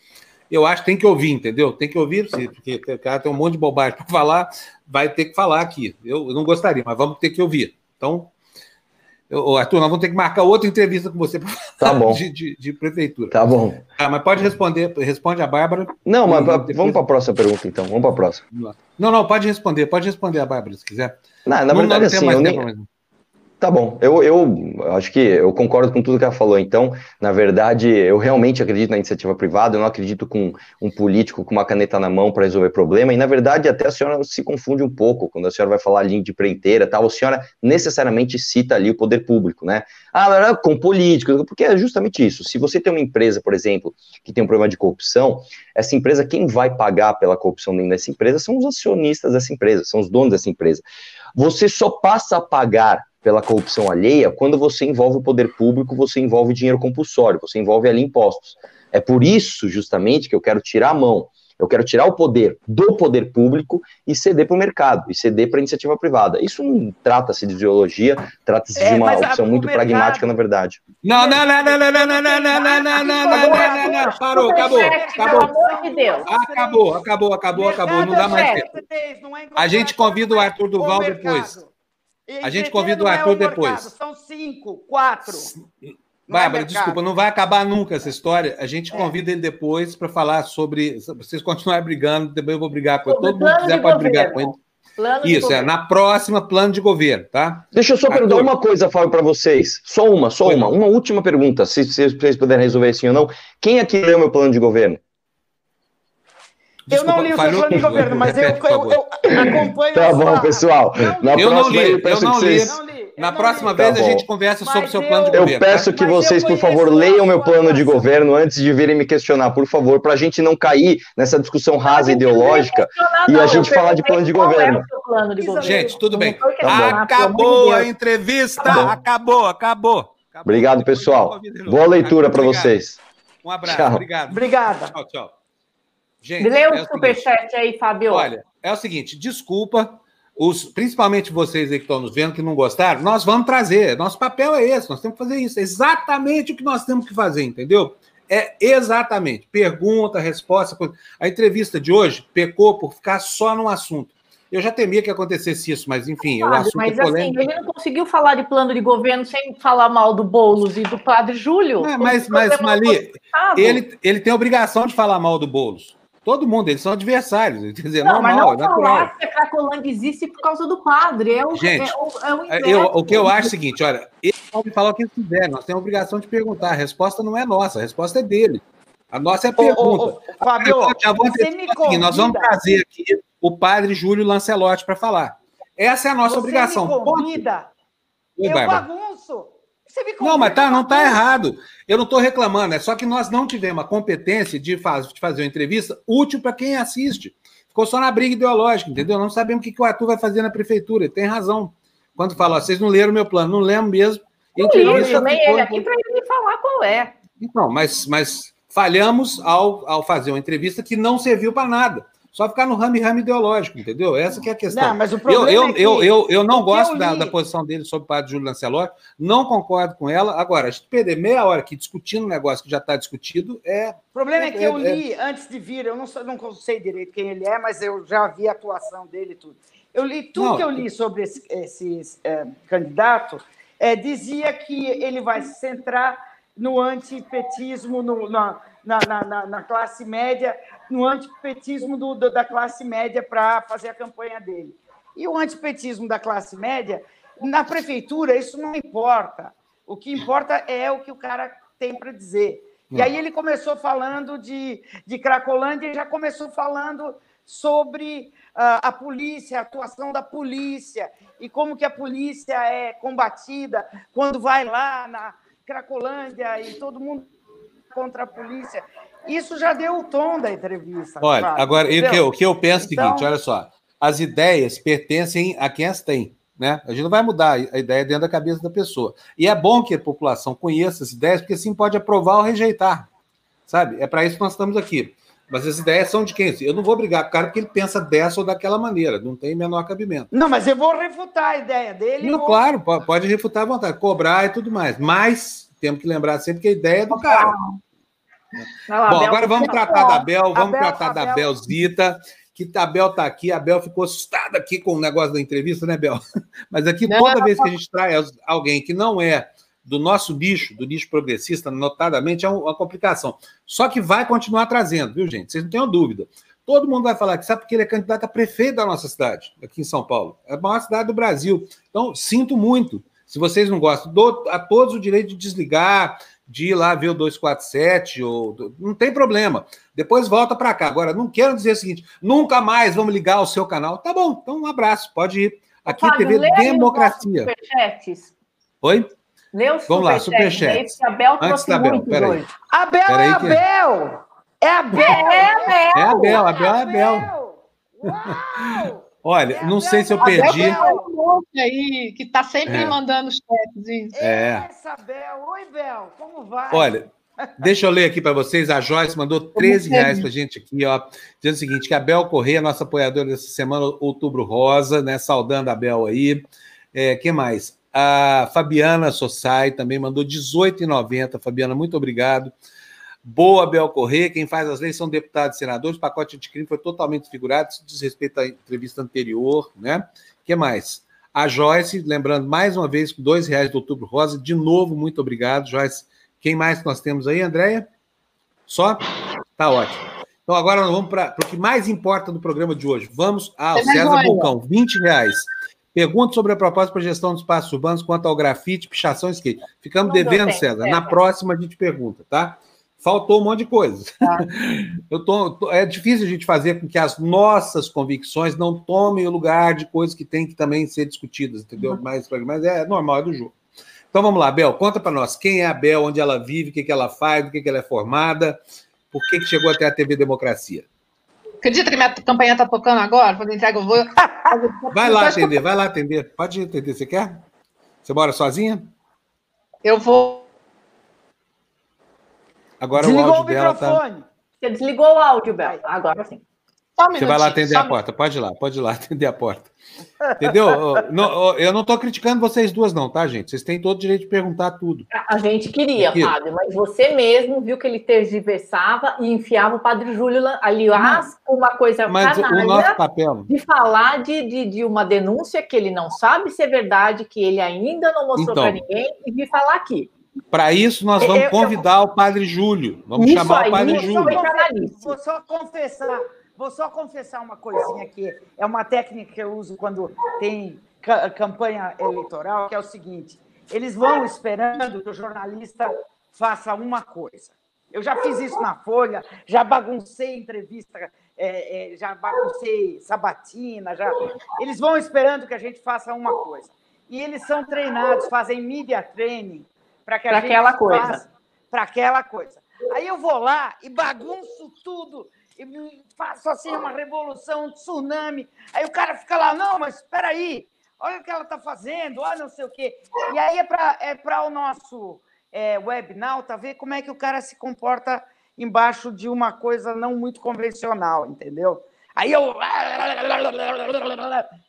Eu acho que tem que ouvir, entendeu? Tem que ouvir, porque o cara tem um monte de bobagem para falar, vai ter que falar aqui. Eu, eu não gostaria, mas vamos ter que ouvir. Então, eu, Arthur, nós vamos ter que marcar outra entrevista com você tá bom. De, de, de, prefeitura. Tá bom. Ah, mas pode responder, responde a Bárbara. Não, mas depois... vamos para a próxima pergunta, então. Vamos para a próxima. Não, não, pode responder, pode responder a Bárbara, se quiser. Não, na verdade, não, não assim, eu nem... Tá bom, eu, eu acho que eu concordo com tudo que ela falou. Então, na verdade, eu realmente acredito na iniciativa privada, eu não acredito com um político com uma caneta na mão para resolver problema. E, na verdade, até a senhora se confunde um pouco quando a senhora vai falar ali de empreiteira tal. A senhora necessariamente cita ali o poder público, né? Ah, com políticos, porque é justamente isso. Se você tem uma empresa, por exemplo, que tem um problema de corrupção, essa empresa, quem vai pagar pela corrupção dentro dessa empresa são os acionistas dessa empresa, são os donos dessa empresa. Você só passa a pagar pela corrupção alheia, quando você envolve o poder público, você envolve dinheiro compulsório, você envolve ali impostos. É por isso, justamente, que eu quero tirar a mão. Eu quero tirar o poder do poder público e ceder para o mercado, e ceder para a iniciativa privada. Isso não trata-se de ideologia, trata-se é, de uma opção muito mercado... pragmática, na verdade. Não, não, não, não, não, não, não, não, não, não, não, não, não, não, não, parou, acabou, acabou. Acabou, acabou, acabou, acabou, não dá mais tempo. A gente convida o Arthur Duval depois. A gente convida o Arthur é depois. São cinco, quatro. Bárbara, é desculpa, não vai acabar nunca essa história. A gente é. convida ele depois para falar sobre. Vocês continuarem brigando, também eu vou brigar com ele. Todo mundo quiser pode brigar com ele. Plano Isso, é na próxima plano de governo, tá? Deixa eu só Arthur. perguntar uma coisa, Fábio, para vocês. Só uma, só Foi uma. Uma última pergunta, se, se vocês puderem resolver sim ou não. Quem aqui leu meu plano de governo? Desculpa, eu não li o seu plano de governo, mas eu, eu, eu, acompanho. Tá bom, pessoal. Na eu não li, eu, eu não li. Vocês... Na próxima vez tá a gente conversa sobre o seu plano de governo. Eu peço tá? que vocês, por favor, leiam meu plano de governo antes de virem me questionar, por favor, para a gente não cair nessa discussão rasa ideológica e a gente falar de plano de governo. Gente, tudo bem. Tá acabou a entrevista. Tá acabou, acabou. Obrigado, pessoal. Boa leitura para vocês. Um abraço. Tchau. Obrigado. Obrigada. Tchau, tchau. Gente, Lê o é superchat aí, Fábio. Olha, é o seguinte, desculpa, os, principalmente vocês aí que estão nos vendo, que não gostaram, nós vamos trazer. Nosso papel é esse, nós temos que fazer isso. É exatamente o que nós temos que fazer, entendeu? É exatamente. Pergunta, resposta. A entrevista de hoje pecou por ficar só num assunto. Eu já temia que acontecesse isso, mas enfim, claro, o assunto Mas é assim, ele não conseguiu falar de plano de governo sem falar mal do Boulos e do padre Júlio. É, mas, mas Mali, ele, ele tem a obrigação de falar mal do Boulos. Todo mundo, eles são adversários. [LAUGHS] Quer dizer, não, normal, mas não é natural. que a Cracolândia existe por causa do padre. É o, Gente, é o, é o, é, eu, o que eu acho é o seguinte: olha, ele pode falar o que quiser, nós temos a obrigação de perguntar. A resposta não é nossa, a resposta é dele. A nossa é a pergunta. Ô, ô, ô, Fábio, já vou você me convida. Nós vamos trazer aqui o padre Júlio Lancelotti para falar. Essa é a nossa você obrigação. Me convida. Oi, eu Bárbara. bagunço. Você me não, mas tá, não está errado. Eu não estou reclamando, é só que nós não tivemos a competência de, faz, de fazer uma entrevista útil para quem assiste. Ficou só na briga ideológica, entendeu? Não sabemos o que, que o Arthur vai fazer na prefeitura. Ele tem razão. Quando fala, vocês não leram meu plano, não lembro mesmo. Eu também ele aqui para ele falar qual é. Então, mas, mas falhamos ao, ao fazer uma entrevista que não serviu para nada. Só ficar no rame-rame ideológico, entendeu? Essa que é a questão. Não, mas o problema eu, eu, é que, eu, eu, eu não gosto da, da, posição dele sobre o padre Júlio Lancelotti, não concordo com ela. Agora, a gente perder meia hora aqui discutindo um negócio que já está discutido é. O problema é, é que eu é, li é... antes de vir, eu não, não sei direito quem ele é, mas eu já vi a atuação dele e tudo. Eu li tudo não, que eu li sobre esse, esse é, candidato, é, dizia que ele vai se centrar no antipetismo, no, na, na, na, na classe média, no antipetismo do, da classe média para fazer a campanha dele. E o antipetismo da classe média, na prefeitura, isso não importa. O que importa é o que o cara tem para dizer. E aí ele começou falando de, de Cracolândia e já começou falando sobre uh, a polícia, a atuação da polícia e como que a polícia é combatida quando vai lá na Cracolândia e todo mundo contra a polícia. Isso já deu o tom da entrevista. Olha, claro, agora, o que, eu, o que eu penso é o então... seguinte: olha só, as ideias pertencem a quem as tem. Né? A gente não vai mudar a ideia dentro da cabeça da pessoa. E é bom que a população conheça as ideias, porque assim pode aprovar ou rejeitar. Sabe? É para isso que nós estamos aqui. Mas as ideias são de quem? Eu não vou brigar com o cara porque ele pensa dessa ou daquela maneira, não tem menor cabimento. Não, mas eu vou refutar a ideia dele. Não, vou... Claro, pode refutar à vontade, cobrar e tudo mais. Mas temos que lembrar sempre que a ideia é do cara. Lá, Bom, agora vamos tratar da Bel, vamos Abel, tratar da Belzita, que a Bel está aqui, a Bel ficou assustada aqui com o negócio da entrevista, né, Bel? [LAUGHS] Mas aqui, não, toda não, vez não. que a gente traz alguém que não é do nosso nicho, do nicho progressista, notadamente, é uma complicação. Só que vai continuar trazendo, viu, gente? Vocês não tenham dúvida. Todo mundo vai falar que sabe porque ele é candidato a prefeito da nossa cidade, aqui em São Paulo. É a maior cidade do Brasil. Então, sinto muito. Se vocês não gostam, dou a todos o direito de desligar, de ir lá ver o 247, ou, não tem problema. Depois volta para cá. Agora, não quero dizer o seguinte: nunca mais vamos ligar o seu canal. Tá bom, então um abraço, pode ir. Aqui Fábio, TV Democracia. Oi? Leu Vamos lá, superchat. Abel Antes da Abel, peraí. Abel é Abel! É Abel! É Abel! É Abel, Abel é Abel. Uau! Olha, é não sei se eu perdi. Aí, que está sempre é. mandando chatzinhos. É. Essa, Bel. Oi, Bel, como vai? Olha, [LAUGHS] deixa eu ler aqui para vocês. A Joyce mandou 13 reais para a gente aqui, ó, dizendo o seguinte: que a Bel Correia, nossa apoiadora dessa semana, Outubro Rosa, né? Saudando a Bel aí. É, que mais? A Fabiana Sossai também mandou 18,90. Fabiana, muito obrigado. Boa, Bel Corrêa. Quem faz as leis são deputados e senadores. O pacote de crime foi totalmente desfigurado. Isso diz respeito à entrevista anterior, né? O que mais? A Joyce, lembrando mais uma vez, com dois reais do Outubro Rosa. De novo, muito obrigado, Joyce. Quem mais nós temos aí, Andréia? Só? Tá ótimo. Então agora nós vamos para o que mais importa do programa de hoje. Vamos ao César Vulcão, 20 reais. Pergunta sobre a proposta para gestão dos espaços urbanos quanto ao grafite, pichação e skate. Ficamos devendo, César. Na próxima a gente pergunta, tá? Faltou um monte de coisa. Ah. [LAUGHS] Eu tô, é difícil a gente fazer com que as nossas convicções não tomem o lugar de coisas que têm que também ser discutidas, entendeu? Uhum. Mas, mas é normal, é do jogo. Então vamos lá, Bel, conta para nós quem é a Bel, onde ela vive, o que, que ela faz, o que, que ela é formada, por que, que chegou até a TV Democracia. Acredita que minha campanha está tocando agora? Quando entrega, eu vou. [LAUGHS] vai lá atender, vai lá atender. Pode atender, você quer? Você mora sozinha? Eu vou. Agora Desligou o áudio o dela tá. Você desligou o áudio, Bel. Agora sim. Um Você vai lá atender a porta. Pode ir lá, pode ir lá [LAUGHS] atender a porta. Entendeu? eu não estou criticando vocês duas, não, tá, gente? Vocês têm todo o direito de perguntar tudo. A gente queria. Fábio, mas você mesmo viu que ele tergiversava e enfiava o Padre Júlio, aliás, uma coisa mas canalha o nosso papel... de falar de, de, de, uma denúncia que ele não sabe se é verdade, que ele ainda não mostrou então, para ninguém, e vir falar aqui. Para isso, nós vamos eu, convidar eu... o Padre Júlio. Vamos chamar aí, o Padre Júlio. Vou só confessar Vou só confessar uma coisinha aqui. É uma técnica que eu uso quando tem campanha eleitoral, que é o seguinte: eles vão esperando que o jornalista faça uma coisa. Eu já fiz isso na Folha, já baguncei entrevista, é, é, já baguncei sabatina, já. Eles vão esperando que a gente faça uma coisa. E eles são treinados, fazem media training para que aquela coisa. para aquela coisa. Aí eu vou lá e bagunço tudo e faço assim uma revolução, um tsunami. Aí o cara fica lá, não, mas espera aí, olha o que ela está fazendo, olha não sei o quê. E aí é para é o nosso é, webnauta ver como é que o cara se comporta embaixo de uma coisa não muito convencional, entendeu? Aí eu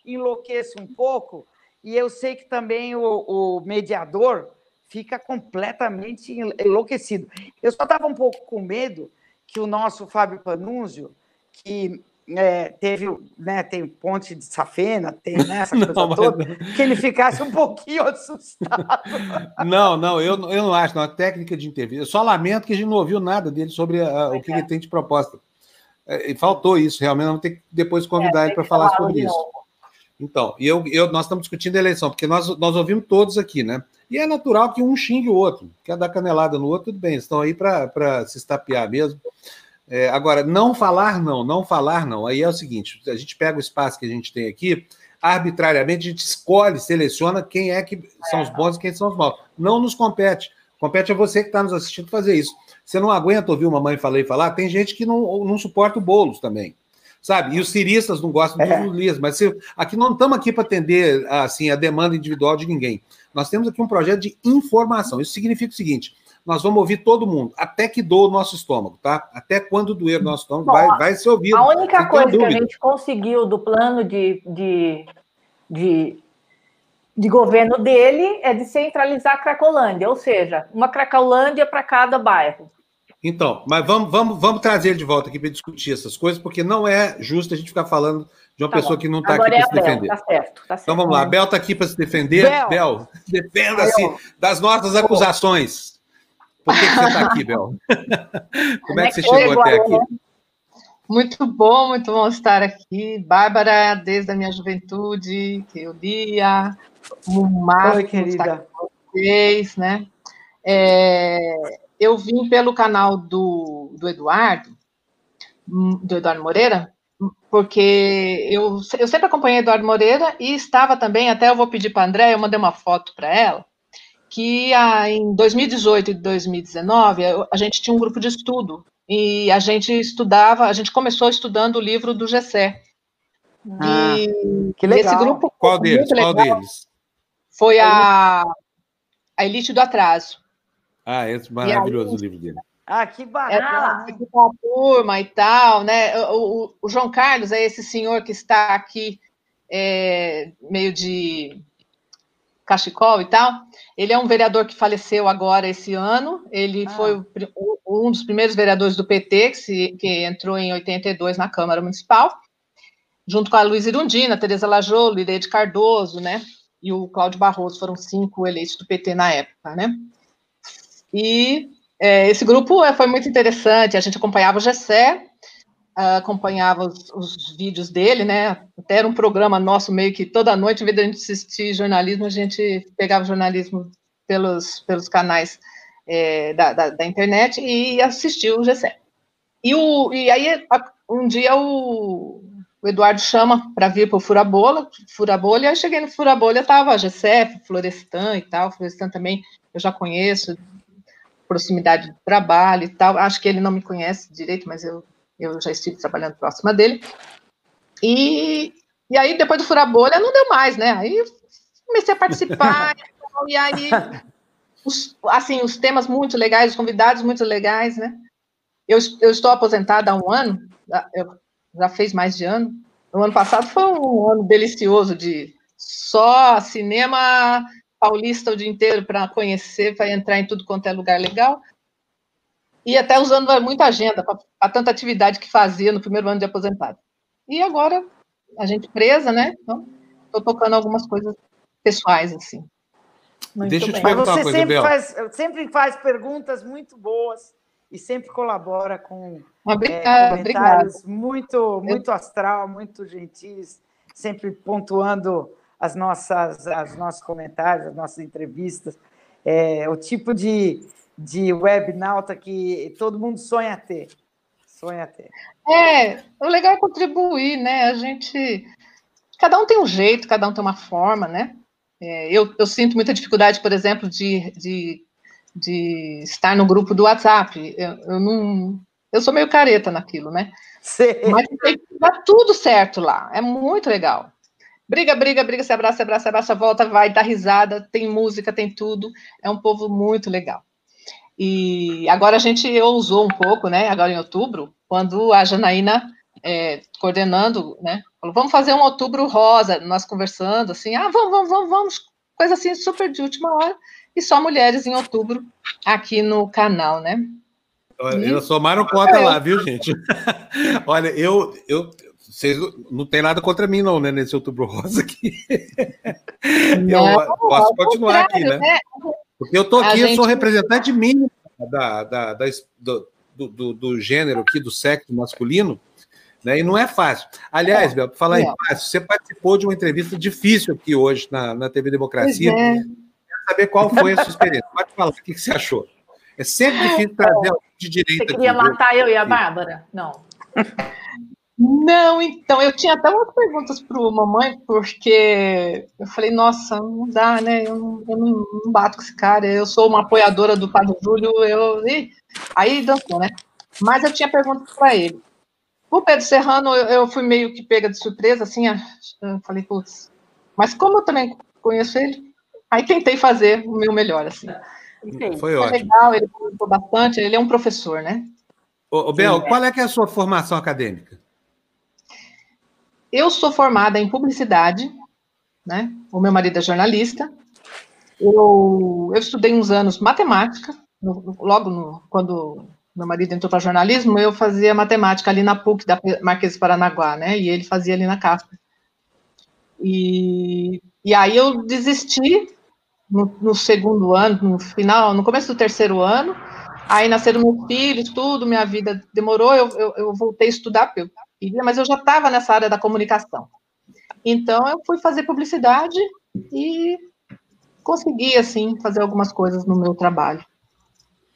enlouqueço um pouco e eu sei que também o, o mediador fica completamente enlouquecido. Eu só estava um pouco com medo que o nosso Fábio Panunzio, que é, teve, né, tem ponte de safena, tem né, essa [LAUGHS] coisa não, toda, mas... que ele ficasse um pouquinho [LAUGHS] assustado. Não, não, eu, eu não acho, não. A técnica de entrevista. Eu só lamento que a gente não ouviu nada dele sobre a, o que é. ele tem de proposta. É, faltou isso, realmente, vamos ter que depois convidar é, ele para falar sobre isso. Então, e eu, eu, nós estamos discutindo a eleição, porque nós, nós ouvimos todos aqui, né? E é natural que um xingue o outro, quer dar canelada no outro, tudo bem, estão aí para se estapear mesmo. É, agora, não falar não, não falar não. Aí é o seguinte: a gente pega o espaço que a gente tem aqui, arbitrariamente a gente escolhe, seleciona quem é que são os bons e quem são os maus. Não nos compete. Compete a você que está nos assistindo fazer isso. Você não aguenta ouvir uma mãe falar e falar, tem gente que não, não suporta o bolos também. Sabe? E os ciristas não gostam é. dos lias, mas se, aqui não estamos aqui para atender assim, a demanda individual de ninguém. Nós temos aqui um projeto de informação. Isso significa o seguinte: nós vamos ouvir todo mundo, até que doa o nosso estômago, tá? Até quando doer o nosso estômago, Bom, vai, vai ser ouvido. A única coisa que a gente conseguiu do plano de, de, de, de governo dele é descentralizar a Cracolândia, ou seja, uma Cracolândia para cada bairro. Então, mas vamos, vamos, vamos trazer ele de volta aqui para discutir essas coisas, porque não é justo a gente ficar falando de uma tá pessoa bom. que não está aqui para é se defender. Tá certo, tá certo. Então vamos lá, Bel está aqui para se defender. Bel, Bel defenda-se das nossas acusações. Por que, que você está aqui, Bel? [LAUGHS] Como é que você chegou até aqui? Muito bom, muito bom estar aqui. Bárbara, desde a minha juventude, que eu lia, um Marcos, querida. Com vocês, né? É, eu vim pelo canal do, do Eduardo, do Eduardo Moreira, porque eu, eu sempre acompanhei Eduardo Moreira e estava também, até eu vou pedir para a André, eu mandei uma foto para ela, que a, em 2018 e 2019 a gente tinha um grupo de estudo e a gente estudava, a gente começou estudando o livro do Gessé. Ah, que legal. Esse grupo qual deles? Qual deles? Foi a, a Elite do Atraso. Ah, esse maravilhoso aí, o livro dele. Ah, que! É, a turma e tal, né? O, o, o, João Carlos é esse senhor que está aqui, é, meio de cachecol e tal. Ele é um vereador que faleceu agora esse ano. Ele ah. foi um dos primeiros vereadores do PT, que, se, que entrou em 82 na Câmara Municipal, junto com a Luiz Irundina, Tereza Lajolo, Lideide Cardoso, né? E o Cláudio Barroso, foram cinco eleitos do PT na época, né? E é, esse grupo é, foi muito interessante, a gente acompanhava o Gessé, acompanhava os, os, vídeos dele, né? Até era um programa nosso meio que toda noite, em vez de a gente assistir jornalismo, a gente pegava jornalismo pelos, pelos canais é, da, da, da, internet e assistir o GCE. E, o, e aí, um dia, o, o Eduardo chama para vir para o Furabola, Furabolha, aí cheguei no Furabolha, estava a GCF, Florestan e tal, Florestan também eu já conheço, proximidade de trabalho e tal, acho que ele não me conhece direito, mas eu, eu já estive trabalhando próxima dele, e, e aí depois do Furabolha não deu mais, né, aí comecei a participar, [LAUGHS] e aí, os, assim, os temas muito legais, os convidados muito legais, né, eu, eu estou aposentada há um ano, eu, já fez mais de ano. O ano passado foi um ano delicioso de só cinema paulista o dia inteiro para conhecer, para entrar em tudo quanto é lugar legal. E até usando muita agenda para tanta atividade que fazia no primeiro ano de aposentado. E agora, a gente presa, né? Então, estou tocando algumas coisas pessoais, assim. Muito Deixa eu te perguntar uma coisa, sempre faz, sempre faz perguntas muito boas e sempre colabora com obrigada, é, comentários obrigada. muito, muito astral, muito gentis, sempre pontuando as nossas, as nossos comentários, as nossas entrevistas. É, o tipo de, de webnauta que todo mundo sonha ter. Sonha ter. É, o legal é contribuir, né? A gente. Cada um tem um jeito, cada um tem uma forma, né? É, eu, eu sinto muita dificuldade, por exemplo, de, de de estar no grupo do WhatsApp. Eu, eu não. Eu sou meio careta naquilo, né? Sim. Mas tem que dar tudo certo lá. É muito legal. Briga, briga, briga, se abraça, se abraça, se abraça, volta, vai, dá risada, tem música, tem tudo. É um povo muito legal. E agora a gente ousou um pouco, né? Agora em outubro, quando a Janaína é, coordenando, né? Falou, vamos fazer um outubro rosa, nós conversando, assim, ah, vamos, vamos, vamos, vamos, coisa assim, super de última hora e só mulheres em outubro aqui no canal, né? Olha, e... somaram conta lá, viu, gente? [LAUGHS] Olha, eu, eu, vocês não tem nada contra mim, não, né, nesse outubro rosa aqui. [LAUGHS] Não, eu posso continuar aqui, né? né? Porque eu tô aqui, gente... eu sou representante mínimo da, da, da do, do, do, gênero aqui, do sexo masculino, né? E não é fácil. Aliás, Bel, para falar é. em fácil, você participou de uma entrevista difícil aqui hoje na, na TV Democracia. Pois é saber qual foi a sua experiência. Pode falar, o que você achou? É sempre difícil trazer alguém de direita. Você queria aqui, matar viu? eu e a Bárbara? Não. Não, então, eu tinha até umas perguntas para a mamãe, porque eu falei, nossa, não dá, né? Eu, não, eu não, não, bato com esse cara, eu sou uma apoiadora do Padre Júlio, eu. Ih, aí dançou, né? Mas eu tinha perguntas para ele. O Pedro Serrano, eu, eu, fui meio que pega de surpresa, assim, eu falei, putz, mas como eu também conheço ele, Aí tentei fazer o meu melhor, assim. Foi é ótimo. legal, ele gostou bastante, ele é um professor, né? Ô, ô Bel, Sim, qual é, que é a sua formação acadêmica? Eu sou formada em publicidade, né? O meu marido é jornalista. Eu, eu estudei uns anos matemática, no, logo no, quando meu marido entrou para jornalismo, eu fazia matemática ali na PUC da Marquês de Paranaguá, né? E ele fazia ali na Casper. E, e aí eu desisti no, no, segundo ano, no final, no começo do terceiro ano. Aí nasceram meus filhos, tudo, minha vida demorou, eu, eu, eu voltei a estudar, eu queria, mas eu já estava nessa área da comunicação. Então, eu fui fazer publicidade e consegui, assim, fazer algumas coisas no meu trabalho.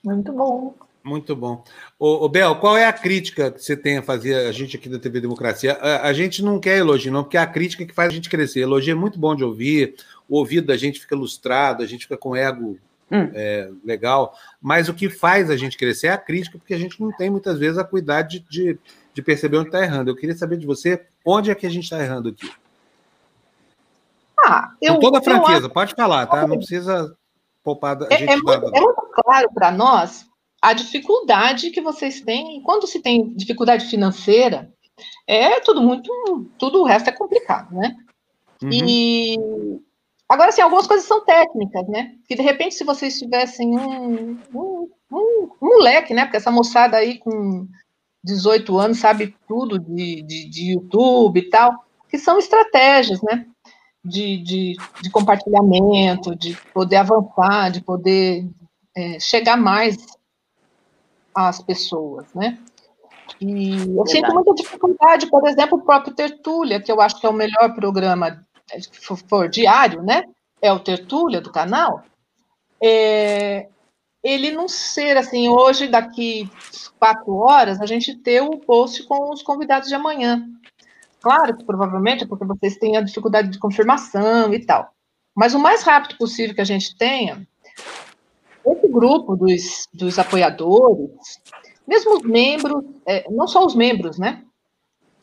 Muito bom. Muito bom. Ô, ô, Bel, qual é a crítica que você tem a fazer a gente aqui da TV Democracia? A, a, gente não quer elogio, não, porque é a crítica que faz a gente crescer. Elogio é muito bom de ouvir, o ouvido da gente fica lustrado, a gente fica com ego hum. é, legal, mas o que faz a gente crescer é a crítica, porque a gente não tem muitas vezes a cuidado de, de, de perceber onde está errando. Eu queria saber de você onde é que a gente está errando aqui. Ah, eu, com toda a franqueza, acho... pode falar, tá? Não precisa poupar a é, gente. É, é, muito, é muito claro para nós a dificuldade que vocês têm. Quando se tem dificuldade financeira, é tudo muito. Tudo o resto é complicado, né? Uhum. E Agora, assim, algumas coisas são técnicas, né? Que de repente, se vocês tivessem um, um, um, um moleque, né? Porque essa moçada aí com 18 anos sabe tudo de, de, de YouTube e tal, que são estratégias, né? De, de, de compartilhamento, de poder avançar, de poder é, chegar mais às pessoas, né? E eu Verdade. sinto muita dificuldade, por exemplo, o próprio Tertúlia, que eu acho que é o melhor programa for, for diário, né? É o Tertúlia do canal. É, ele não ser assim, hoje, daqui quatro horas, a gente ter o post com os convidados de amanhã. Claro que provavelmente é porque vocês têm a dificuldade de confirmação e tal. Mas o mais rápido possível que a gente tenha, esse grupo dos, dos apoiadores, mesmo os membros, é, não só os membros, né?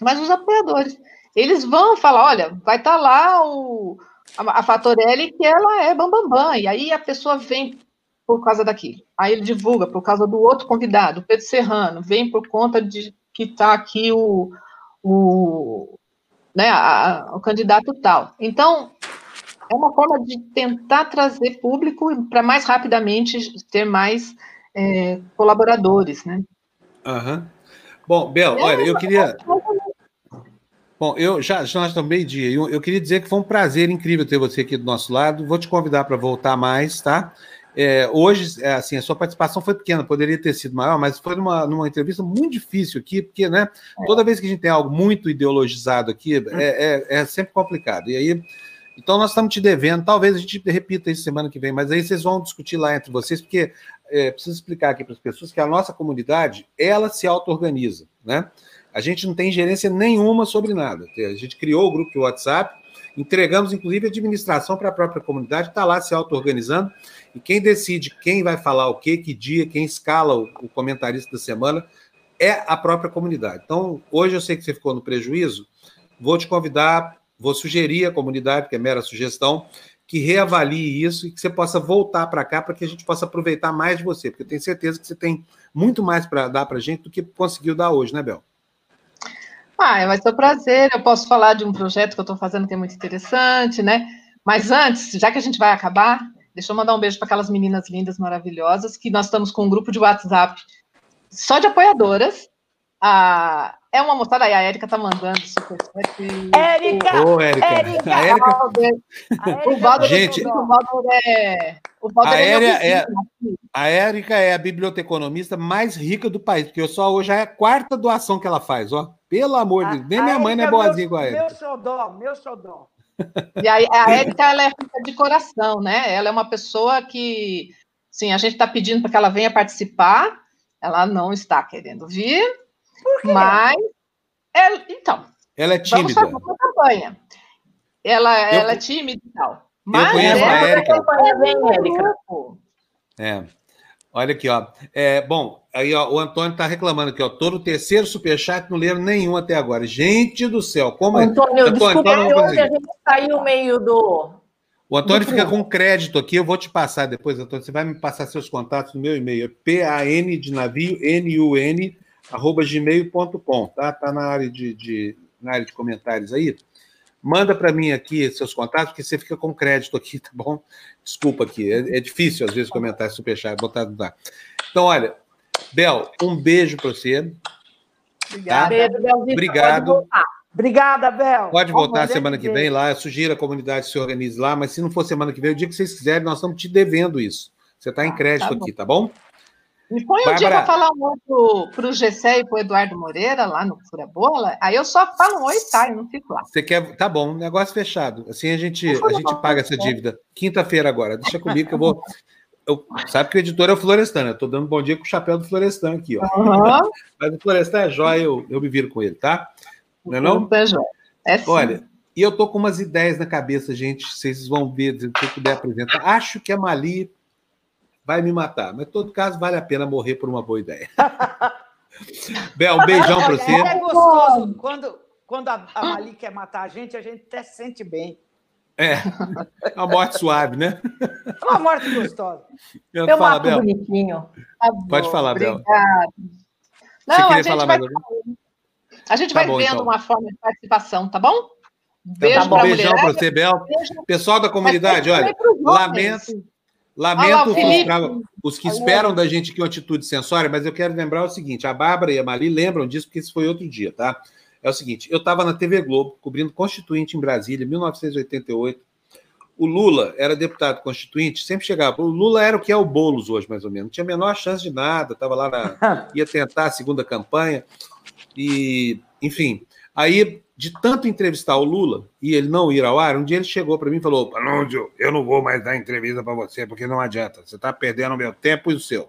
Mas os apoiadores, eles vão falar, olha, vai estar tá lá o, a, a Fatorelli que ela é bambambam, bam, bam, e aí a pessoa vem por causa daquilo. Aí ele divulga por causa do outro convidado, Pedro Serrano, vem por conta de que está aqui o, o, né, a, o candidato tal. Então, é uma forma de tentar trazer público para mais rapidamente ter mais é, colaboradores, né? Uhum. Bom, Bel, olha, eu queria. Bom, eu já, já nós estamos meio-dia. Eu, eu, queria dizer que foi um prazer incrível ter você aqui do nosso lado. Vou te convidar para voltar mais, tá? É, hoje, é, assim, a sua participação foi pequena, poderia ter sido maior, mas foi numa, numa entrevista muito difícil aqui, porque, né, é. toda vez que a gente tem algo muito ideologizado aqui, é, é, é sempre complicado. E aí, então nós estamos te devendo, talvez a gente repita isso semana que vem, mas aí vocês vão discutir lá entre vocês, porque é, preciso explicar aqui para as pessoas que a nossa comunidade, ela se auto-organiza, né? A gente não tem gerência nenhuma sobre nada. A gente criou o grupo de WhatsApp, entregamos, inclusive, a administração para a própria comunidade, está lá se auto-organizando. E quem decide quem vai falar o quê, que dia, quem escala o, o comentarista da semana, é a própria comunidade. Então, hoje eu sei que você ficou no prejuízo, vou te convidar, vou sugerir à comunidade, que é mera sugestão, que reavalie isso e que você possa voltar para cá para que a gente possa aproveitar mais de você, porque eu tenho certeza que você tem muito mais para dar para a gente do que conseguiu dar hoje, né, Bel? Ah, vai ser um prazer. Eu posso falar de um projeto que eu estou fazendo que é muito interessante, né? Mas antes, já que a gente vai acabar, deixa eu mandar um beijo para aquelas meninas lindas, maravilhosas, que nós estamos com um grupo de WhatsApp só de apoiadoras. A, é uma moçada aí, a Érica tá mandando superchat. Érica! Ô, Érica! Érica! A Érica... O Valder, Gente, o Valder é... O Valder a, é, é a Érica é a biblioteconomista mais rica do país, porque só hoje é a quarta doação que ela faz, ó. Pelo amor de Deus. Nem minha mãe não é boazinha igual a Érica. Meu xodó, meu xodó. E aí, a Érica, ela é rica de coração, né? Ela é uma pessoa que, sim, a gente está pedindo para que ela venha participar, ela não está querendo vir, mas, ela, então, ela é tímida. Vamos fazer uma campanha. Ela, eu, ela é tímida e tal. Mas eu conheço a Érica. Érica. É. Olha aqui, ó. É, bom, aí ó, o Antônio está reclamando aqui, ó. Tô no terceiro superchat, não leram nenhum até agora. Gente do céu, como Antônio, é? Antônio, desculpa, então, hoje a gente saiu meio do. O Antônio fica com crédito aqui, eu vou te passar depois, Antônio. Você vai me passar seus contatos no meu e-mail. É P-A-N de navio, N-U-N, arroba gmail.com, tá? Tá na área de, de, na área de comentários aí. Manda para mim aqui seus contatos, porque você fica com crédito aqui, tá bom? Desculpa aqui, é, é difícil às vezes comentar superchat, botar no. Então, olha, Bel, um beijo para você. Obrigada. Tá? Beijo, Obrigado. Obrigada, Bel. Pode voltar semana que vem lá. Eu sugiro a comunidade se organize lá, mas se não for semana que vem, o dia que vocês quiserem, nós estamos te devendo isso. Você está em ah, crédito tá aqui, tá bom? Me põe um dia para falar um oi para o Gessé e para o Eduardo Moreira, lá no Fura Bola. Aí eu só falo um oi e tá, eu não fico lá. Você quer. Tá bom, negócio fechado. Assim a gente, a gente paga essa dívida. Quinta-feira agora. Deixa comigo que eu vou. Eu, sabe que o editor é o Florestan, né? Eu tô dando bom dia com o chapéu do Florestan aqui, ó. Uhum. [LAUGHS] Mas o Florestan é jóia, eu, eu me viro com ele, tá? Não é não? É jóia. É sim. Olha, e eu tô com umas ideias na cabeça, gente. Vocês vão ver, se eu puder apresentar. Acho que a Mali vai me matar. Mas, em todo caso, vale a pena morrer por uma boa ideia. [LAUGHS] Bel, um beijão para você. É gostoso. Quando, quando a, a Mali quer matar a gente, a gente até sente bem. É, uma morte suave, né? É uma morte gostosa. Eu, eu falo, Bel. bonitinho. Tá Pode falar, Bel. Não, queria falar vai, A gente tá vai bom, vendo então. uma forma de participação, tá bom? Beijo tá bom. Um beijão para você, Bel. Pessoal da comunidade, olha, lamento. Lamento lá, os que esperam da gente aqui uma atitude sensória, mas eu quero lembrar o seguinte: a Bárbara e a Mali lembram disso, porque isso foi outro dia, tá? É o seguinte: eu estava na TV Globo, cobrindo Constituinte em Brasília, 1988. O Lula era deputado constituinte, sempre chegava. O Lula era o que é o Boulos hoje, mais ou menos. Não tinha a menor chance de nada, estava lá na. [LAUGHS] ia tentar a segunda campanha. E, enfim, aí de tanto entrevistar o Lula e ele não ir ao ar, um dia ele chegou para mim e falou: Panúndio, eu não vou mais dar entrevista para você, porque não adianta, você está perdendo o meu tempo e o seu.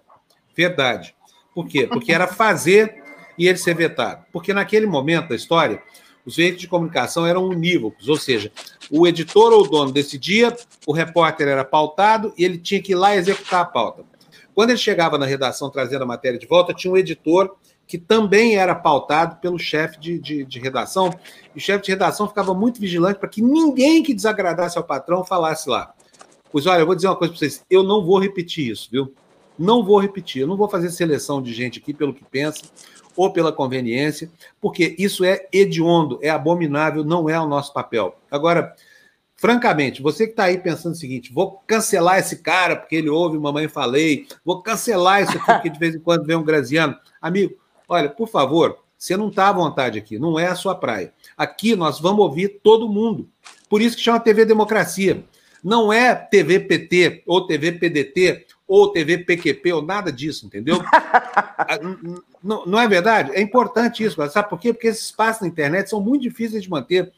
Verdade. Por quê? Porque era fazer e ele ser vetado. Porque naquele momento da história, os veículos de comunicação eram unívocos, ou seja, o editor ou o dono decidia, o repórter era pautado e ele tinha que ir lá executar a pauta. Quando ele chegava na redação trazendo a matéria de volta, tinha um editor que também era pautado pelo chefe de, de, de, redação, e o chefe de redação ficava muito vigilante para que ninguém que desagradasse ao patrão falasse lá. Pois olha, eu vou dizer uma coisa para vocês, eu não vou repetir isso, viu? Não vou repetir, eu não vou fazer seleção de gente aqui pelo que pensa ou pela conveniência, porque isso é hediondo, é abominável, não é o nosso papel. Agora, francamente, você que está aí pensando o seguinte: vou cancelar esse cara porque ele ouve Mamãe Falei, vou cancelar isso aqui porque de vez em quando vem um Graziano. Amigo, Olha, por favor, você não está à vontade aqui, não é a sua praia. Aqui nós vamos ouvir todo mundo. Por isso que chama TV Democracia. Não é TV PT, ou TV PDT, ou TV PQP, ou nada disso, entendeu? [LAUGHS] Ah, não, não é verdade? É importante isso, sabe por quê? Porque esses espaços na internet são muito difíceis de manter.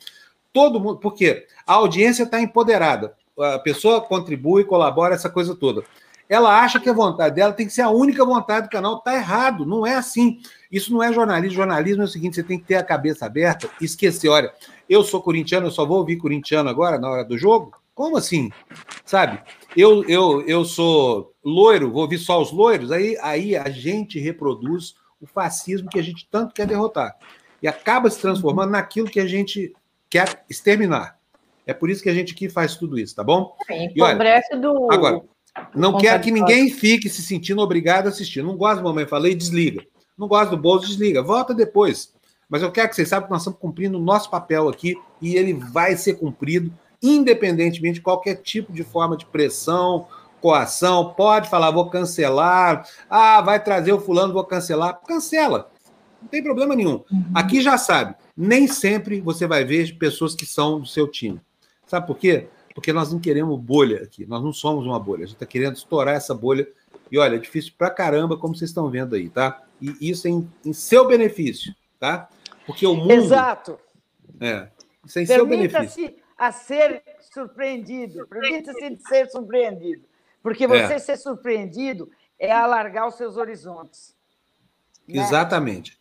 Todo mundo. Por quê? A audiência está empoderada. A pessoa contribui, colabora, essa coisa toda ela acha que a vontade dela tem que ser a única vontade do canal. Está errado, não é assim. Isso não é jornalismo. Jornalismo é o seguinte: você tem que ter a cabeça aberta e esquecer. Olha, eu sou corintiano, eu só vou ouvir corintiano agora na hora do jogo? Como assim? Sabe? Eu, eu, eu sou loiro, vou ouvir só os loiros, aí, aí a gente reproduz o fascismo que a gente tanto quer derrotar. E acaba se transformando naquilo que a gente quer exterminar. É por isso que a gente aqui faz tudo isso, tá bom? Sim, e olha, do. Agora, não quero que ninguém fique se sentindo obrigado a assistir. Não gosto do Mamãe Falei, desliga. Não gosto do bolso, desliga. Volta depois. Mas eu quero que vocês saibam que nós estamos cumprindo o nosso papel aqui e ele vai ser cumprido, independentemente de qualquer tipo de forma de pressão, coação. Pode falar, vou cancelar. Ah, vai trazer o fulano, vou cancelar. Cancela. Não tem problema nenhum. Uhum. Aqui já sabe, nem sempre você vai ver pessoas que são do seu time. Sabe por quê? Porque nós não queremos bolha aqui, nós não somos uma bolha, a gente está querendo estourar essa bolha. E olha, é difícil pra caramba, como vocês estão vendo aí, tá? E isso é em, em seu benefício, tá? Porque o mundo. Exato. É, isso é em seu benefício. a ser surpreendido, permita-se ser surpreendido. Porque você é. ser surpreendido é alargar os seus horizontes. Né? Exatamente.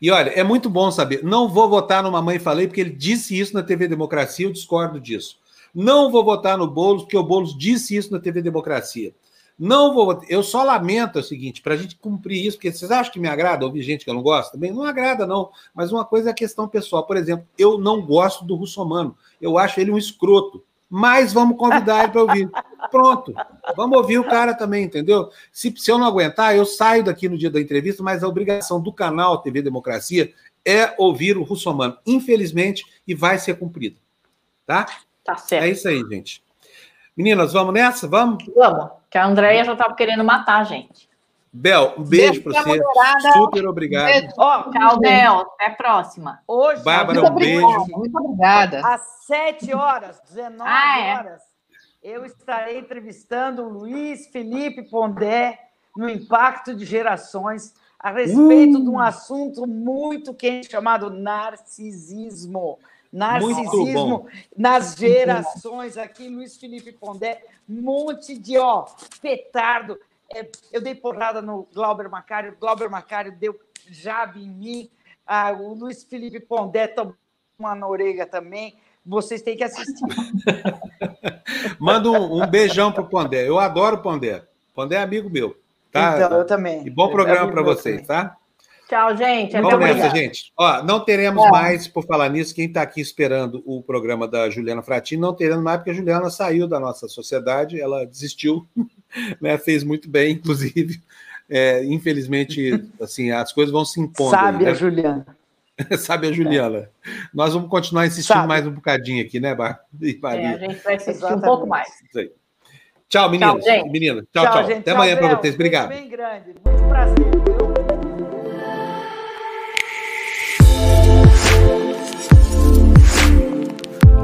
E olha, é muito bom saber. Não vou votar no Mamãe Falei, porque ele disse isso na TV Democracia, eu discordo disso. Não vou votar no Boulos, porque o Boulos disse isso na TV Democracia. Não vou votar. Eu só lamento o seguinte, para a gente cumprir isso, porque vocês acham que me agrada ouvir gente que eu não gosto? Também não agrada, não. Mas uma coisa é a questão pessoal. Por exemplo, eu não gosto do Russomano. Eu acho ele um escroto. Mas vamos convidar ele para ouvir. [LAUGHS] Pronto. Vamos ouvir o cara também, entendeu? Se, se eu não aguentar, eu saio daqui no dia da entrevista, mas a obrigação do canal TV Democracia é ouvir o Russomano. Infelizmente, e vai ser cumprida. Tá? Tá certo. É isso aí, gente. Meninas, vamos nessa? Vamos? Vamos, que a Andréia já estava querendo matar a gente. Bel, um beijo para você. Moderada. Super obrigado. Beijo. Oh, Tchau, Bel. Até a próxima. Hoje, Bárbara, um beijo. Muito obrigada. Às 7 horas, 19 ah, é? horas, eu estarei entrevistando o Luiz Felipe Pondé no Impacto de Gerações a respeito uh. de um assunto muito quente chamado narcisismo narcisismo nas gerações aqui, Luiz Felipe Pondé, monte de ó, petardo. É, eu dei porrada no Glauber Macário, o Glauber Macário deu jab em mim, ah, o Luiz Felipe Pondé tomou uma na orelha também. Vocês têm que assistir. [LAUGHS] Manda um, um beijão pro Pondé. Eu adoro o Pondé. Pondé é amigo meu. Tá? Então, eu também. E bom programa para vocês, também. tá? Tchau, gente. Vamos nessa, obrigado. gente. Ó, não teremos é. mais, por falar nisso, quem está aqui esperando o programa da Juliana Fratini, não teremos mais, porque a Juliana saiu da nossa sociedade, ela desistiu, [LAUGHS] né, fez muito bem, inclusive. É, infelizmente, assim, as coisas vão se impondo. Sabe aí, né? a Juliana. Sabe a Juliana. [LAUGHS] É. Nós vamos continuar insistindo Sabe. mais um bocadinho aqui, né, Bar? [LAUGHS] É, a gente vai assistir um pouco mais. Tchau, meninas. Tchau, Menina. Tchau, tchau. tchau. Até tchau, amanhã para vocês. Obrigado. Bem grande. Muito prazer.